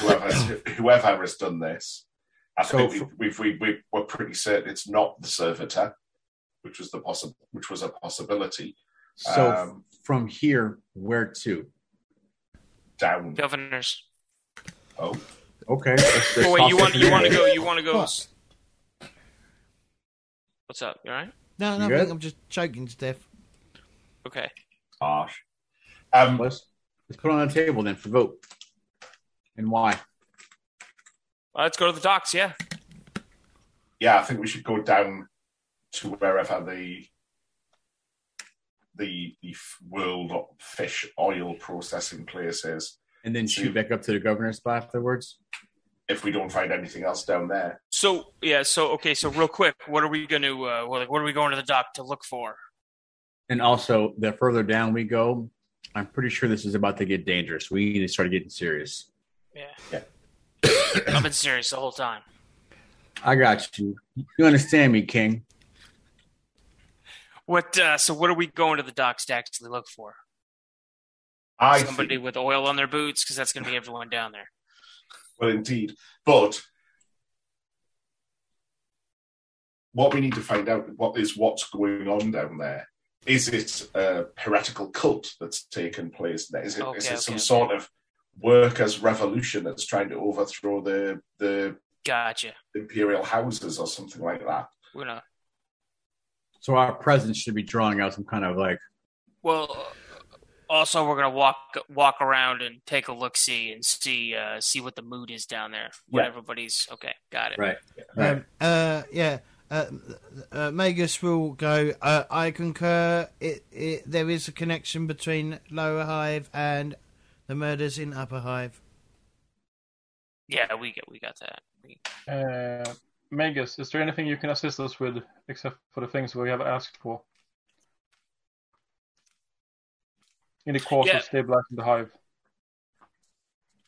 whoever *coughs* whoever has done this. I So think for- we've, we've, we we're pretty certain it's not the servitor, which was the possi- which was a possibility. So Um, from here, where to? Down. Governors. Oh, Okay. *laughs* let's- let's Oh, wait, you want you want to go? You want to go? What? What's up? You all right? No, no, I think I'm just choking to death. Okay. harsh. Um, Let's let's put it on the table then for vote. And why? Well, let's go to the docks. Yeah. yeah, I think we should go down to wherever the the the world fish oil processing place is. And then shoot back up to the governor's spot afterwards. If we don't find anything else down there, So yeah. So okay. So real quick, what are we going to? Uh, what, what are we going to the dock to look for? And also, the further down we go, I'm pretty sure this is about to get dangerous. We need to start getting serious. Yeah. Yeah. I've been serious the whole time. I got you. You understand me, King? What? Uh, so what are we going to the docks to actually look for? I Somebody think, with oil on their boots, because that's going to be everyone down there. well, indeed, but what we need to find out what is what's going on down there. Is it a heretical cult that's taken place there? Is it, is Okay, it okay, some okay. sort of workers' revolution that's trying to overthrow the the Gotcha. imperial houses or something like that? We're gonna. So our presence should be drawing out some kind of like Well, also we're gonna walk walk around and take a look, see, and see uh, see what the mood is down there. What Yeah. everybody's okay. Got it. right. Um, uh, yeah. Uh, uh, Magos will go. Uh, I concur. It, it there is a connection between Lower Hive and the murders in Upper Hive. Yeah, we get we got that. We- Uh, Magos, is there anything you can assist us with except for the things we have asked for? In the course Yeah. of stabilizing the hive.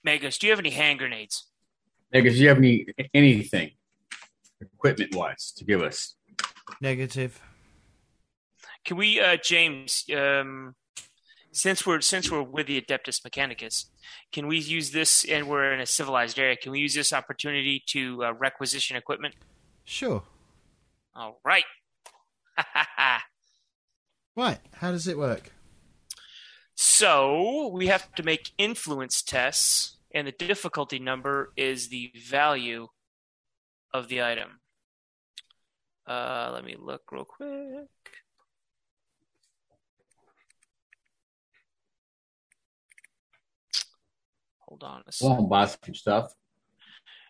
Magos, do you have any hand grenades? Because you have any anything equipment wise to give us? Negative. Can we, uh, James? Um, since we're since we're with the Adeptus Mechanicus, can we use this? And we're in a civilized area. Can we use this opportunity to uh, requisition equipment? Sure. All right. *laughs* Right. How does it work? So we have to make influence tests, and the difficulty number is the value of the item. Uh, let me look real quick. Hold on a second. Some stuff.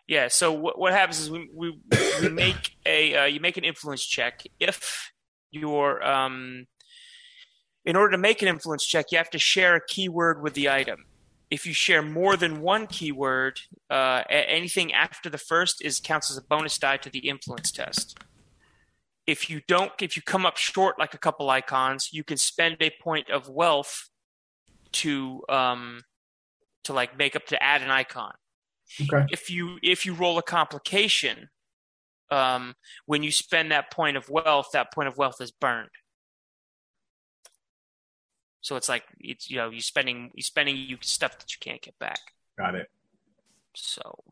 Yeah. So what, what happens is we we, we make a uh, you make an influence check. If your um, in order to make an influence check, you have to share a keyword with the item. If you share more than one keyword, uh, anything after the first is counts as a bonus die to the influence test. If you don't, if you come up short like a couple icons, you can spend a point of wealth to um, to like make up to add an icon. Okay. If you if you roll a complication, um, when you spend that point of wealth, that point of wealth is burned. So it's like it's you know you spending you spending you stuff that you can't get back. Got it. So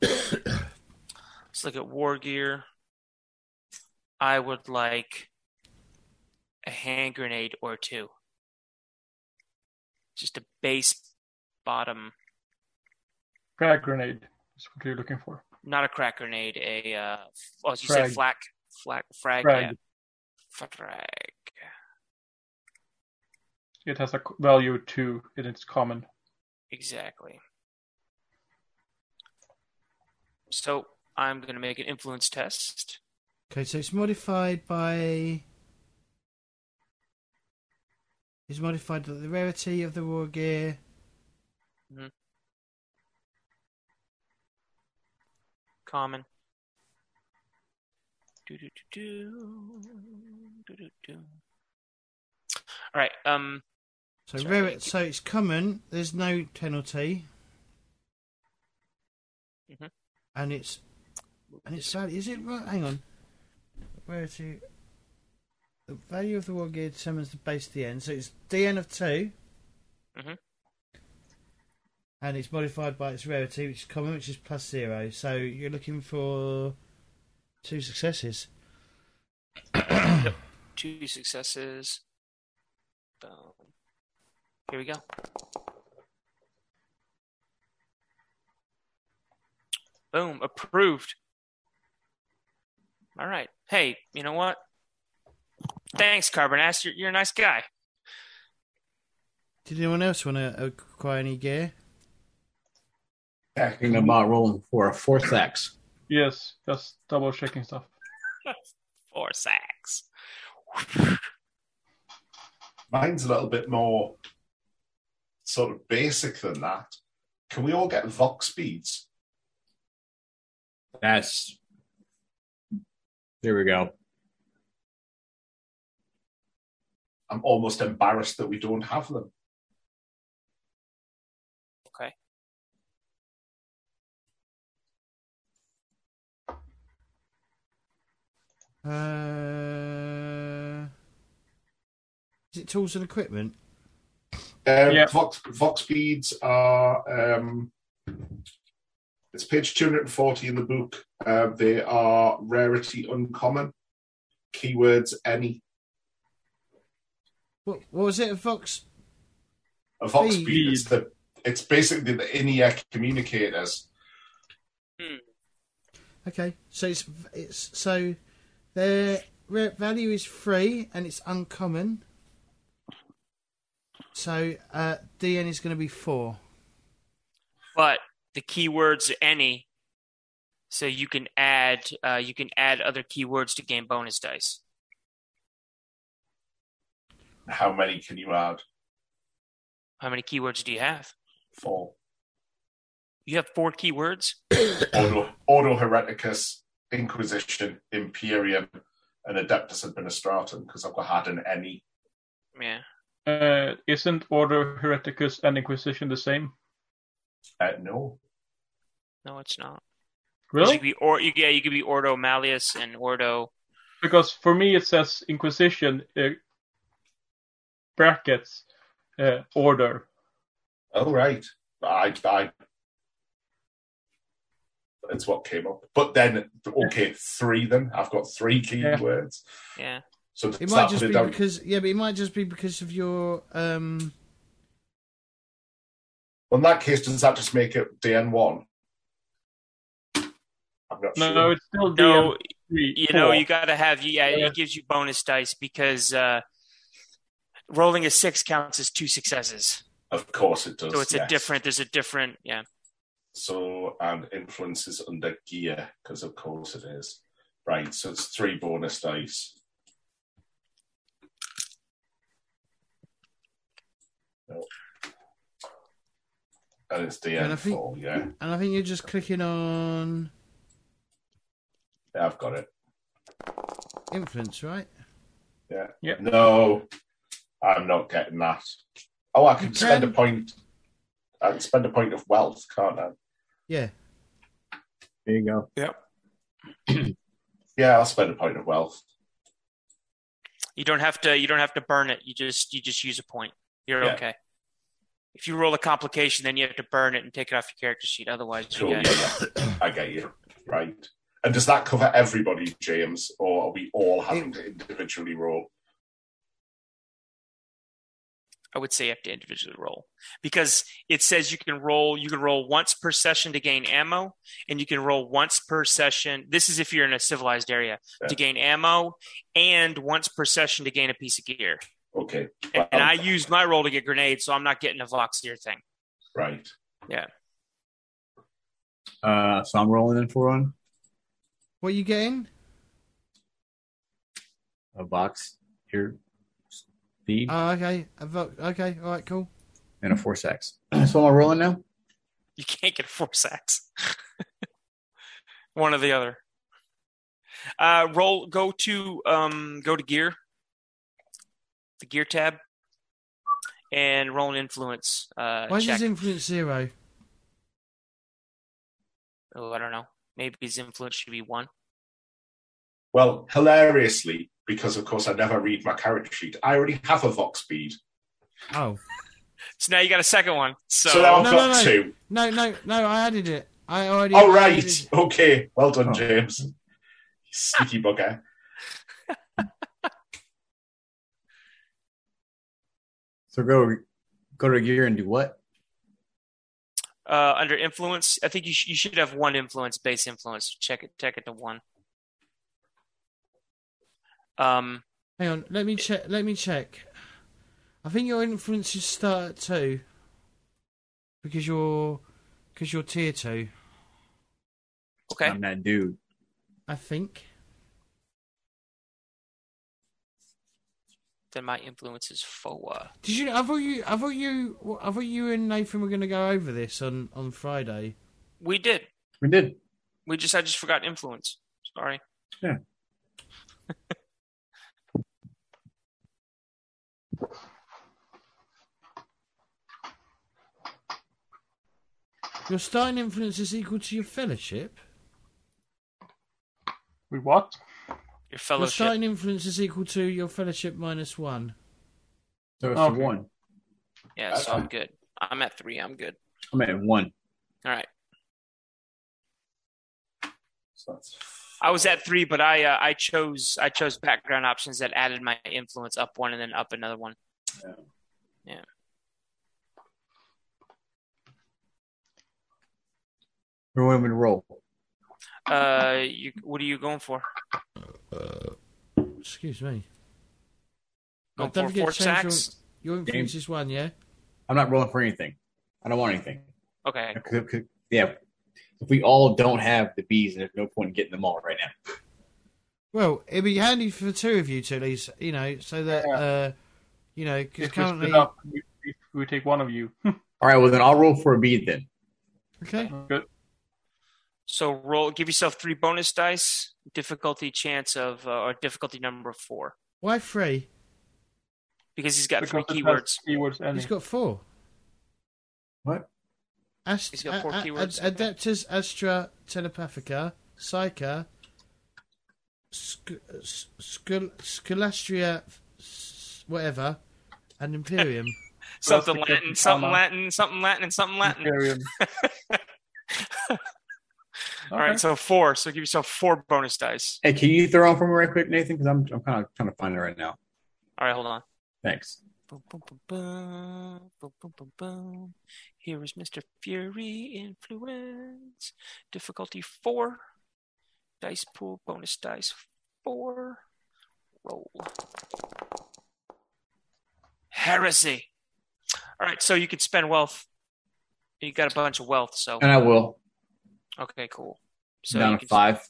let's look at war gear. I would like a hand grenade or two. Just a base bottom, Krak grenade is what you're looking for. not a krak grenade, a uh, oh, you Frag. said flak, flak, frag, Frag. yeah, frag. It has a value two and it's common. Exactly. So I'm going to make an influence test. Okay, so it's modified by. It's modified by the rarity of the war gear. Common. Do do do do do do do. All right. Um. So Sorry, rare, so it's common. There's no penalty, Mhm. and it's and it's. Is it right? Hang on. Rarity. The value of the war gear determines the base the end. So it's DN of 2 Mhm. and it's modified by its rarity, which is common, which is plus zero. So you're looking for two successes. *coughs* two successes. Boom. Here we go. Boom. Approved. All right. Hey, you know what? Thanks, Carbonass. You're, you're a nice guy. Did anyone else want to acquire any gear? Yeah, Thinking about rolling for a force axe. Yes, just double checking stuff. *laughs* Four sacks. Mine's a little bit more sort of basic than that. Can we all get Vox beads? That's. There we go. I'm almost embarrassed that we don't have them. Okay. Uh, is it tools and equipment? Um, Yeah. Vox, Vox beads are. Um, it's page 240 in the book. Uh, they are rarity uncommon. Keywords any. What, what was it? A Vox? A Vox Bead. speed is the. It's basically the in-ear communicators. Okay, so it's it's so their value is free and it's uncommon. So uh, DN is going to be four. But the keywords any, so you can add uh, you can add other keywords to gain bonus dice. How many can you add? How many keywords do you have? Four. You have four keywords. *coughs* Ordo, Ordo Hereticus, Inquisition, Imperium, and Adeptus Administratum, because I've got had an any. Yeah. Uh, isn't Ordo Hereticus and Inquisition the same? Uh, no. No, it's not. Really? You could be or you, yeah, you could be Ordo Malleus and Ordo. Because for me it says Inquisition uh, brackets uh, Order. Oh, right. I, I, it's what came up. But then, okay, three then. I've got three keywords. Yeah. So It might just be down- because yeah, but it might just be because of your um. Well, in that case, does that just make it DN1? I'm not No, sure. no, it's still No, DN three. you know you got to have yeah, Yeah. It gives you bonus dice because uh, rolling a six counts as two successes. Of course it does. So it's a different. There's a different. Yeah. So, and influence is under gear, because of course it is. Right, so it's three bonus dice. No. And it's And I think- DN4, yeah. And I think you're just clicking on Yeah, I've got it. influence, right? Yeah. Yep. No, I'm not getting that. Oh, I can spend a can. point. I can spend a point of wealth, can't I? Yeah. There you go. Yep. *clears throat* yeah, I'll spend a point of wealth. You don't have to. You don't have to burn it. You just. You just use a point. You're Yeah. okay. If you roll a complication, then you have to burn it and take it off your character sheet. Otherwise, you get yeah, yeah. I get you. Right. And does that cover everybody, James, or are we all having to individually roll? I would say you have to individually roll because it says you can roll. You can roll once per session to gain ammo, and you can roll once per session. This is if you're in a civilized area Yeah. to gain ammo, and once per session to gain a piece of gear. Okay. And, Well, I used my roll to get grenades, so I'm not getting a Voxier thing. Right. Yeah. Uh, so I'm rolling in for one. What you getting? A box here, speed, Oh, okay. A vo- okay. All right. Cool. and a force *clears throat* X. so am I rolling now? You can't get a force axe. *laughs* One or the other. Uh, roll. Go to um. Go to gear. The gear tab. And roll an influence. Uh, Why is check. his influence zero? oh, I don't know. Maybe his influence should be one. Well, hilariously, because of course I never read my character sheet, I already have a Vox bead. Oh. So now you got a second one. So, So, now I've No, got no, no. two. No, no, no. I added it. I already. Oh, right. added- Okay. Well done, Oh. James. You Sneaky bugger. So go go to gear and do what? uh, under influence, I think you, sh- you should have one influence, base influence. Check it. Check it to one. Um. Hang on. Let me check. Let me check. I think your influences start at two. Because you're, because you're tier two. Okay. I'm that dude. I think. then my influence is four. Did you? I thought you. I thought you. I thought you and Nathan were going to go over this on on Friday. We did. We did. We just I just forgot influence. Sorry. Your starting influence is equal to your fellowship. We what? Your fellowship. Your fellowship. starting influence is equal to your fellowship minus one. So it's Okay. a one. Yeah, so I'm good. I'm at three. I'm good. I'm at one. All right. So that's I was at three, but I uh, I chose I chose background options that added my influence up one and then up another one. We're going to roll. Uh, you what are you going for? Excuse me. Going Don't for forget force to change axe? Your, your influence is one, yeah. I'm not rolling for anything. I don't want anything. Okay. 'Cause- 'cause- Yeah. If we all don't have the bees, there's no point in getting them all right now. Well, it'd be handy for the two of you to at least, you know, so that Yeah. uh, you know, because If we currently, up, we, we- we take one of you. *laughs* All right. Well, then I'll roll for a bead then. okay. Good. So roll. Give yourself three bonus dice. Difficulty chance of uh, or difficulty number of four Why three? because he's got three Because it keywords. Keywords ending. He's got four. What? Ast- He's got four a- a- keywords. Ad- Adeptus Astra Telepathica, Psycha, Sc- S- Scol- Scholastria, whatever, and Imperium. Something Latin, something Latin, something Latin, and something Latin. Imperium. *laughs* All right, so four. So give yourself four bonus dice. Hey, can you throw on for me right quick, Nathan? Because I'm I'm kind of trying to find it right now. All right, hold on. Thanks. Boom, boom, boom, boom, boom, boom, boom, boom. Here is Mr. Fury Influence. Difficulty four. Dice pool, bonus dice four. Roll. Heresy. All right, so you could spend wealth. You got a bunch of wealth, so And I will. okay, cool. So Down you to can- five.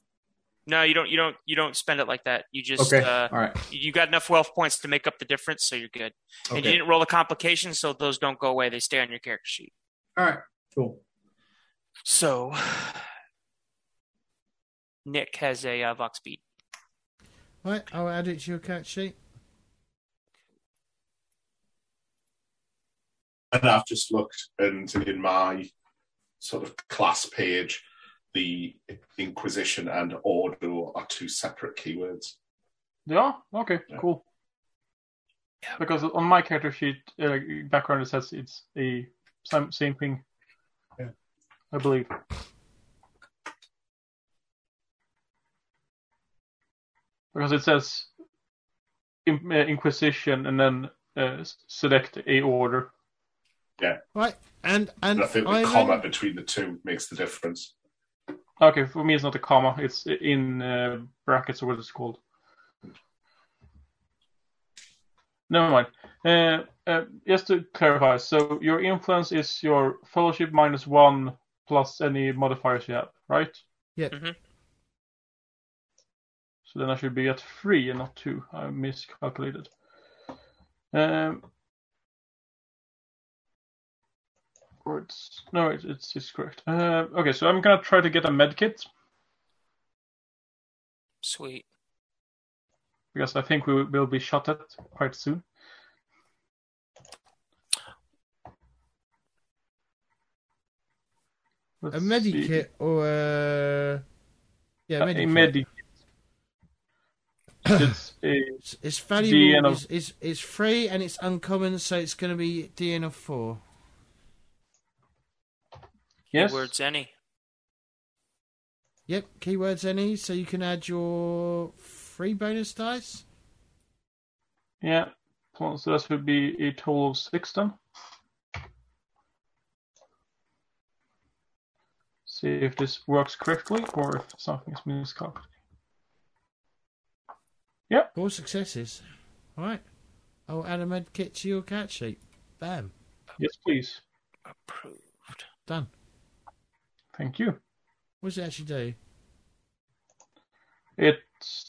No, you don't. You don't. You don't spend it like that. You just Okay. uh, All right. you got enough wealth points to make up the difference, so you're good. Okay. And you didn't roll a complication, so those don't go away. They stay on your character sheet. All right. Cool. So Nick has a uh, Vox bead. Right, I'll add it to your catch sheet. And I've just looked, and in my sort of class page, the Inquisition and Ordo are two separate keywords. Yeah. Okay. Yeah. Cool. Because on my character sheet uh, background it says it's a same same thing. Yeah. I believe. Because it says in, uh, Inquisition and then uh, select a order. Yeah. Right, and and And I think the Ivan, comma between the two makes the difference. Okay, for me it's not a comma; it's in uh, brackets or what it's called. Never mind. Uh, uh, just to clarify, so your influence is your fellowship minus one plus any modifiers you have, right? Yep. Mhm. So then I should be at three and not two. I miscalculated. Um, or it's no, it's it's, it's correct. Uh, okay, so I'm gonna try to get a med kit Sweet. because I think we will be shot at quite soon. Let's a see. medikit or a yeah, Uh, a medikit. medikit. *coughs* it's a It's, it's valuable. DN of- It's, it's it's free and it's uncommon, so it's going to be DN of four. Yes. Words any. Yep, keywords any, so you can add your free bonus dice. Yeah. So that would be a total of six then. See if this works correctly or if something is miscalculated. Four successes. All right. I'll add a med kit to your cat sheet. Bam. Yes, please. Approved. Done. Thank you. What does it actually do? It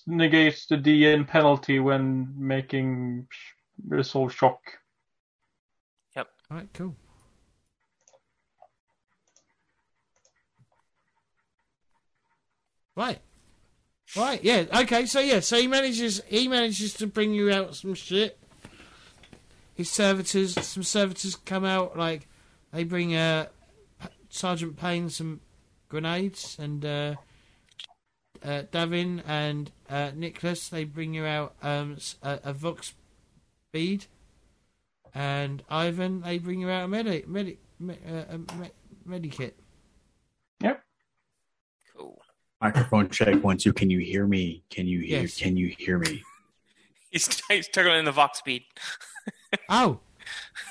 negates the DN penalty when making sh- resolve shock. Yep. All right, cool. Right. Right, yeah, okay, so yeah, so he manages he manages to bring you out some shit. His servitors some servitors come out like they bring uh P- Sergeant Payne some grenades and uh uh, Davin and uh, Nicholas, they bring you out um, s- a, a Vox bead, and Ivan, they bring you out a medic, medic, me, uh, a me, medikit. Cool. Microphone check one two. Can you hear me? Can you hear? Yes. Can you hear me? *laughs* He's, he's tugging in the Vox bead. *laughs* Oh,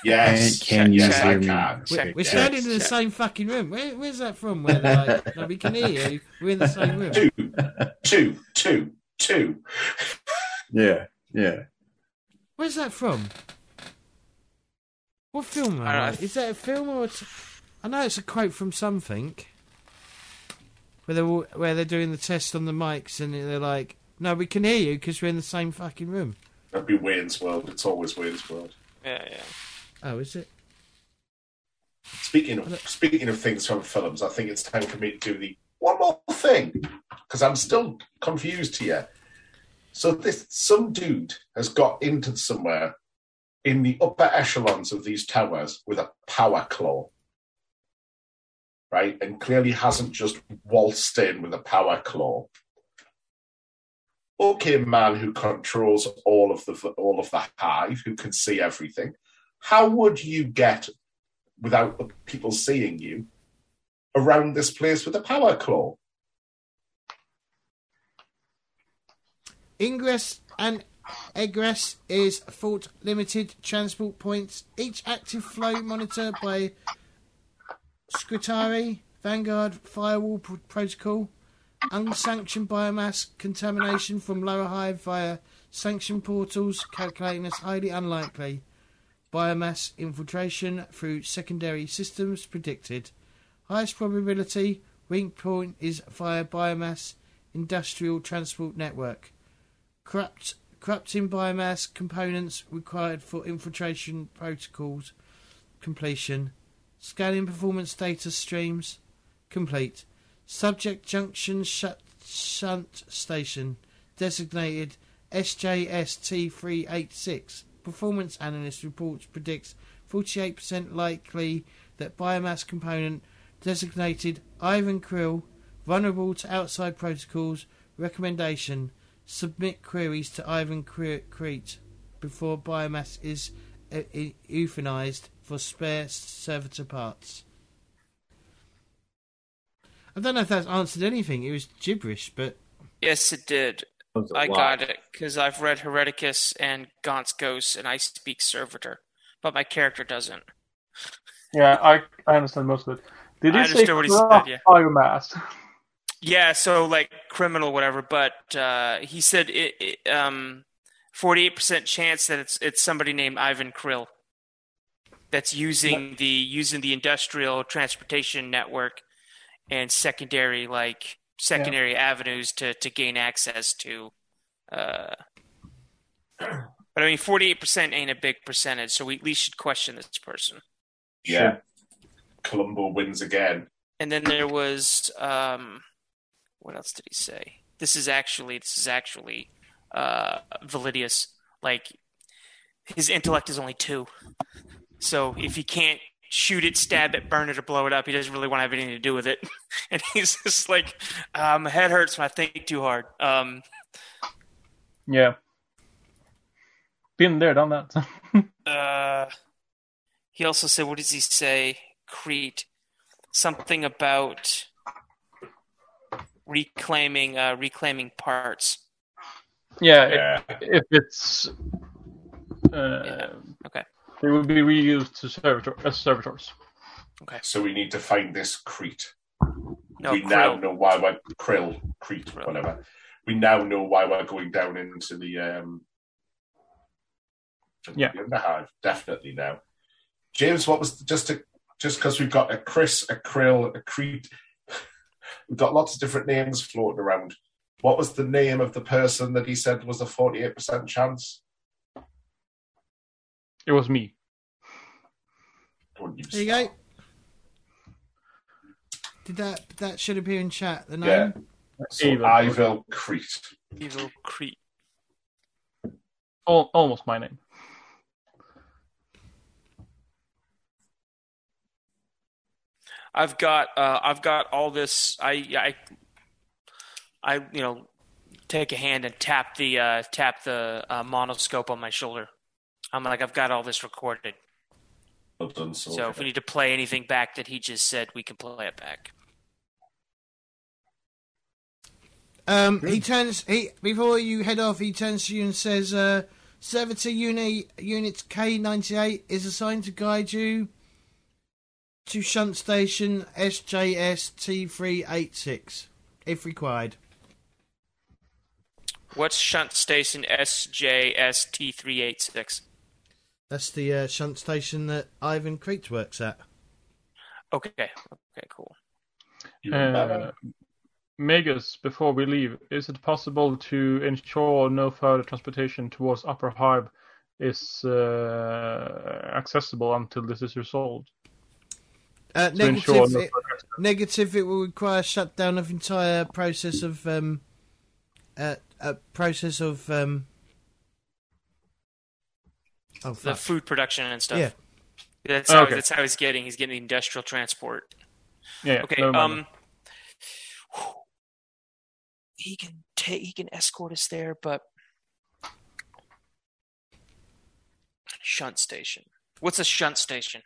Yes, Can- can you yes, I hear me? we're, Check, we're standing in the check. same fucking room. Where, where's that from? Where like, *laughs* no, we can hear you. We're in the same room. Two, two, two, two. Yeah, yeah. Where's that from? What film? I don't Is that a film or? A t- I know it's a quote from something. Where they're all, where they're doing the test on the mics and they're like, "No, we can hear you because we're in the same fucking room." That'd be Wayne's World. It's always Wayne's World. Yeah, yeah. Oh, is it? Speaking of speaking of things from films, I think it's time for me to do the one more thing because I'm still confused here. So this some dude has got into somewhere in the upper echelons of these towers with a power claw, right? And clearly hasn't just waltzed in with a power claw a man who controls all of the all of the hive, who can see everything, how would you get without people seeing you around this place with a power claw? Ingress and egress is fault limited transport points. Each active flow monitored by Skitarii, Vanguard Firewall Protocol. Unsanctioned biomass contamination from lower hive via sanctioned portals, calculating as highly unlikely. Biomass infiltration through secondary systems predicted. Highest probability weak point is via biomass industrial transport network. Corrupt, corrupting biomass components required for infiltration protocols completion. Scanning performance data streams complete. Subject junction shunt station designated SJST386. Performance analyst reports predicts 48% likely that biomass component designated Ivan Krill vulnerable to outside protocols. Recommendation: submit queries to Ivan Crete before biomass is uh, euthanized for spare servitor parts. I don't know if that's answered anything. It was gibberish, but yes, it did. I got it because I've read Hereticus and Gaunt's Ghost, and I speak Servitor, but my character doesn't. Yeah, I I understand most of it. Did I say what he said? Yeah. Biomass. Yeah, so like criminal, whatever. But uh, he said it, it um, forty-eight percent chance that it's it's somebody named Ivan Krill that's using the using the industrial transportation network and secondary like secondary yeah. avenues to to gain access to. Uh, *clears throat* but I mean, forty-eight percent ain't a big percentage, so we at least should question this person. Yeah, Columbo wins again. And then there was um, what else did he say? This is actually this is actually uh, Validius. Like his intellect is only two, so if he can't shoot it, stab it, burn it, or blow it up, he doesn't really want to have anything to do with it. *laughs* and he's just like, "My head hurts when I think too hard. Um, yeah, been there, done that. *laughs* uh, he also said, what does he say? Crete, something about reclaiming uh, reclaiming parts. Yeah, yeah. If, if it's uh, yeah. okay, they will be reused to servitor, as servitors. Okay. So we need to find this Crete. No, we krill. now know why we're krill, Crete, krill. whatever. We now know why we're going down into the um, yeah. the underhive. Definitely now. James, what was the, just to just because we've got a Chris, a Krill, a Crete, *laughs* we've got lots of different names floating around. What was the name of the person that he said was a 48% chance? It was me. There you go. Did that that should appear in chat? The name. Yeah. So Evil Crete. Evil Crete. almost my name. I've got uh, I've got all this. I I I you know take a hand and tap the uh, tap the uh, monoscope on my shoulder. I'm like I've got all this recorded. Well done, so, so if we need to play anything back that he just said, we can play it back. Um, he turns he before you head off. He turns to you and says, uh, "Servitor unit unit K ninety eight is assigned to guide you to shunt station SJS T386 if required. What's shunt station SJS T386? That's the uh, shunt station that Ivan Crete works at. Okay, okay, cool. Uh, Magos, before we leave, is it possible to ensure no further transportation towards Upper Hive is uh, accessible until this is resolved? Uh, negative, it, negative. It will require shutdown of entire process of um, uh, a process of um. Oh, the food production and stuff. Yeah, that's how okay. that's how he's getting. He's getting industrial transport. Yeah. Okay. No um. *sighs* He can take. He can escort us there, but shunt station. What's a shunt station?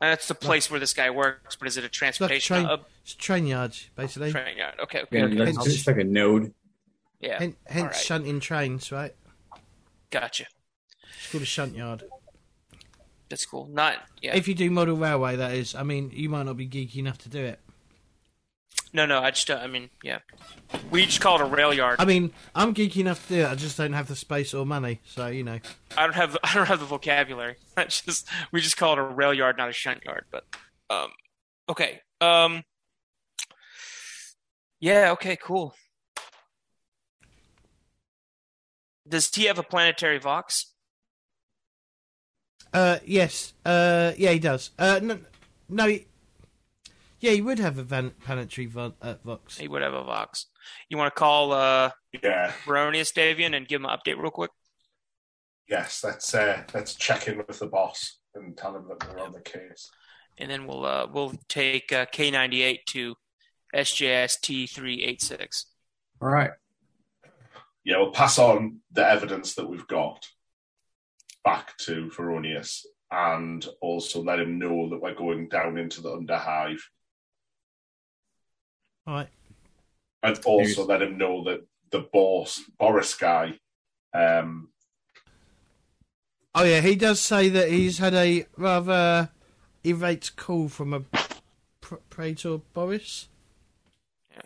that's the place where this guy works, but is it a transportation train, hub? It's train yard, basically. Train yard. Okay. okay, yeah, okay. It's just like a node. Yeah. Hen- hence Alright. shunting trains, right? Gotcha. It's called a shunt yard. That's cool. Not yeah. If you do model railway, that is. I mean, you might not be geeky enough to do it. no, no. I just. Uh, I mean, yeah. We just call it a rail yard. I mean, I'm geeky enough to do it. I just don't have the space or money. So you know. I don't have. *laughs* I don't have the vocabulary. I just. We just call it a rail yard, not a shunt yard. But. Um. Okay. Um. Yeah. Okay. Cool. Does he have a planetary vox? Uh, yes. Uh, yeah, he does. Uh, no, no. He, yeah, he would have a van- planetary vo- uh, vox. He would have a vox. You want to call uh Yeah. Baronius Davian and give him an update real quick? Yes. Let's uh, let's check in with the boss and tell him that we're on the case. and then we'll uh, we'll take uh, K98 to SJS T386. All right. Yeah, we'll pass on the evidence that we've got back to Veronius and also let him know that we're going down into the underhive. All right. And also let him know that the boss Boris guy um Oh yeah, he does say that he's had a rather irate call from a pr- praetor Boris. Yeah,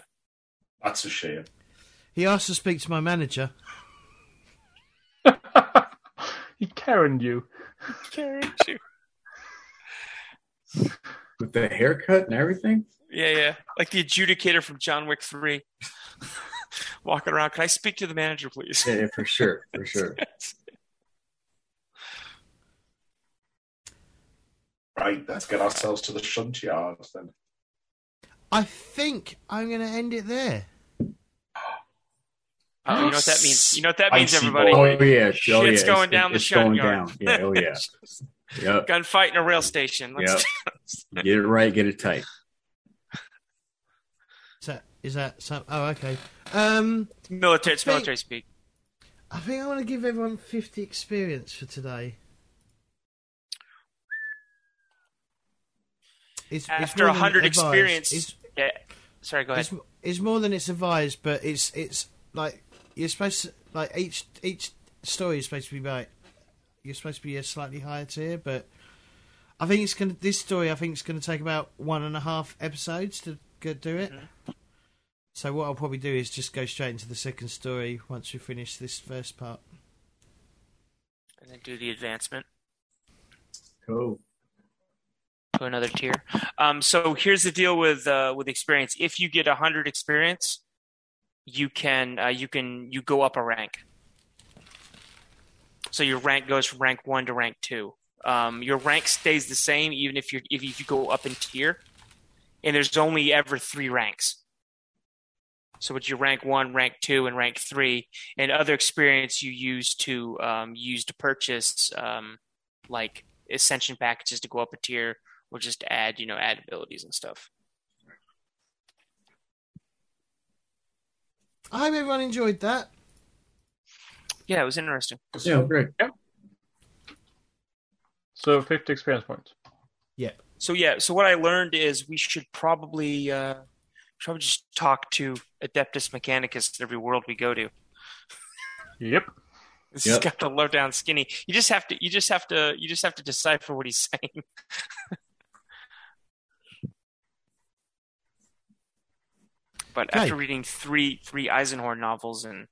that's a shame. He asked to speak to my manager. *laughs* he Karened you. Karened *laughs* you. With the haircut and everything? Yeah, yeah, like the adjudicator from John Wick 3. *laughs* Walking around, can I speak to the manager, please? Yeah, yeah, for sure. For sure. Right, let's get ourselves to the shunt yard then. I think I'm going to end it there. Oh, you know what that means? *gasps* You know what that means, Icy everybody? boy. Oh yeah, oh, yeah. Shit's going down the it's shunt going yard. down. Yeah, oh yeah. *laughs* Yep. Gunfight in a rail station. Let's Get it right, get it tight. Is that is that some? Oh, okay. Um, military. It's think- military speak. I think I want to give everyone 50 experience for today. It's, it's After more than 100 advised. experience. It's, Yeah. Sorry, go ahead. it's, it's more than it's advised, but it's it's like you're supposed to like each each story is supposed to be like you're supposed to be a slightly higher tier, but I think it's gonna this story I think it's gonna take about one and a half episodes to go do it. So what I'll probably do is just go straight into the second story once we finish this first part. And then do the advancement. Cool. to another tier. Um, so here's the deal with uh, with experience. If you get hundred experience, you can uh, you can you go up a rank. So your rank goes from rank one to rank two. Um, your rank stays the same even if you if you go up in tier, and there's only ever three ranks. So it's your rank one, rank two, and rank three, and other experience you use to um, use to purchase um, like ascension packages to go up a tier or just add you know add abilities and stuff. I hope everyone enjoyed that. Yeah, it was interesting. Yeah, great. Yeah. So 50 experience points. Yeah. So yeah, so what I learned is we should probably uh, probably just talk to Adeptus Mechanicus every world we go to. Yep. *laughs* This Yep. has got the low down skinny. You just have to you just have to you just have to decipher what he's *laughs* saying. But Okay. after reading three three Eisenhorn novels and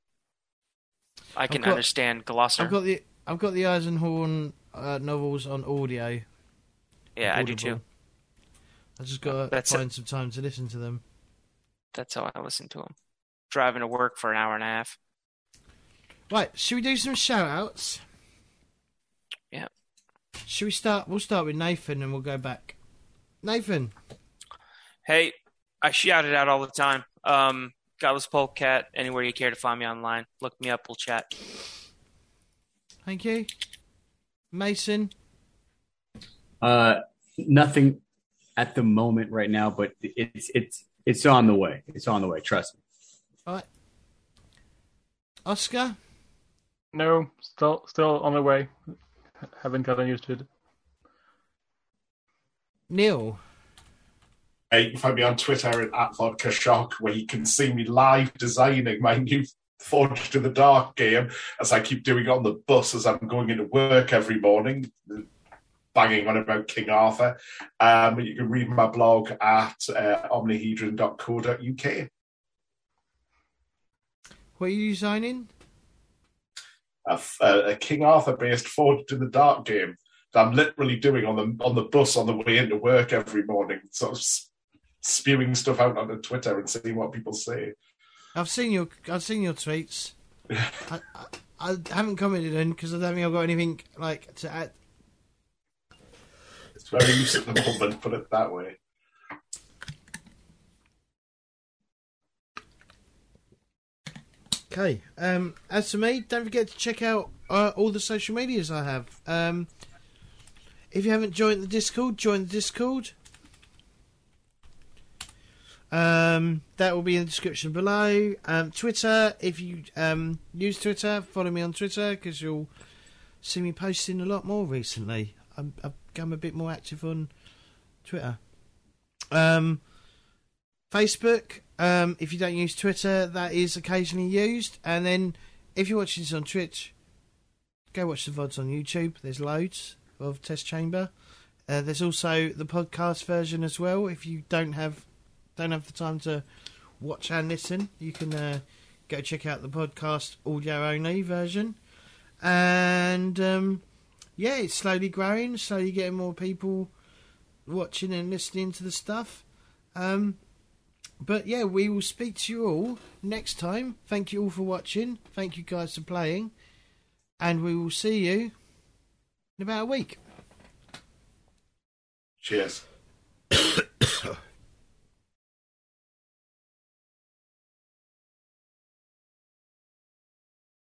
I can got- understand Glossia. I've got the I've got the Eisenhorn uh, novels on audio. yeah, I do too. I just got to That's find some time to listen to them. That's how I listen to them. Driving to work for an hour and a half. Right, should we do some shout outs? Yeah. Should we start? We'll start with Nathan and we'll go back. Nathan, Hey, I shout it out all the time. Um, Godless Polecat, anywhere you care to find me online. Look me up, we'll chat. thank you. Mason, Uh, nothing at the moment right now, but it's it's it's on the way. It's on the way. Trust me. all right. Oscar, No, still still on the way. Haven't gotten used to it. Neil, you can find me on Twitter at, at Vodka Shock, where you can see me live designing my new Forged in the Dark game, as I keep doing on the bus as I'm going into work every morning, banging on about King Arthur. Um, you can read my blog at uh, omnihedron.co.uk. What are you designing? A, a King Arthur based Forged in the Dark game that I'm literally doing on the on the bus on the way into work every morning, sort of spewing stuff out onto Twitter and seeing what people say. I've seen your I've seen your tweets. I, I, I, haven't commented on because I don't think I've got anything like to add. It's very loose at the moment, put it that way. Okay. Um, as for me, don't forget to check out uh, all the social medias I have. Um, if you haven't joined the Discord, join the Discord. Um, that will be in the description below. Um, Twitter, if you um, use Twitter, follow me on Twitter because you'll see me posting a lot more recently. I'm, I've become a bit more active on Twitter. Um, Facebook, um, if you don't use Twitter, that is occasionally used. And then if you're watching this on Twitch, go watch the VODs on YouTube. There's loads of Test Chamber. Uh, there's also the podcast version as well. If you don't have don't have the time to watch and listen, you can uh, go check out the podcast audio only version. And um, yeah, it's slowly growing, slowly getting more people watching and listening to the stuff. Um, but yeah, we will speak to you all next time. Thank you all for watching. Thank you guys for playing. And we will see you in about a week. Cheers.